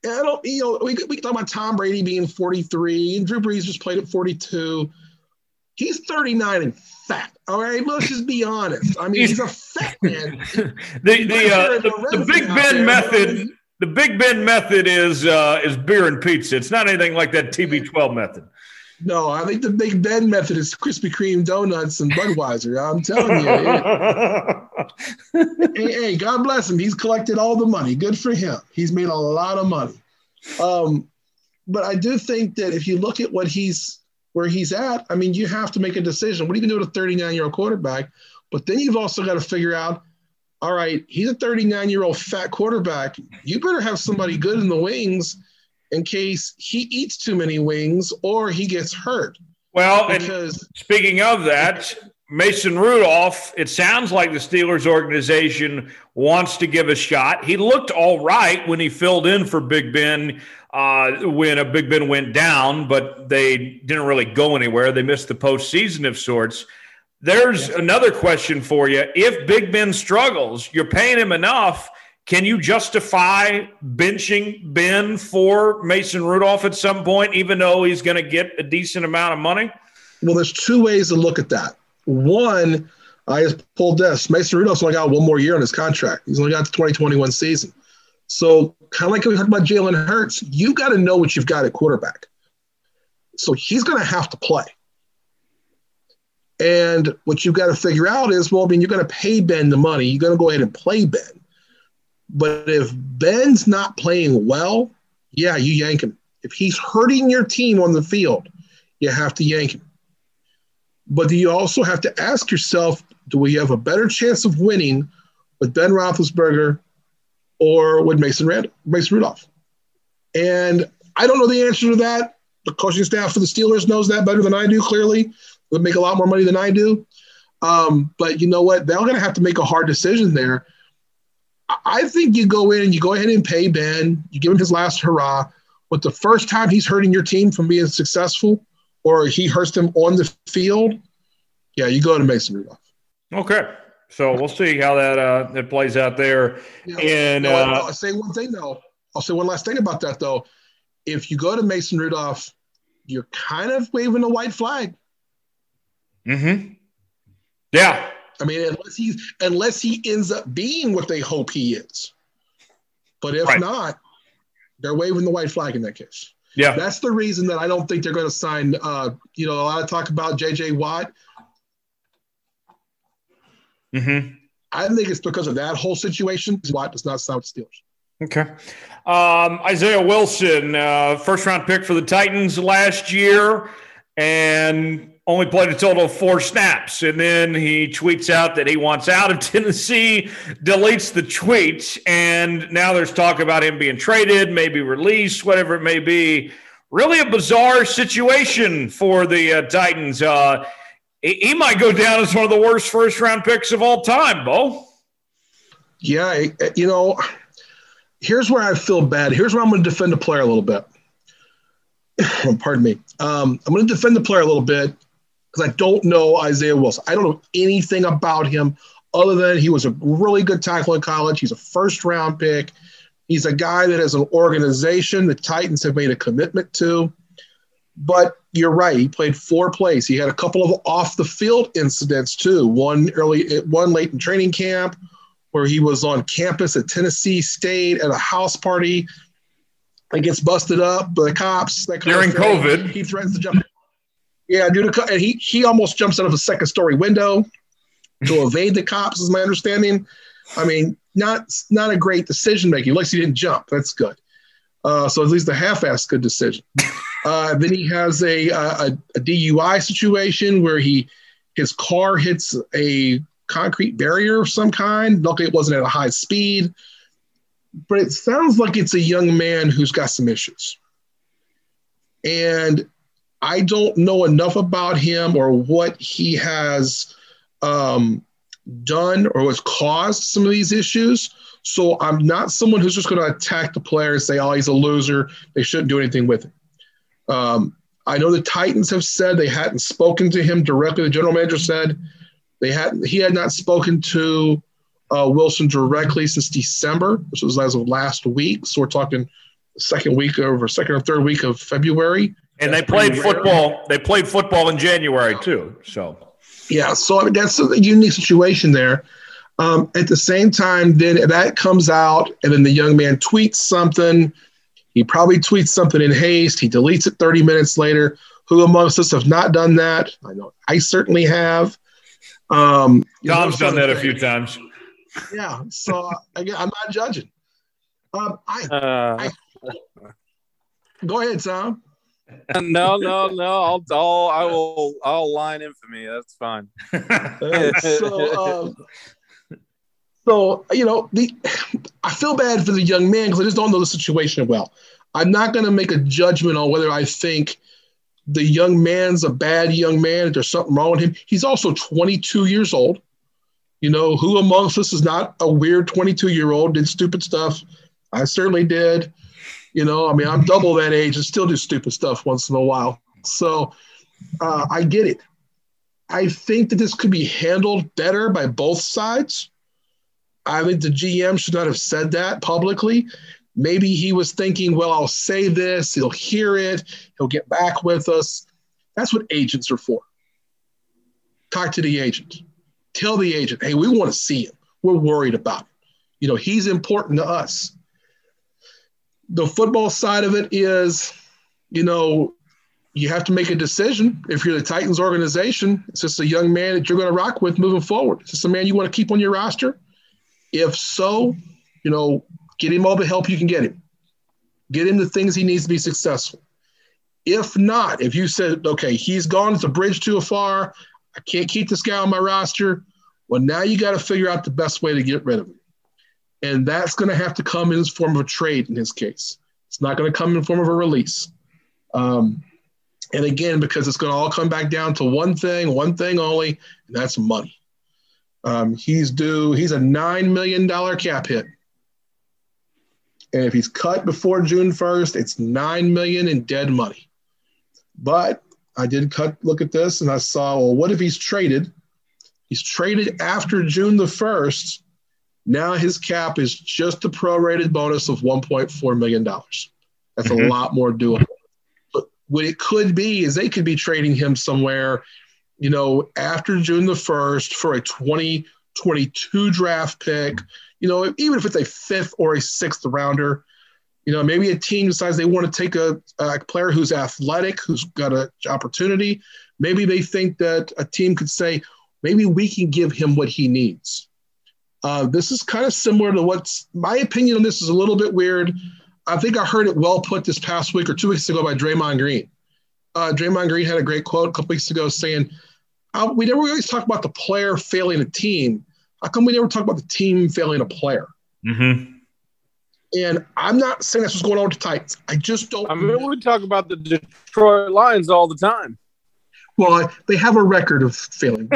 And I don't, you know, we, we can talk about Tom Brady being 43 and Drew Brees just played at 42. He's 39 and fat. All right, let's just be honest. I mean, he's a fat man. the the, uh, the, the Big Ben there, method the Big Ben method is uh, is beer and pizza. It's not anything like that TB12 method. No, I think the Big Ben method is Krispy Kreme donuts and Budweiser. I'm telling you. hey, hey, God bless him. He's collected all the money. Good for him. He's made a lot of money. Um, but I do think that if you look at what he's where he's at, I mean, you have to make a decision. What are you going to do with a 39 year old quarterback? But then you've also got to figure out all right, he's a 39 year old fat quarterback. You better have somebody good in the wings in case he eats too many wings or he gets hurt. Well, because, and speaking of that, Mason Rudolph, it sounds like the Steelers organization wants to give a shot. He looked all right when he filled in for Big Ben uh, when a Big Ben went down, but they didn't really go anywhere. They missed the postseason of sorts. There's yeah. another question for you. If Big Ben struggles, you're paying him enough. Can you justify benching Ben for Mason Rudolph at some point, even though he's going to get a decent amount of money? Well, there's two ways to look at that. One, I just pulled this. Mason Rudolph's only got one more year on his contract. He's only got the 2021 season. So, kind of like we talked about Jalen Hurts, you got to know what you've got at quarterback. So, he's going to have to play. And what you've got to figure out is, well, I mean, you're going to pay Ben the money. You're going to go ahead and play Ben. But if Ben's not playing well, yeah, you yank him. If he's hurting your team on the field, you have to yank him. But you also have to ask yourself, do we have a better chance of winning with Ben Roethlisberger or with Mason, Rand- Mason Rudolph? And I don't know the answer to that. The coaching staff for the Steelers knows that better than I do, clearly would make a lot more money than I do. Um, but you know what? They're going to have to make a hard decision there. I think you go in and you go ahead and pay Ben, you give him his last hurrah. But the first time he's hurting your team from being successful or he hurts them on the field, yeah, you go to Mason Rudolph. Okay. So we'll see how that uh, that plays out there. Yeah. And no, uh, I'll say one thing though. I'll say one last thing about that though. If you go to Mason Rudolph, you're kind of waving a white flag. Mm-hmm. Yeah. I mean, unless he's unless he ends up being what they hope he is. But if right. not, they're waving the white flag in that case. Yeah. That's the reason that I don't think they're going to sign uh, you know, a lot of talk about JJ Watt. Mm-hmm. I think it's because of that whole situation. Watt does not sign with Steelers. Okay. Um, Isaiah Wilson, uh, first round pick for the Titans last year. And only played a total of four snaps. And then he tweets out that he wants out of Tennessee, deletes the tweet. And now there's talk about him being traded, maybe released, whatever it may be. Really a bizarre situation for the uh, Titans. Uh, he, he might go down as one of the worst first round picks of all time, Bo. Yeah, you know, here's where I feel bad. Here's where I'm going to defend the player a little bit. Pardon me. Um, I'm going to defend the player a little bit because I don't know Isaiah Wilson. I don't know anything about him other than he was a really good tackle in college. He's a first round pick. He's a guy that has an organization the Titans have made a commitment to. But you're right. He played four plays. He had a couple of off the field incidents too. One early, one late in training camp, where he was on campus at Tennessee State at a house party. He gets busted up by the cops. That During. COVID. he threatens to jump. Yeah, due to co- and he he almost jumps out of a second story window to evade the cops, is my understanding. I mean, not not a great decision making. At least he didn't jump. That's good. Uh, so at least a half-assed good decision. Uh, then he has a, a a DUI situation where he his car hits a concrete barrier of some kind. Luckily, it wasn't at a high speed, but it sounds like it's a young man who's got some issues. And I don't know enough about him or what he has um, done or what's caused some of these issues. So I'm not someone who's just going to attack the player and say, oh, he's a loser. They shouldn't do anything with him. Um, I know the Titans have said they hadn't spoken to him directly. The general manager said they hadn't, he had not spoken to uh, Wilson directly since December, which was as of last week. So we're talking second week of second or third week of February. And they That's pretty played rare. football. They played football in January too. So Yeah, so I mean, that's a unique situation there. Um, at the same time, then that comes out, and then the young man tweets something. He probably tweets something in haste. He deletes it 30 minutes later. Who amongst us have not done that? I know I certainly have. Um, Tom's done that a few times. Yeah, so again, I'm not judging. Um, I Uh, go ahead, Tom. No, no, no. I'll, I'll, I will, I'll line infamy. That's fine. So, um, so you know, the I feel bad for the young man because I just don't know the situation well. I'm not going to make a judgment on whether I think the young man's a bad young man. If there's something wrong with him, he's also 22 years old. You know, who amongst us is not a weird 22 year old did stupid stuff? I certainly did. You know, I mean, I'm double that age and still do stupid stuff once in a while. So uh, I get it. I think that this could be handled better by both sides. I think the GM should not have said that publicly. Maybe he was thinking, well, I'll say this, he'll hear it, he'll get back with us. That's what agents are for. Talk to the agent. Tell the agent, hey, we want to see him. We're worried about him. You know, he's important to us. The football side of it is, you know, you have to make a decision. If you're the Titans organization, it's just a young man that you're going to rock with moving forward? Is this a man you want to keep on your roster? If so, you know, get him all the help you can get him. Get him the things he needs to be successful. If not, if you said, okay, he's gone, it's a bridge too far, I can't keep this guy on my roster, well, now you got to figure out the best way to get rid of him. And that's going to have to come in the form of a trade in his case. It's not going to come in the form of a release. Um, and again, because it's going to all come back down to one thing, one thing only, and that's money. Um, he's due, he's a $9 million cap hit. And if he's cut before June 1st, it's 9 million in dead money. But I did cut, look at this and I saw, well, what if he's traded? He's traded after June the 1st. Now his cap is just a prorated bonus of $1.4 million. That's Mhm. a lot more doable. But what it could be is they could be trading him somewhere, you know, after June the 1st for a 2022 draft pick, you know, even if it's a fifth or a sixth rounder. You know, maybe a team decides they want to take a, a player who's athletic, who's got an opportunity. Maybe they think that a team could say, maybe we can give him what he needs. Uh, this is kind of similar to what's my opinion on this is a little bit weird. I think I heard it well put this past week or two weeks ago by Draymond Green. Uh, Draymond Green had a great quote a couple weeks ago saying, uh, "We never always talk about the player failing a team. How come we never talk about the team failing a player?" Mm-hmm. And I'm not saying that's what's going on with the Titans. I just don't. I mean, we talk about the Detroit Lions all the time. Well, they have a record of failing.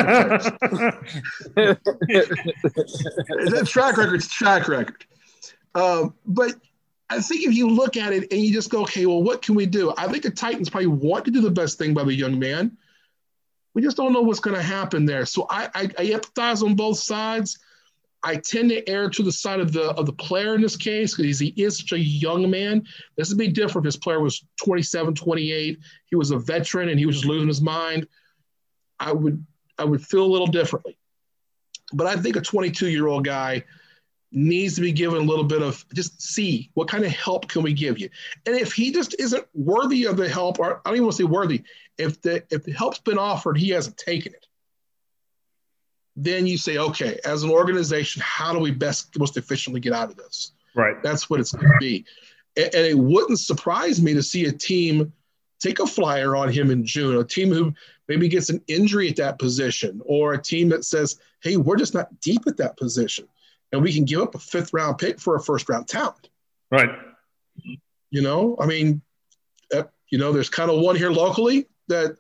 Track record. It's track record. Um, but I think if you look at it and you just go, okay, well, what can we do? I think the Titans probably want to do the best thing by the young man. We just don't know what's going to happen there. So I, I, I empathize on both sides. I tend to err to the side of the of the player in this case because he is such a young man. This would be different if his player was 27, 28. He was a veteran and he was just losing his mind. I would I would feel a little differently. But I think a 22 year old guy, needs to be given a little bit of just see what kind of help can we give you. And if he just isn't worthy of the help, or I don't even want to say worthy, if the if the help's been offered, he hasn't taken it. Then you say, okay, as an organization, how do we best most efficiently get out of this? Right. That's what it's going to be. And, and it wouldn't surprise me to see a team take a flyer on him in June, a team who maybe gets an injury at that position, or a team that says, hey, we're just not deep at that position and we can give up a fifth round pick for a first round talent. Right. You know, I mean, uh, you know, there's kind of one here locally that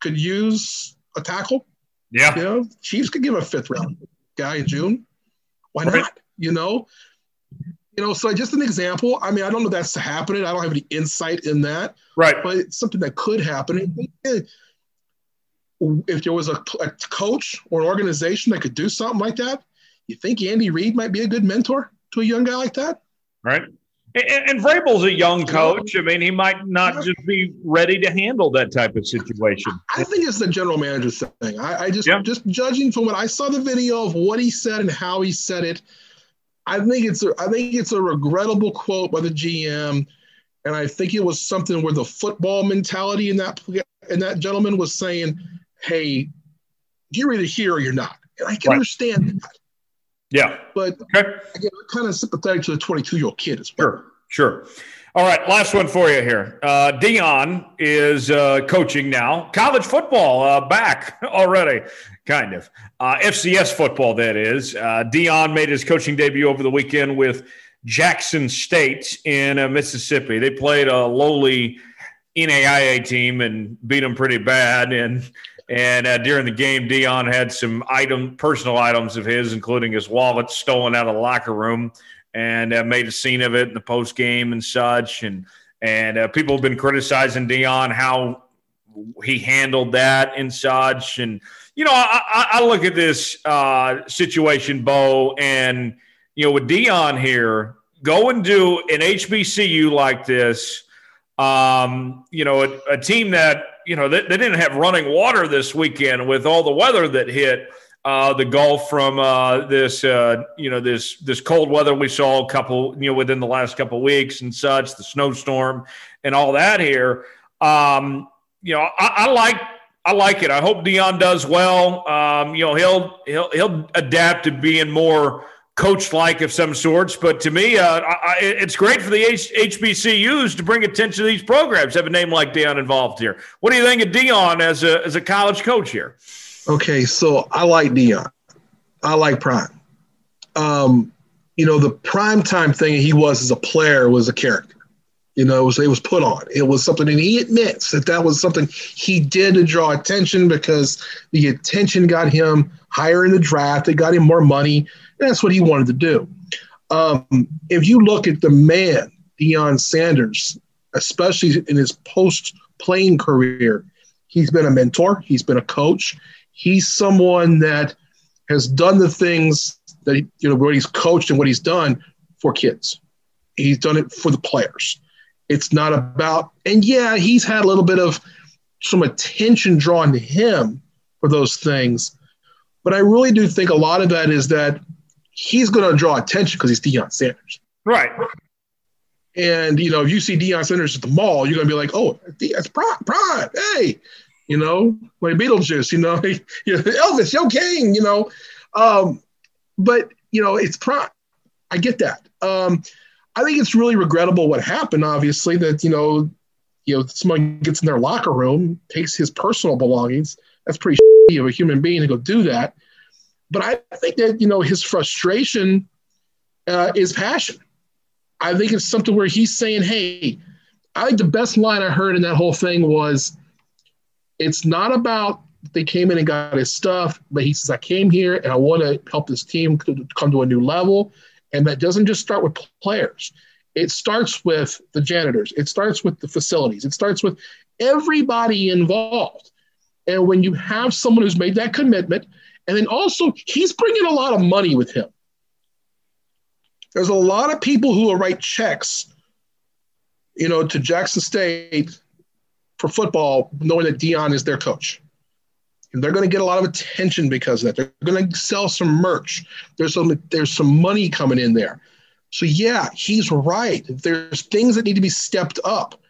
could use a tackle. Yeah. You know, Chiefs could give a fifth round guy in June. Why right. not? You know, you know, so just an example. I mean, I don't know that's happening. I don't have any insight in that. Right. But it's something that could happen. Eh, if there was a, a coach or an organization that could do something like that, you think Andy Reid might be a good mentor to a young guy like that? Right. And, and Vrabel's a young coach. I mean, he might not just be ready to handle that type of situation. I think it's the general manager's thing. I, I just, yeah. just judging from what I saw the video of what he said and how he said it, I think it's, a, I think it's a regrettable quote by the GM, and I think it was something where the football mentality in that, and that gentleman was saying, "Hey, you're either here or you're not," and I can right. understand that. Yeah. But okay. again, I'm kind of sympathetic to the 22 year old kid as well. Sure. Sure. All right, last one for you here. Uh, Deion is uh, coaching now. College football uh, back already, kind of. Uh, FCS football, that is. Uh, Deion made his coaching debut over the weekend with Jackson State in uh, Mississippi. They played a lowly NAIA team and beat them pretty bad. And and uh, during the game, Deion had some item, personal items of his, including his wallet, stolen out of the locker room, and uh, made a scene of it in the post game and such. And and uh, people have been criticizing Deion how he handled that and such. And you know, I, I look at this uh, situation, Bo, and you know, with Deion here, go and do an HBCU like this. Um, you know, a, a team that you know, they, they didn't have running water this weekend with all the weather that hit uh, the Gulf from uh, this, uh, you know, this this cold weather we saw a couple, you know, within the last couple weeks and such, the snowstorm and all that here. Um, you know, I, I like I like it. I hope Deion does well. Um, you know, he'll he'll he'll adapt to being more coach like of some sorts. But to me, uh, I, it's great for the H- HBCUs to bring attention to these programs. Have a name like Deion involved here. What do you think of Deion as a as a college coach here? Okay, so I like Deion. I like Prime. Um, you know, the prime time thing he was as a player was a character. You know, it was it was put on. It was something, and he admits that that was something he did to draw attention because the attention got him higher in the draft. It got him more money. That's what he wanted to do. Um, if you look at the man, Deion Sanders, especially in his post playing career, he's been a mentor, he's been a coach, he's someone that has done the things that you know what he's coached and what he's done for kids. He's done it for the players. It's not about, and yeah, he's had a little bit of some attention drawn to him for those things. But I really do think a lot of that is that he's going to draw attention because he's Deion Sanders. Right. And, you know, if you see Deion Sanders at the mall, you're going to be like, oh, that's Prime, Prime, hey, you know, like Beetlejuice, you know, Elvis, yo, King, you know. Um, but, you know, it's Prime. I get that. Um, I think it's really regrettable what happened, obviously, that, you know, you know, someone gets in their locker room, takes his personal belongings. That's pretty of a human being to go do that. But I think that, you know, his frustration uh, is passion. I think it's something where he's saying, hey, I think the best line I heard in that whole thing was, it's not about they came in and got his stuff, but he says, I came here and I want to help this team come to a new level. And that doesn't just start with players. It starts with the janitors. It starts with the facilities. It starts with everybody involved. And when you have someone who's made that commitment and then also, he's bringing a lot of money with him. There's a lot of people who will write checks, you know, to Jackson State for football, knowing that Deion is their coach. They're going to get a lot of attention because of that. They're going to sell some merch. There's some there's some money coming in there. So yeah, he's right. There's things that need to be stepped up.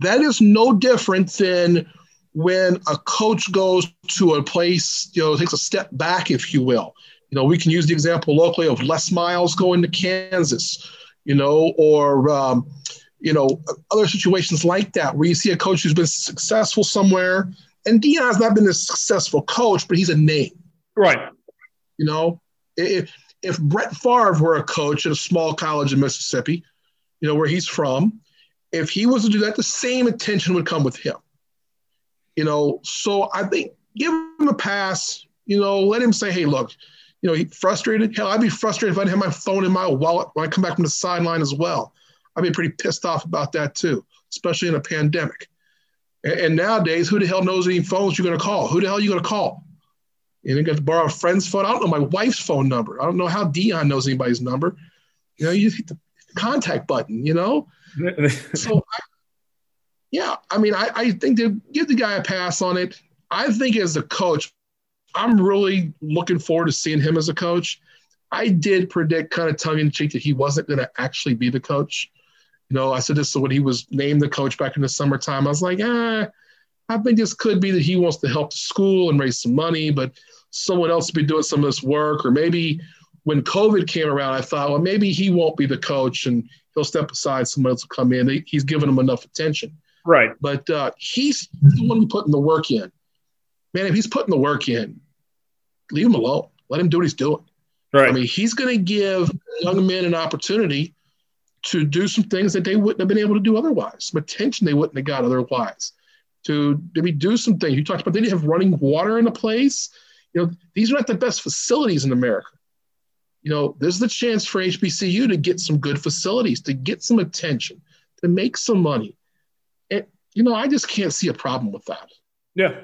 That is no different than when a coach goes to a place, you know, takes a step back, if you will. You know, we can use the example locally of Les Miles going to Kansas, you know, or um, you know, other situations like that where you see a coach who's been successful somewhere. And Deion's not been a successful coach, but he's a name. Right. You know, if, if Brett Favre were a coach at a small college in Mississippi, you know, where he's from, if he was to do that, the same attention would come with him. You know, so I think give him a pass, you know, let him say, hey, look, you know, he frustrated. Hell, I'd be frustrated if I didn't have my phone in my wallet when I come back from the sideline as well. I'd be pretty pissed off about that too, especially in a pandemic. And, and nowadays, who the hell knows any phones you're going to call? Who the hell are you going to call? You know, got to borrow a friend's phone. I don't know my wife's phone number. I don't know how Deion knows anybody's number. You know, you hit the contact button, you know? so, I, yeah, I mean, I, I think to give the guy a pass on it. I think as a coach, I'm really looking forward to seeing him as a coach. I did predict kind of tongue in cheek that he wasn't going to actually be the coach. You know, I said this when he was named the coach back in the summertime. I was like, eh, I think this could be that he wants to help the school and raise some money, but someone else will be doing some of this work. Or maybe when COVID came around, I thought, well, maybe he won't be the coach and he'll step aside. Someone else will come in. He's given him enough attention. Right. But uh, he's the one putting the work in. Man, if he's putting the work in, leave him alone. Let him do what he's doing. Right. I mean, he's going to give young men an opportunity to do some things that they wouldn't have been able to do otherwise, some attention they wouldn't have got otherwise. To maybe do some things. You talked about they didn't have running water in a place. You know, these are not the best facilities in America. You know, there's the chance for HBCU to get some good facilities, to get some attention, to make some money. And, you know, I just can't see a problem with that. Yeah,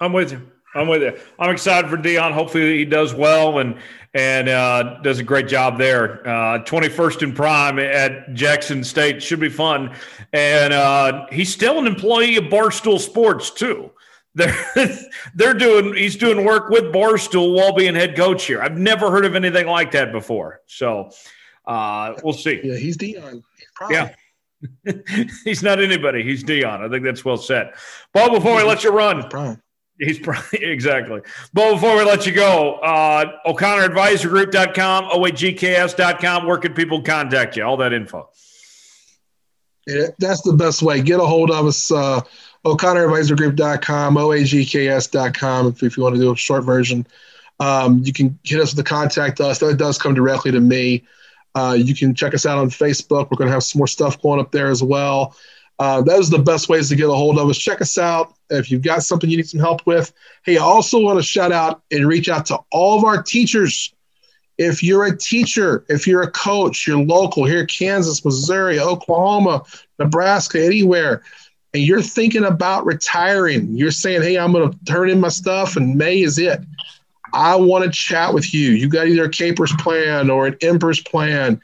I'm with you. I'm with you. I'm excited for Deion. Hopefully he does well and and uh, does a great job there. Uh, 21st in prime at Jackson State should be fun. And uh, he's still an employee of Barstool Sports too. They're they're doing he's doing work with Barstool while being head coach here. I've never heard of anything like that before. So uh, we'll see. Yeah, he's Deion. Yeah. he's not anybody. He's Deion. I think that's well said. Paul, before we let you run, He's probably exactly. But before we let you go, uh, O'ConnorAdvisorGroup.com, OAGKS.com, where can people contact you? All that info. Yeah, that's the best way. Get a hold of us. Uh, O'ConnorAdvisorGroup.com, OAGKS.com, if, if you want to do a short version. Um, you can hit us with the contact us. That does come directly to me. Uh, you can check us out on Facebook. We're going to have some more stuff going up there as well. Uh, those are the best ways to get a hold of us. Check us out if you've got something you need some help with. Hey, I also want to shout out and reach out to all of our teachers. If you're a teacher, if you're a coach, you're local here, Kansas, Missouri, Oklahoma, Nebraska, anywhere, and you're thinking about retiring, you're saying, hey, I'm going to turn in my stuff and May is it. I want to chat with you. You got either a KPERS plan or an Emperor's plan.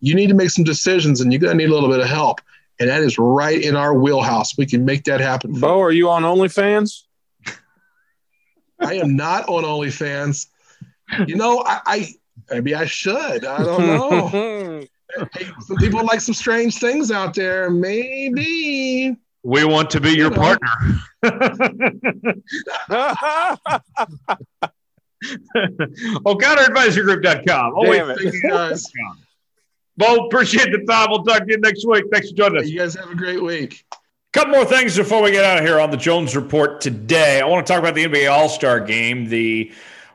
You need to make some decisions and you're going to need a little bit of help and that is right in our wheelhouse. We can make that happen. Bo, are you on OnlyFans? I am not on OnlyFans. You know, I, I maybe I should. I don't know. hey, some people like some strange things out there. Maybe we want to be you your know. partner. O'ConnorAdvisorGroup.com. Always Damn it. Guys. Bo, appreciate the time. We'll talk to you next week. Thanks for joining us. You guys have a great week. A couple more things before we get out of here on the Jones Report today. I want to talk about the NBA All Star game. The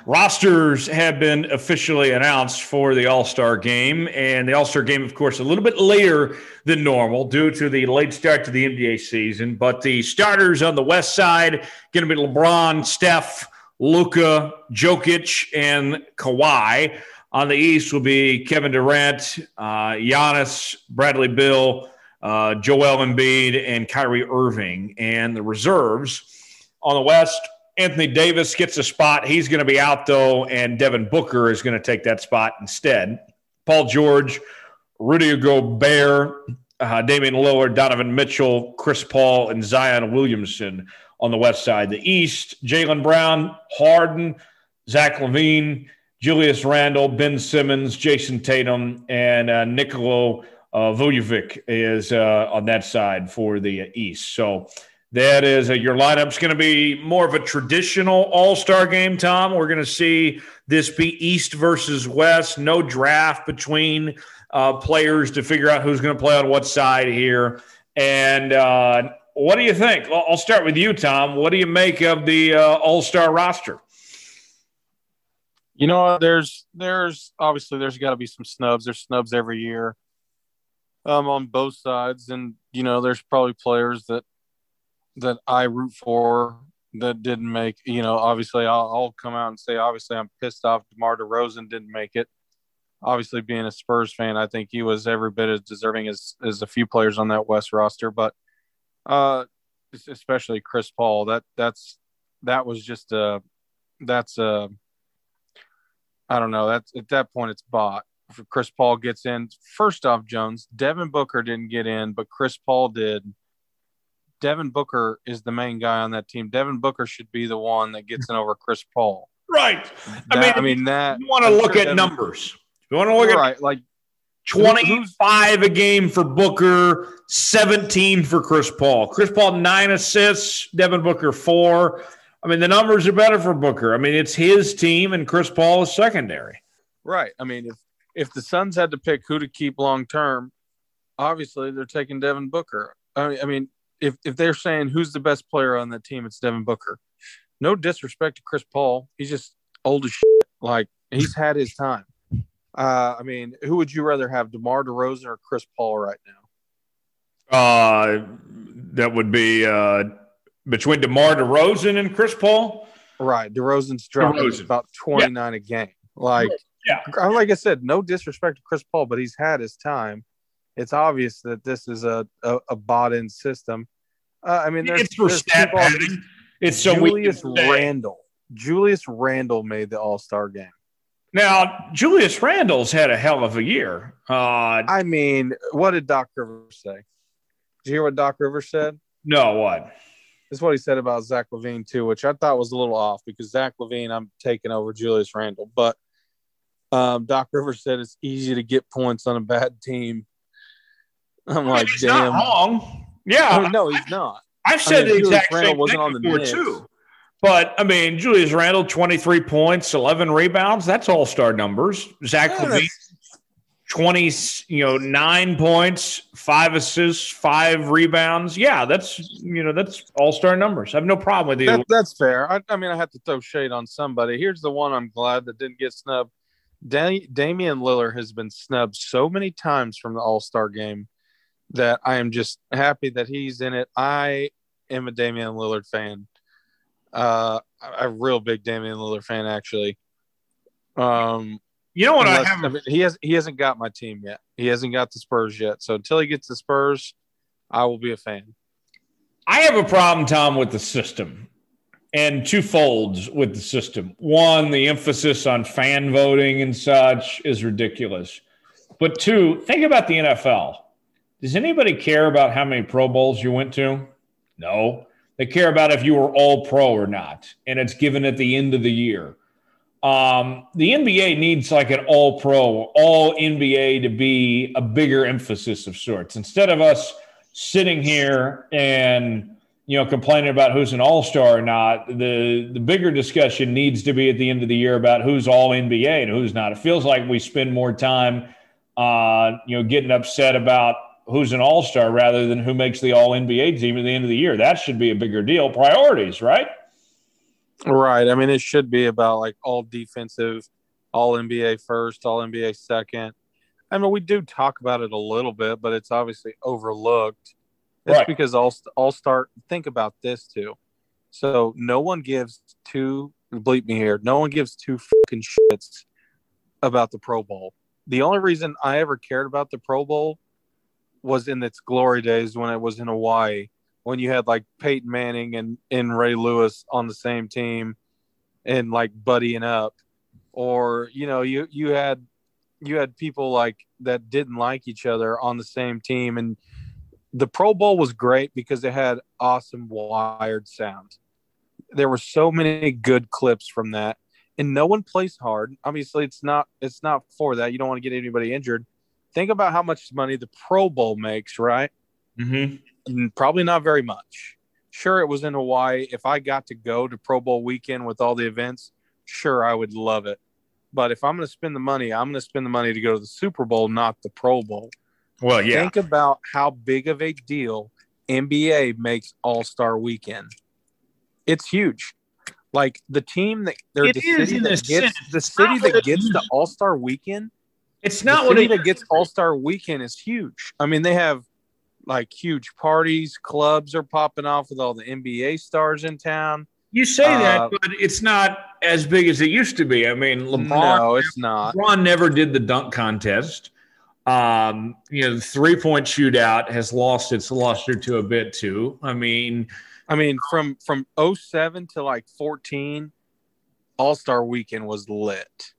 rosters have been officially announced for the All Star game, and the All Star game, of course, a little bit later than normal due to the late start to the NBA season. But the starters on the West Side going to be LeBron, Steph, Luka, Jokic, and Kawhi. On the East will be Kevin Durant, uh, Giannis, Bradley Beal, uh, Joel Embiid, and Kyrie Irving. And the reserves on the West, Anthony Davis gets a spot. He's going to be out, though, and Devin Booker is going to take that spot instead. Paul George, Rudy Gobert, uh, Damian Lillard, Donovan Mitchell, Chris Paul, and Zion Williamson on the west side. The east, Jaylen Brown, Harden, Zach LaVine, Julius Randle, Ben Simmons, Jayson Tatum, and uh, Nikola uh, Vucevic is uh, on that side for the East. So that is uh, your lineup's going to be more of a traditional All Star game. Tom, we're going to see this be East versus West. No draft between uh, players to figure out who's going to play on what side here. And uh, what do you think? I'll start with you, Tom. What do you make of the uh, All Star roster? You know, there's there's obviously there's got to be some snubs. There's snubs every year, um, on both sides, and you know, there's probably players that that I root for that didn't make. You know, obviously, I'll, I'll come out and say, obviously, I'm pissed off. DeMar DeRozan didn't make it. Obviously, being a Spurs fan, I think he was every bit as deserving as as a few players on that West roster, but uh, especially Chris Paul. That that's that was just a that's a I don't know. That's at that point it's bought. For Chris Paul gets in. First off, Jones, Devin Booker didn't get in, but Chris Paul did. Devin Booker is the main guy on that team. Devin Booker should be the one that gets in over Chris Paul. Right. That, I mean, I mean that. You want to look sure at Devin, numbers. You want to look right, at like 25 a game for Booker, 17 for Chris Paul. Chris Paul, nine assists, Devin Booker, four. I mean, the numbers are better for Booker. I mean, it's his team, and Chris Paul is secondary. Right. I mean, if if the Suns had to pick who to keep long term, obviously they're taking Devin Booker. I mean, I mean, if if they're saying who's the best player on the team, it's Devin Booker. No disrespect to Chris Paul, he's just old as shit. Like he's had his time. Uh, I mean, who would you rather have, DeMar DeRozan or Chris Paul right now? Uh, that would be uh, between DeMar DeRozan and Chris Paul. Right, DeRozan's dropping DeRozan. about twenty nine yeah. a game. Like, yeah, like I said, no disrespect to Chris Paul, but he's had his time. It's obvious that this is a a, a bought in system. Uh, I mean, there's, it's for stat padding. It's so Julius Randle. Julius Randle made the All Star game. Now, Julius Randle's had a hell of a year. Uh, I mean, what did Doc Rivers say? Did you hear what Doc Rivers said? No, what? Is what he said about Zach LaVine too, which I thought was a little off because Zach LaVine, I'm taking over Julius Randle, but um, Doc Rivers said it's easy to get points on a bad team. I'm I mean, like, damn, wrong. Yeah, I mean, no, he's not. I've said I mean, the Julius exact Randle same wasn't on the before too. But I mean, Julius Randle, 23 points, 11 rebounds. That's all star numbers. Zach yeah, LaVine, 20, you know, nine points, five assists, five rebounds. Yeah, that's, you know, that's all star numbers. I have no problem with you. That, that's fair. I, I, mean, I have to throw shade on somebody. Here's the one I'm glad that didn't get snubbed. Da- Damian Lillard has been snubbed so many times from the all star game that I am just happy that he's in it. I am a Damian Lillard fan. Uh, a real big Damian Lillard fan, actually. Um, you know what? Unless, I have. I mean, he has he hasn't got my team yet. He hasn't got the Spurs yet. So until he gets the Spurs, I will be a fan. I have a problem, Tom, with the system, and two folds with the system. One, the emphasis on fan voting and such is ridiculous. But two, think about the NFL. Does anybody care about how many Pro Bowls you went to? No. They care about if you were all pro or not, and it's given at the end of the year. Um, the NBA needs like an all pro, all NBA to be a bigger emphasis of sorts. Instead of us sitting here and you know complaining about who's an all star or not, the the bigger discussion needs to be at the end of the year about who's all NBA and who's not. It feels like we spend more time, uh, you know, getting upset about who's an all star rather than who makes the all NBA team at the end of the year. That should be a bigger deal. Priorities, right? Right. I mean, it should be about like all defensive, all NBA first, all NBA second. I mean, we do talk about it a little bit, but it's obviously overlooked. It's right. because all all start think about this too. So no one gives two bleep me here. No one gives two fucking shits about the Pro Bowl. The only reason I ever cared about the Pro Bowl was in its glory days when it was in Hawaii, when you had like Peyton Manning and, and Ray Lewis on the same team and like buddying up. Or, you know, you you had you had people like that didn't like each other on the same team and the Pro Bowl was great because it had awesome wired sound. There were so many good clips from that, and no one plays hard. Obviously, it's not it's not for that. You don't want to get anybody injured. Think about how much money the Pro Bowl makes, right? Mm-hmm. Probably not very much. Sure, it was in Hawaii. If I got to go to Pro Bowl weekend with all the events, sure, I would love it. But if I'm going to spend the money, I'm going to spend the money to go to the Super Bowl, not the Pro Bowl. Well, yeah. Think about how big of a deal NBA makes All Star Weekend. It's huge. Like the team that they're the city that gets the city that gets the. All Star Weekend. It's not what the city it that gets All Star Weekend is huge. I mean, they have like huge parties, clubs are popping off with all the NBA stars in town. You say Uh, that, but it's not as big as it used to be. I mean, LeBron, No, it's not. LeBron never did the dunk contest. Um, you know, the three point shootout has lost its luster to a bit too. I mean, I mean, from from 07 to like 14, All Star Weekend was lit.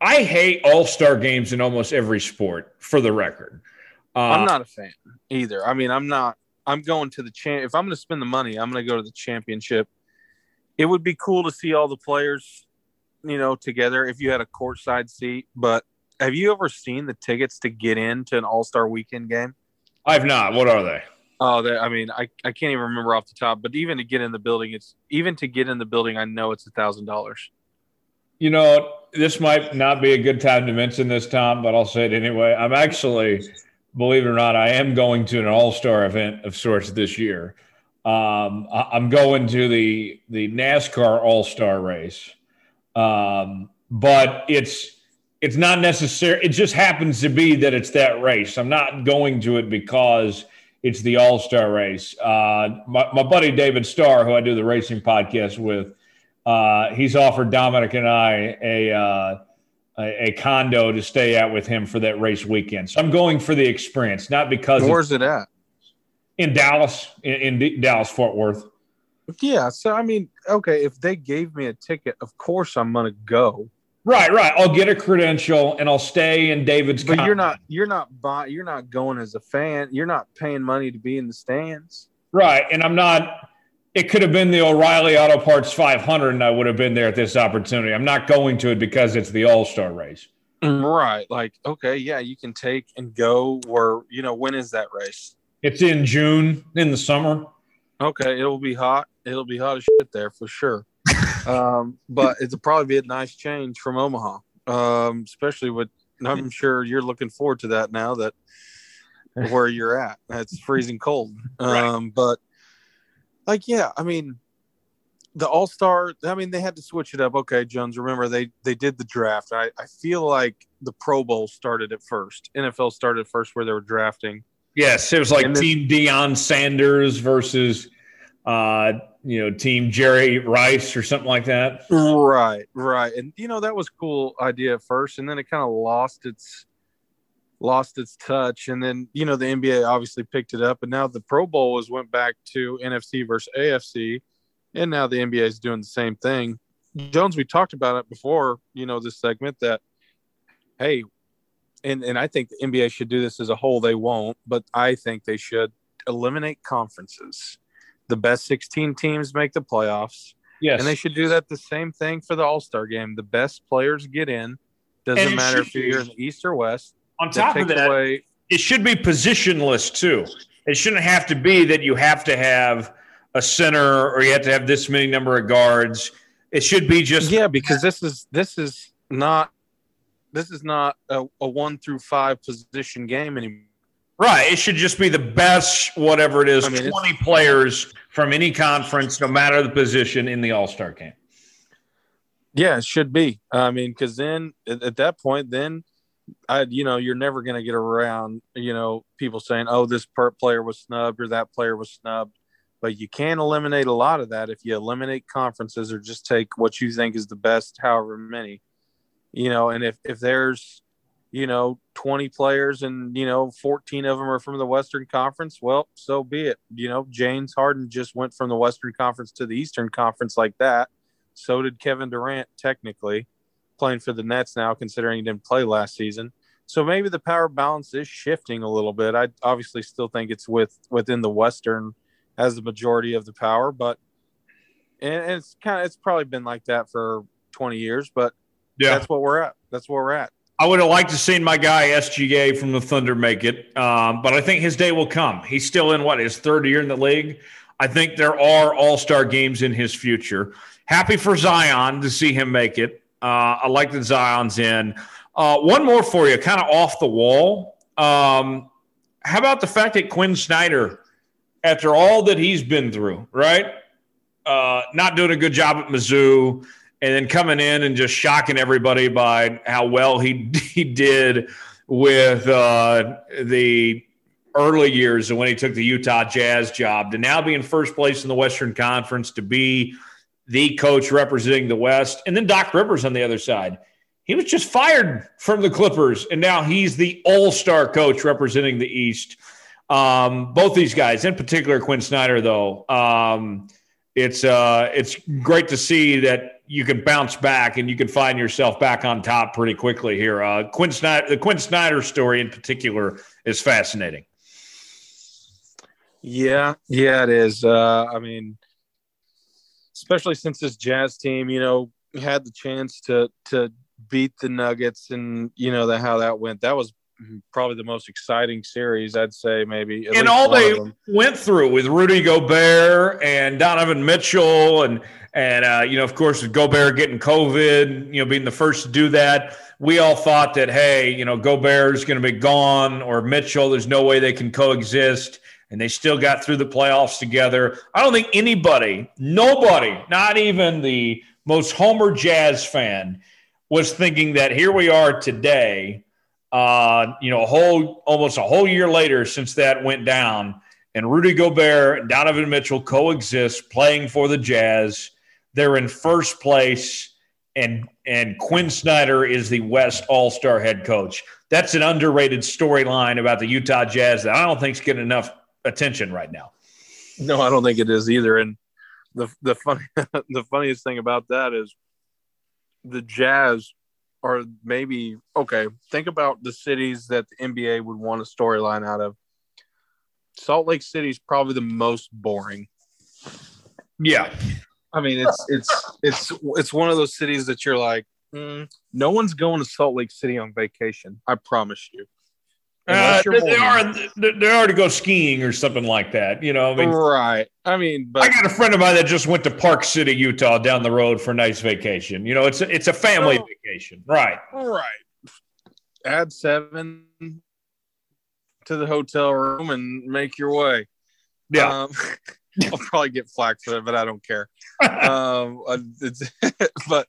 I hate all star games in almost every sport, for the record. Uh, I'm not a fan either. I mean, I'm not. I'm going to the champ. If I'm going to spend the money, I'm going to go to the championship. It would be cool to see all the players, you know, together if you had a courtside seat. But have you ever seen the tickets to get into an All Star Weekend game? I've not. What are they? Oh, they, I mean, I, I can't even remember off the top. But even to get in the building, it's even to get in the building. I know it's a thousand dollars. You know, this might not be a good time to mention this, Tom, but I'll say it anyway. I'm actually, believe it or not, I am going to an all star event of sorts this year. Um, I- I'm going to the the NASCAR All Star race, um, but it's it's not necessary. It just happens to be that it's that race. I'm not going to it because it's the All Star race. Uh, my, my buddy David Starr, who I do the racing podcast with, uh, he's offered Dominic and I a, uh, a a condo to stay at with him for that race weekend. So I'm going for the experience, not because Where's it at? in Dallas, in, in Dallas Fort Worth. Yeah. So I mean, okay, if they gave me a ticket, of course I'm going to go. Right, right. I'll get a credential and I'll stay in David's. But you're not you're not buy, you're not going as a fan. You're not paying money to be in the stands. right, and I'm not. It could have been the O'Reilly Auto Parts 500, and I would have been there at this opportunity. I'm not going to it because it's the All Star race. Right. Like, okay, yeah, you can take and go where, you know, when is that race? It's in June in the summer. Okay, it'll be hot. It'll be hot as shit there for sure. um, but it'll probably be a nice change from Omaha. Um, especially with I'm sure you're looking forward to that now that where you're at. It's freezing cold. Right. Um, but like, yeah, I mean, the All Star. I mean, they had to switch it up. Okay, Jones. Remember they they did the draft. I I feel like the Pro Bowl started at first. NFL started first where they were drafting. Yes, it was like And then- Team Deion Sanders versus, uh, you know, Team Jerry Rice or something like that. Right, right. And you know that was cool idea at first, and then it kind of lost its lost its touch. And then you know the NBA obviously picked it up, and now the Pro Bowl has went back to NFC versus AFC, and now the NBA is doing the same thing. Jones, we talked about it before, you know, this segment that hey, and and I think the NBA should do this as a whole. They won't, but I think they should eliminate conferences. The best 16 teams make the playoffs. Yes, And they should do that the same thing for the All Star game. The best players get in. Doesn't matter if you're in the East or West. On That top of that, away. it should be positionless too. It shouldn't have to be that you have to have a center or you have to have this many number of guards. It should be just Yeah, because this is this is not this is not a, a one through five position game anymore. right. It should just be the best, whatever it is, I mean, twenty players from any conference, no matter the position in the All Star game. Yeah, it should be. I mean, because then at that point, then I, you know, you're never going to get around, you know, people saying, "Oh, this player was snubbed or that player was snubbed." But you can eliminate a lot of that if you eliminate conferences or just take what you think is the best, however many, you know. And if if there's, you know, 20 players and you know 14 of them are from the Western Conference, well, so be it. You know, James Harden just went from the Western Conference to the Eastern Conference like that. So did Kevin Durant, technically, playing for the Nets now, considering he didn't play last season. so maybe the power balance is shifting a little bit. I obviously still think it's with within the Western as the majority of the power, but and it's kind of it's probably been like that for 20 years, but yeah, that's what we're at. That's where we're at. I would have liked to seen my guy SGA from the Thunder make it, um, but I think his day will come. He's still in what his third year in the league. I think there are All Star games in his future. Happy for Zion to see him make it. Uh, I like that Zion's in. Uh, one more for you, kind of off the wall. Um, how about the fact that Quin Snyder, after all that he's been through, right? Uh, not doing a good job at Mizzou, and then coming in and just shocking everybody by how well he he did with uh, the early years of when he took the Utah Jazz job to now be in first place in the Western Conference to be the coach representing the West, and then Doc Rivers on the other side. He was just fired from the Clippers, and now he's the All Star coach representing the East. Um, both these guys, in particular Quin Snyder, though, um, it's uh, it's great to see that you can bounce back and you can find yourself back on top pretty quickly here. Uh, Quin Snyder, the Quin Snyder story in particular is fascinating. Yeah, yeah, it is. Uh, I mean, especially since this Jazz team, you know, had the chance to to beat the Nuggets, and you know that how that went. That was probably the most exciting series, I'd say, maybe. And all they went through with Rudy Gobert and Donovan Mitchell, and and uh, you know, of course, with Gobert getting COVID, you know, being the first to do that, we all thought that hey, you know, Gobert is going to be gone, or Mitchell, there's no way they can coexist. And they still got through the playoffs together. I don't think anybody, nobody, not even the most Homer Jazz fan, was thinking that here we are today uh, you know, a whole almost a whole year later since that went down, and Rudy Gobert and Donovan Mitchell coexist playing for the Jazz. They're in first place, and and Quin Snyder is the West All Star head coach. That's an underrated storyline about the Utah Jazz that I don't think is getting enough attention right now. No, I don't think it is either. And the the funny the funniest thing about that is the Jazz are maybe okay, think about the cities that the NBA would want a storyline out of. Salt Lake City is probably the most boring. Yeah. I mean, it's it's it's it's one of those cities that you're like, mm, no one's going to Salt Lake City on vacation. I promise you. Uh, they are they are to go skiing or something like that. You know, I mean, right? I mean, but I got a friend of mine that just went to Park City, Utah, down the road for a nice vacation. You know, it's a, it's a family oh, vacation, right? Right. Add seven to the hotel room and make your way. Yeah. Um, I'll probably get flack for that, but I don't care. um, but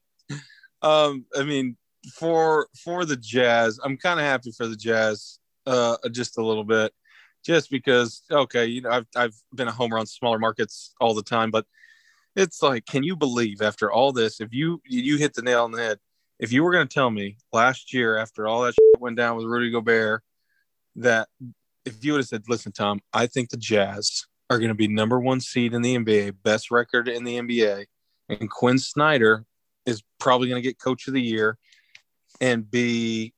um, I mean, for for the Jazz, I'm kind of happy for the Jazz uh, just a little bit, just because. Okay, you know, I've I've been a homer on smaller markets all the time, but it's like, can you believe after all this, if you you hit the nail on the head, if you were going to tell me last year after all that went down with Rudy Gobert, that if you would have said, listen, Tom, I think the Jazz are going to be number one seed in the NBA, best record in the NBA, and Quin Snyder is probably going to get Coach of the Year and be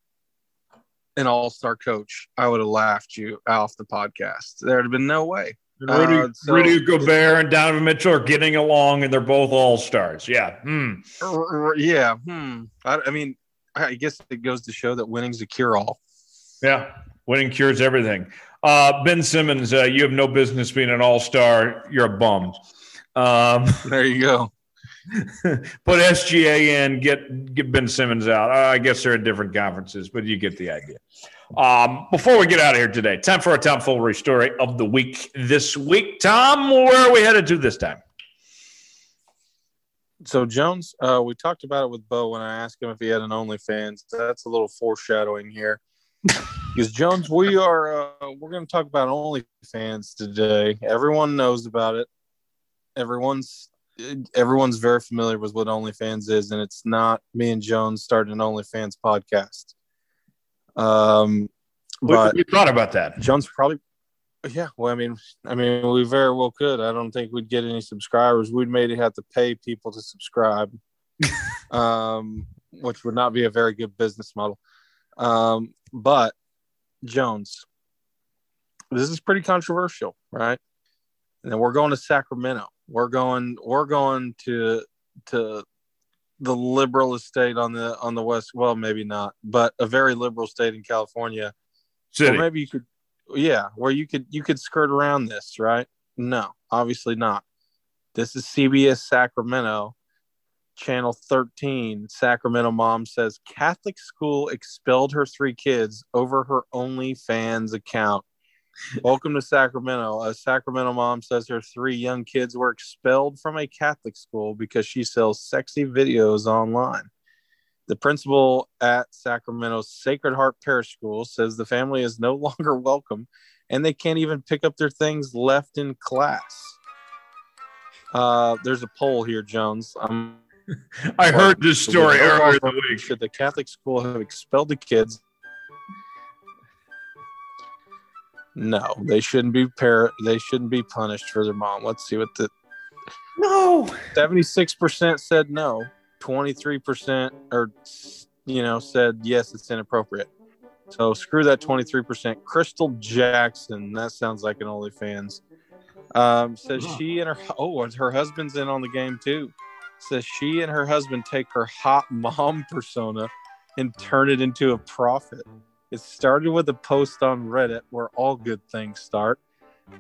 an all star coach, I would have laughed you off the podcast. There'd have been no way. Rudy, uh, so, Rudy Gobert and Donovan Mitchell are getting along, and they're both all stars. Yeah. Hmm. Yeah. Hmm. I, I, mean, I guess it goes to show that winning's a cure all. Yeah. Winning cures everything. Uh, ben Simmons, uh, you have no business being an all star. You're a bum. Um, there you go. Put SGA in, get get Ben Simmons out. I guess they're at different conferences, but you get the idea. Um, before we get out of here today, time for a Tom Foolery story of the week this week. Tom, where are we headed to this time? So Jones, uh, we talked about it with Bo when I asked him if he had an OnlyFans. That's a little foreshadowing here, because Jones, we are uh, we're going to talk about OnlyFans today. Everyone knows about it. Everyone's everyone's very familiar with what OnlyFans is, and it's not me and Jones starting an OnlyFans podcast. Um, but we thought about that. Jones probably, yeah. Well, I mean, I mean, we very well could. I don't think we'd get any subscribers. We'd maybe have to pay people to subscribe, um, which would not be a very good business model. Um, But Jones, this is pretty controversial, right? And then we're going to Sacramento. We're going. We're going to to the liberal state on the on the west. Well, maybe not, but a very liberal state in California. City. Or maybe you could, yeah, where you could you could skirt around this, right? No, obviously not. This is CBS Sacramento, channel 13. Sacramento mom says Catholic school expelled her three kids over her OnlyFans account. Welcome to Sacramento. A Sacramento mom says her three young kids were expelled from a Catholic school because she sells sexy videos online. The principal at Sacramento's Sacred Heart Parish School says the family is no longer welcome and they can't even pick up their things left in class. Uh, there's a poll here, Jones. I'm I heard this story earlier in the week. Should the Catholic school have expelled the kids? No, they shouldn't be par- They shouldn't be punished for their mom. Let's see what the No. seventy-six percent said no. Twenty-three percent, or you know, said yes, it's inappropriate. So screw that twenty-three percent. Crystal Jackson, that sounds like an OnlyFans. Um, says Huh. she and her oh, her husband's in on the game too. Says she and her husband take her hot mom persona and turn it into a profit. It started with a post on Reddit where all good things start.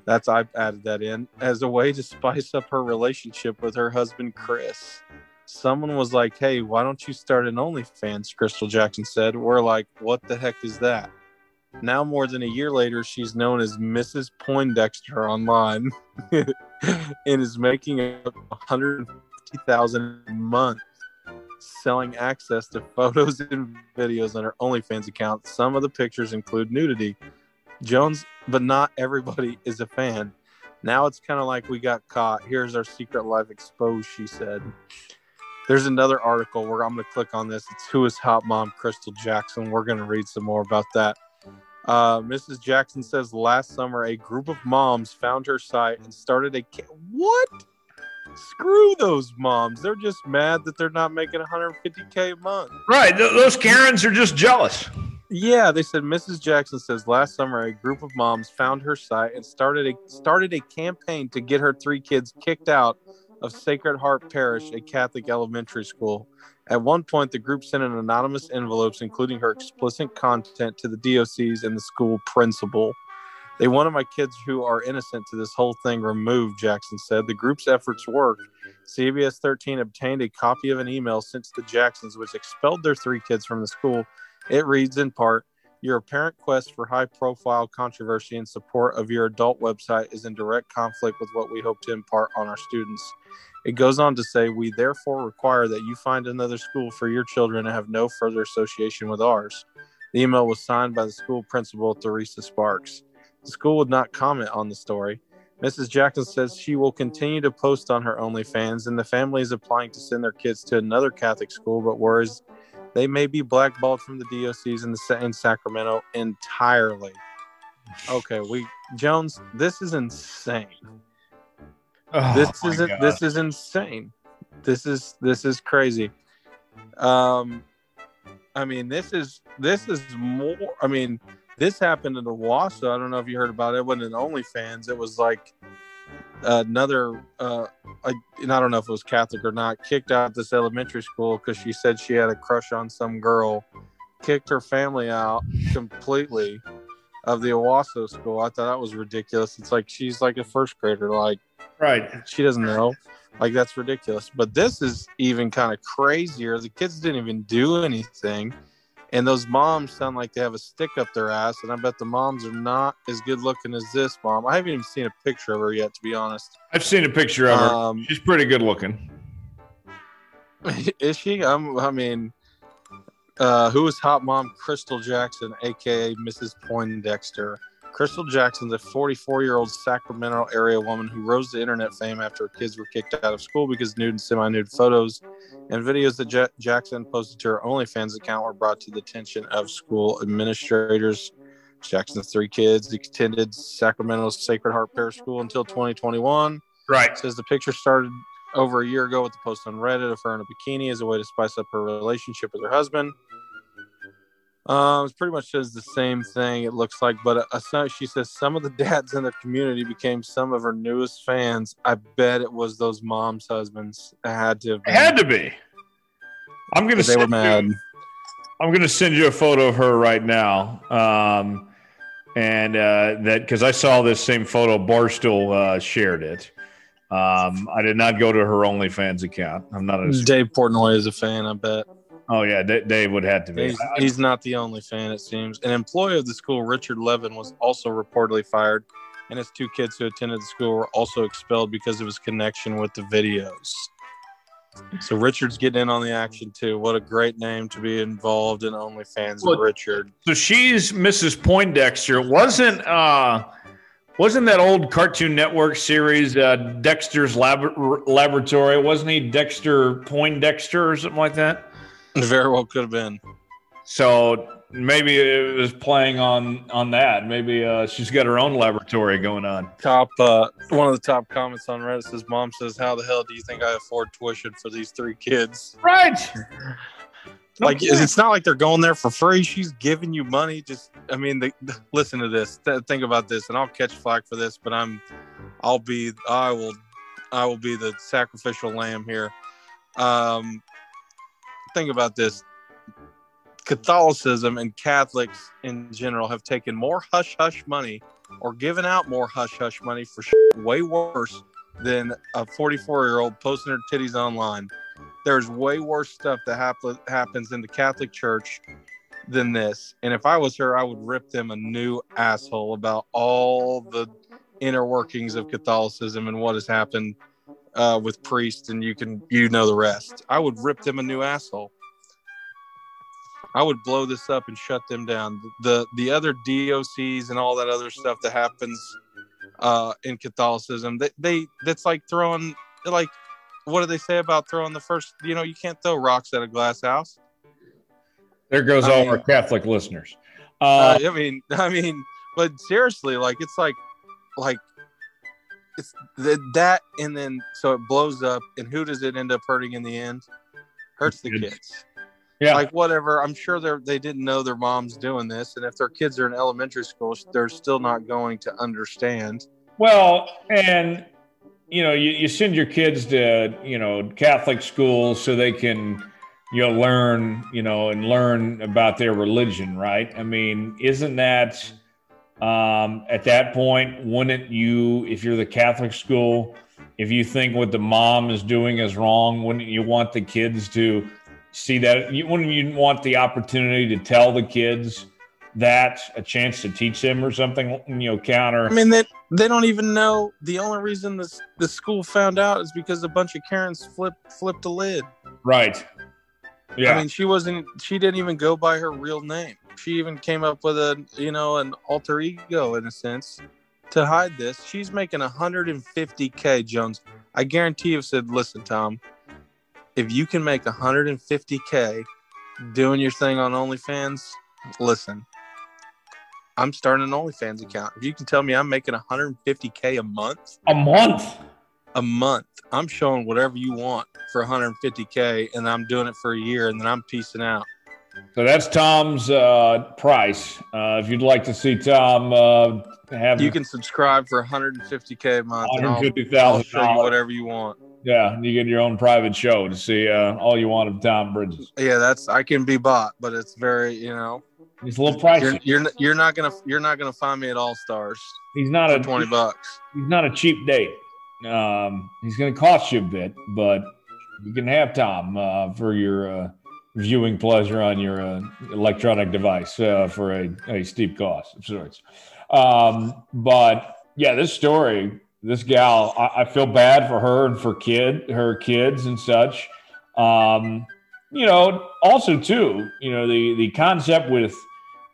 That's I've added that in as a way to spice up her relationship with her husband Chris. Someone was like, "Hey, why don't you start an OnlyFans?" Crystal Jackson said. We're like, "What the heck is that?" Now, more than a year later, she's known as Mrs. Poindexter online and is making up 150,000 a month selling access to photos and videos on her OnlyFans account. Some of the pictures include nudity. Jones, but not everybody is a fan. Now it's kind of like we got caught. Here's our secret life exposed, she said. There's another article where I'm going to click on this. It's Who is Hot Mom Crystal Jackson. We're going to read some more about that. Uh, Mrs. Jackson says last summer a group of moms found her site and started a ca- what? Screw those moms. They're just mad that they're not making 150k a month. Right. th- those Karens are just jealous. Yeah, they said Mrs. Jackson says last summer a group of moms found her site and started a started a campaign to get her three kids kicked out of Sacred Heart Parish, a Catholic elementary school. At one point, the group sent in anonymous envelopes, including her explicit content, to the diocese and the school principal. They wanted my kids who are innocent to this whole thing removed, Jackson said. The group's efforts worked. CBS 13 obtained a copy of an email sent to the Jacksons, which expelled their three kids from the school. It reads in part Your apparent quest for high profile controversy in support of your adult website is in direct conflict with what we hope to impart on our students. It goes on to say, We therefore require that you find another school for your children and have no further association with ours. The email was signed by the school principal, Theresa Sparks. The school would not comment on the story. Mrs. Jackson says she will continue to post on her OnlyFans, and the family is applying to send their kids to another Catholic school, but worries they may be blackballed from the diocese in, the, in Sacramento entirely. Okay, we Jones, this is insane. Oh, this isn't God. this is insane. This is this is crazy. Um I mean this is this is more I mean this happened in Owasso. I don't know if you heard about it. It wasn't in OnlyFans. It was like another uh I, and I don't know if it was Catholic or not, kicked out this elementary school because she said she had a crush on some girl, kicked her family out completely of the Owasso school. I thought that was ridiculous. It's like she's like a first grader, like right. she doesn't know. Like that's ridiculous. But this is even kind of crazier. The kids didn't even do anything. And those moms sound like they have a stick up their ass. And I bet the moms are not as good looking as this mom. I haven't even seen a picture of her yet, to be honest. I've seen a picture of her. Um, She's pretty good looking. is she? I'm, I mean, uh, who is hot mom Crystal Jackson, aka Mrs. Poindexter? Crystal Jackson's a 44 year old Sacramento area woman who rose to internet fame after her kids were kicked out of school because nude and semi nude photos and videos that Ja- Jackson posted to her OnlyFans account were brought to the attention of school administrators. Jackson's three kids attended Sacramento's Sacred Heart Parish School until 2021 Right. says the picture started over a year ago with the post on Reddit of her in a bikini as a way to spice up her relationship with her husband. Uh, it pretty much says the same thing. It looks like, but uh, she says some of the dads in the community became some of her newest fans. I bet it was those moms' husbands. It had to. Have been. It had to be. I'm gonna. They were mad. You, I'm gonna send you a photo of her right now, um, and uh, that because I saw this same photo. Barstool uh, shared it. Um, I did not go to her OnlyFans account. I'm not. A, Dave Portnoy is a fan. I bet. Oh yeah, D- Dave would have to be. He's, he's, not the only fan, it seems. An employee of the school, Richard Levin, was also reportedly fired, and his two kids who attended the school were also expelled because of his connection with the videos. So Richard's getting in on the action too. What a great name to be involved in OnlyFans, well, Richard. So she's Mrs. Poindexter. Wasn't uh wasn't that old Cartoon Network series uh, Dexter's Lab- Laboratory? Wasn't he Dexter Poindexter or something like that? Very well could have been. So maybe it was playing on on that. Maybe uh, she's got her own laboratory going on. Top uh, one of the top comments on Reddit says, "Mom says, how the hell do you think I afford tuition for these three kids?" Right. like okay. it's not like they're going there for free. She's giving you money. Just I mean, the, the, listen to this. Th- think about this, and I'll catch flack for this, but I'm, I'll be, I will, I will be the sacrificial lamb here. Um, think about this Catholicism and Catholics in general have taken more hush hush money or given out more hush hush money for way worse than a 44 year old posting her titties online. There's way worse stuff that hap- happens in the Catholic Church than this. And if I was her, I would rip them a new asshole about all the inner workings of Catholicism and what has happened uh, with priests, and you can you know the rest. I would rip them a new asshole. I would blow this up and shut them down. The the other DOCs and all that other stuff that happens uh, in Catholicism, they, they that's like throwing like what do they say about throwing the first? You know, you can't throw rocks at a glass house. There goes I all mean, our Catholic listeners. Uh, uh, I mean, I mean, but seriously, like it's like, like it's the, that and then so it blows up and who does it end up hurting in the end? Hurts the kids. yeah. Like whatever i'm sure they're they didn't know their mom's doing this and if their kids are in elementary school they're still not going to understand. Well and you know you, you send your kids to you know catholic schools so they can you know learn you know and learn about their religion right? I mean isn't that um, at that point, wouldn't you, if you're the Catholic school, if you think what the mom is doing is wrong, wouldn't you want the kids to see that? You, wouldn't you want the opportunity to tell the kids that a chance to teach them or something? You know, counter. I mean, they they don't even know. The only reason the the school found out is because a bunch of Karens flipped flipped the lid. Right. Yeah. I mean, she wasn't. She didn't even go by her real name she even came up with a you know an alter ego in a sense to hide this. She's making 150k, Jones. I guarantee you said, listen, Tom, if you can make 150k doing your thing on OnlyFans, listen, I'm starting an OnlyFans account. If you can tell me I'm making 150k a month, a month, a month, I'm showing whatever you want for 150k, and I'm doing it for a year, and then I'm piecing out. So that's Tom's uh, price. Uh, if you'd like to see Tom uh, have, you can subscribe for 150k a month. 150,000. I'll, whatever you want. Yeah, you get your own private show to see uh, all you want of Tom Bridges. Yeah, that's I can be bought, but it's very you know. He's a little pricey. You're, you're, you're not gonna you're not gonna find me at All Stars. He's not a twenty bucks. He's not a cheap date. Um, he's gonna cost you a bit, but you can have Tom uh, for your uh, viewing pleasure on your uh, electronic device uh, for a, a, steep cost of sorts. Um, but yeah, this story, this gal, I, I, feel bad for her and for kid, her kids and such. Um, you know, also too, you know, the the concept with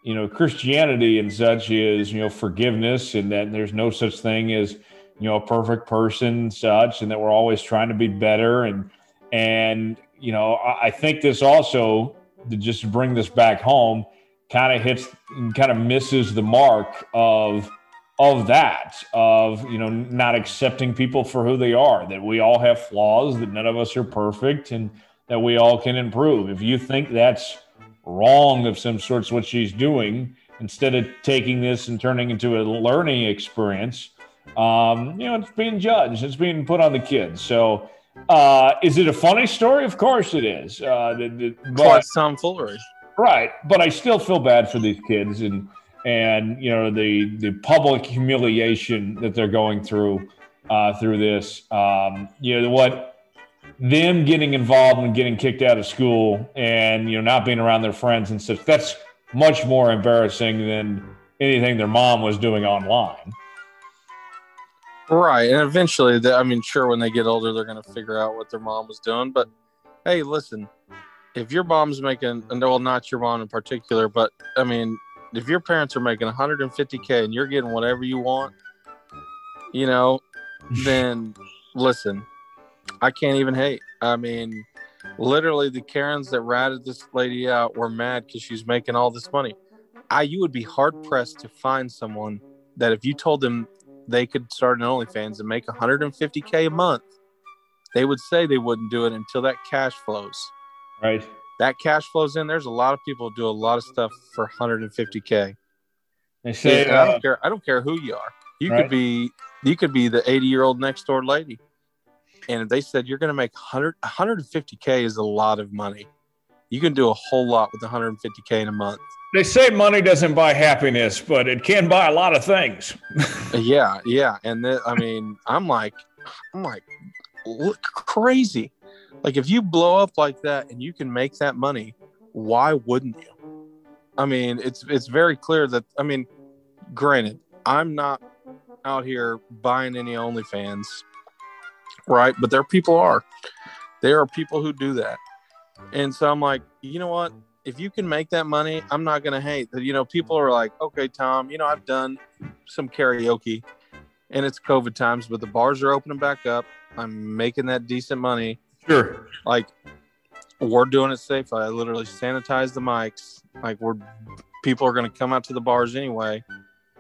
you know Christianity and such is you know forgiveness and that there's no such thing as you know a perfect person and such and that we're always trying to be better and and you know, I, I think this also to just bring this back home kind of hits kind of misses the mark of of that of you know not accepting people for who they are that we all have flaws that none of us are perfect and that we all can improve. If you think that's wrong of some sorts what she's doing instead of taking this and turning into a learning experience um, you know it's being judged it's being put on the kids. So uh, is it a funny story? Of course it is. Uh, the, the, but, tomfoolery right but i still feel bad for these kids and and you know the the public humiliation that they're going through uh, through this. Um, you know what? Them getting involved and getting kicked out of school and you know not being around their friends and such that's much more embarrassing than anything their mom was doing online right and eventually i mean sure when they get older they're going to figure out what their mom was doing but hey listen if your mom's making and well not your mom in particular but i mean if your parents are making 150k and you're getting whatever you want you know then listen I can't even hate. I mean, literally, the Karens that ratted this lady out were mad because she's making all this money. I, you would be hard pressed to find someone that if you told them they could start an OnlyFans and make 150k a month, they would say they wouldn't do it until that cash flows. Right. That cash flows in. There's a lot of people who do a lot of stuff for 150k. They say, yeah, uh, I don't care. I don't care who you are. You right. could be you could be the 80 year old next door lady and they said you're going to make 100 150k is a lot of money you can do a whole lot with 150k in a month they say money doesn't buy happiness but it can buy a lot of things yeah yeah and th- i mean i'm like i'm like look crazy like if you blow up like that and you can make that money why wouldn't you i mean it's it's very clear that i mean granted i'm not out here buying any onlyfans right? But there are people are. There are people who do that. And so I'm like, you know what? If you can make that money, I'm not going to hate that. You know, people are like, okay, Tom, you know, I've done some karaoke and it's COVID times, but the bars are opening back up. I'm making that decent money. Sure. Like, we're doing it safely. I literally sanitize the mics. Like, we're people are going to come out to the bars anyway.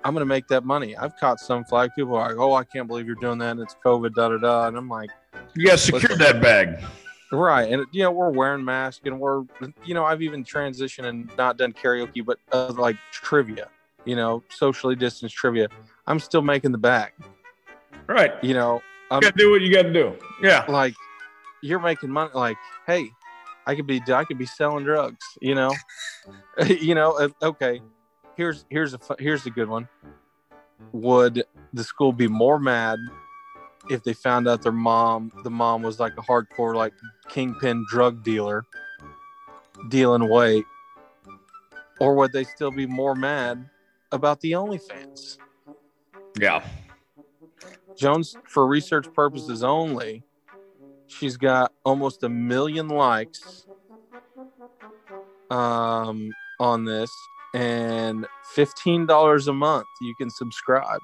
I'm going to make that money. I've caught some flag people are like, oh, I can't believe you're doing that. And it's COVID, da da da. And I'm like, you got to secure that bag. Right. And, you know, we're wearing masks and we're, you know, I've even transitioned and not done karaoke, but uh, like trivia, you know, socially distanced trivia. I'm still making the bag. Right. You know, you got to do what you got to do. Yeah. Like, you're making money. Like, hey, I could be, I could be selling drugs, you know, you know, uh, okay here's here's a here's a good one. Would the school be more mad if they found out their mom, the mom was like a hardcore like kingpin drug dealer, dealing weight, or would they still be more mad about the OnlyFans? Yeah. Jones, for research purposes only, she's got almost a million likes um, on this and $15 a month you can subscribe.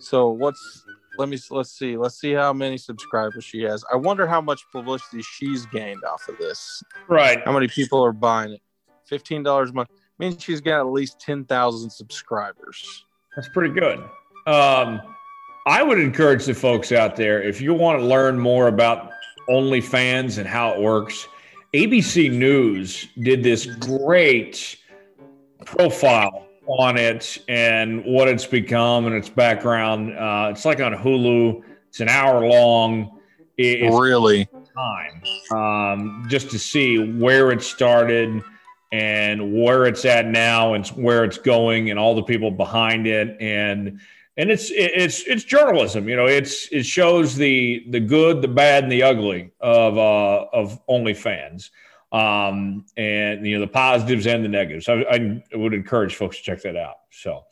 So what's let me let's see let's see how many subscribers she has. I wonder how much publicity she's gained off of this. Right. How many people are buying it? Fifteen dollars a month means she's got at least ten thousand subscribers. That's pretty good. Um, I would encourage the folks out there if you want to learn more about OnlyFans and how it works. ABC News did this great profile on it and what it's become and its background. Uh, it's like on Hulu. It's an hour long. It's really time um, just to see where it started and where it's at now and where it's going and all the people behind it and and it's it's it's journalism you know it's it shows the the good the bad and the ugly of uh of OnlyFans um, and you know the positives and the negatives. I, I would encourage folks to check that out. So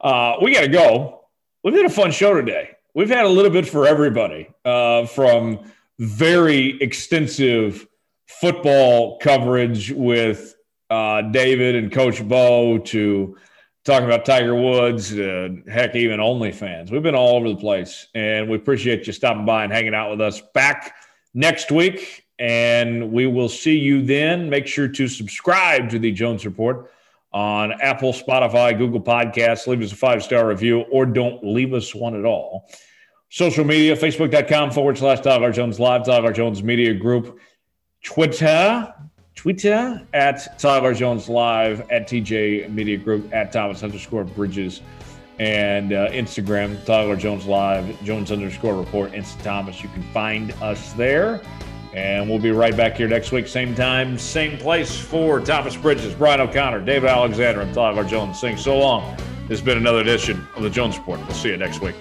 uh, we got to go. We've had a fun show today. We've had a little bit for everybody, uh, from very extensive football coverage with uh, David and Coach Bo to talking about Tiger Woods, uh, heck, even OnlyFans. We've been all over the place, and we appreciate you stopping by and hanging out with us. Back next week and we will see you then. Make sure to subscribe to the Jones Report on Apple, Spotify, Google Podcasts. Leave us a five star review or don't leave us one at all. Social media, facebook.com forward slash Tyler Jones Live, Tyler Jones Media Group, Twitter, Twitter at Tyler Jones Live, at TJ Media Group, at Thomas underscore Bridges, and uh, Instagram, Tyler Jones Live, Jones underscore report, Insta Thomas. You can find us there. And we'll be right back here next week, same time, same place for Thomas Bridges, Bryan O'Connor, David Alexander, and Tyler Jones saying so long. This has been another edition of the Jones Report. We'll see you next week.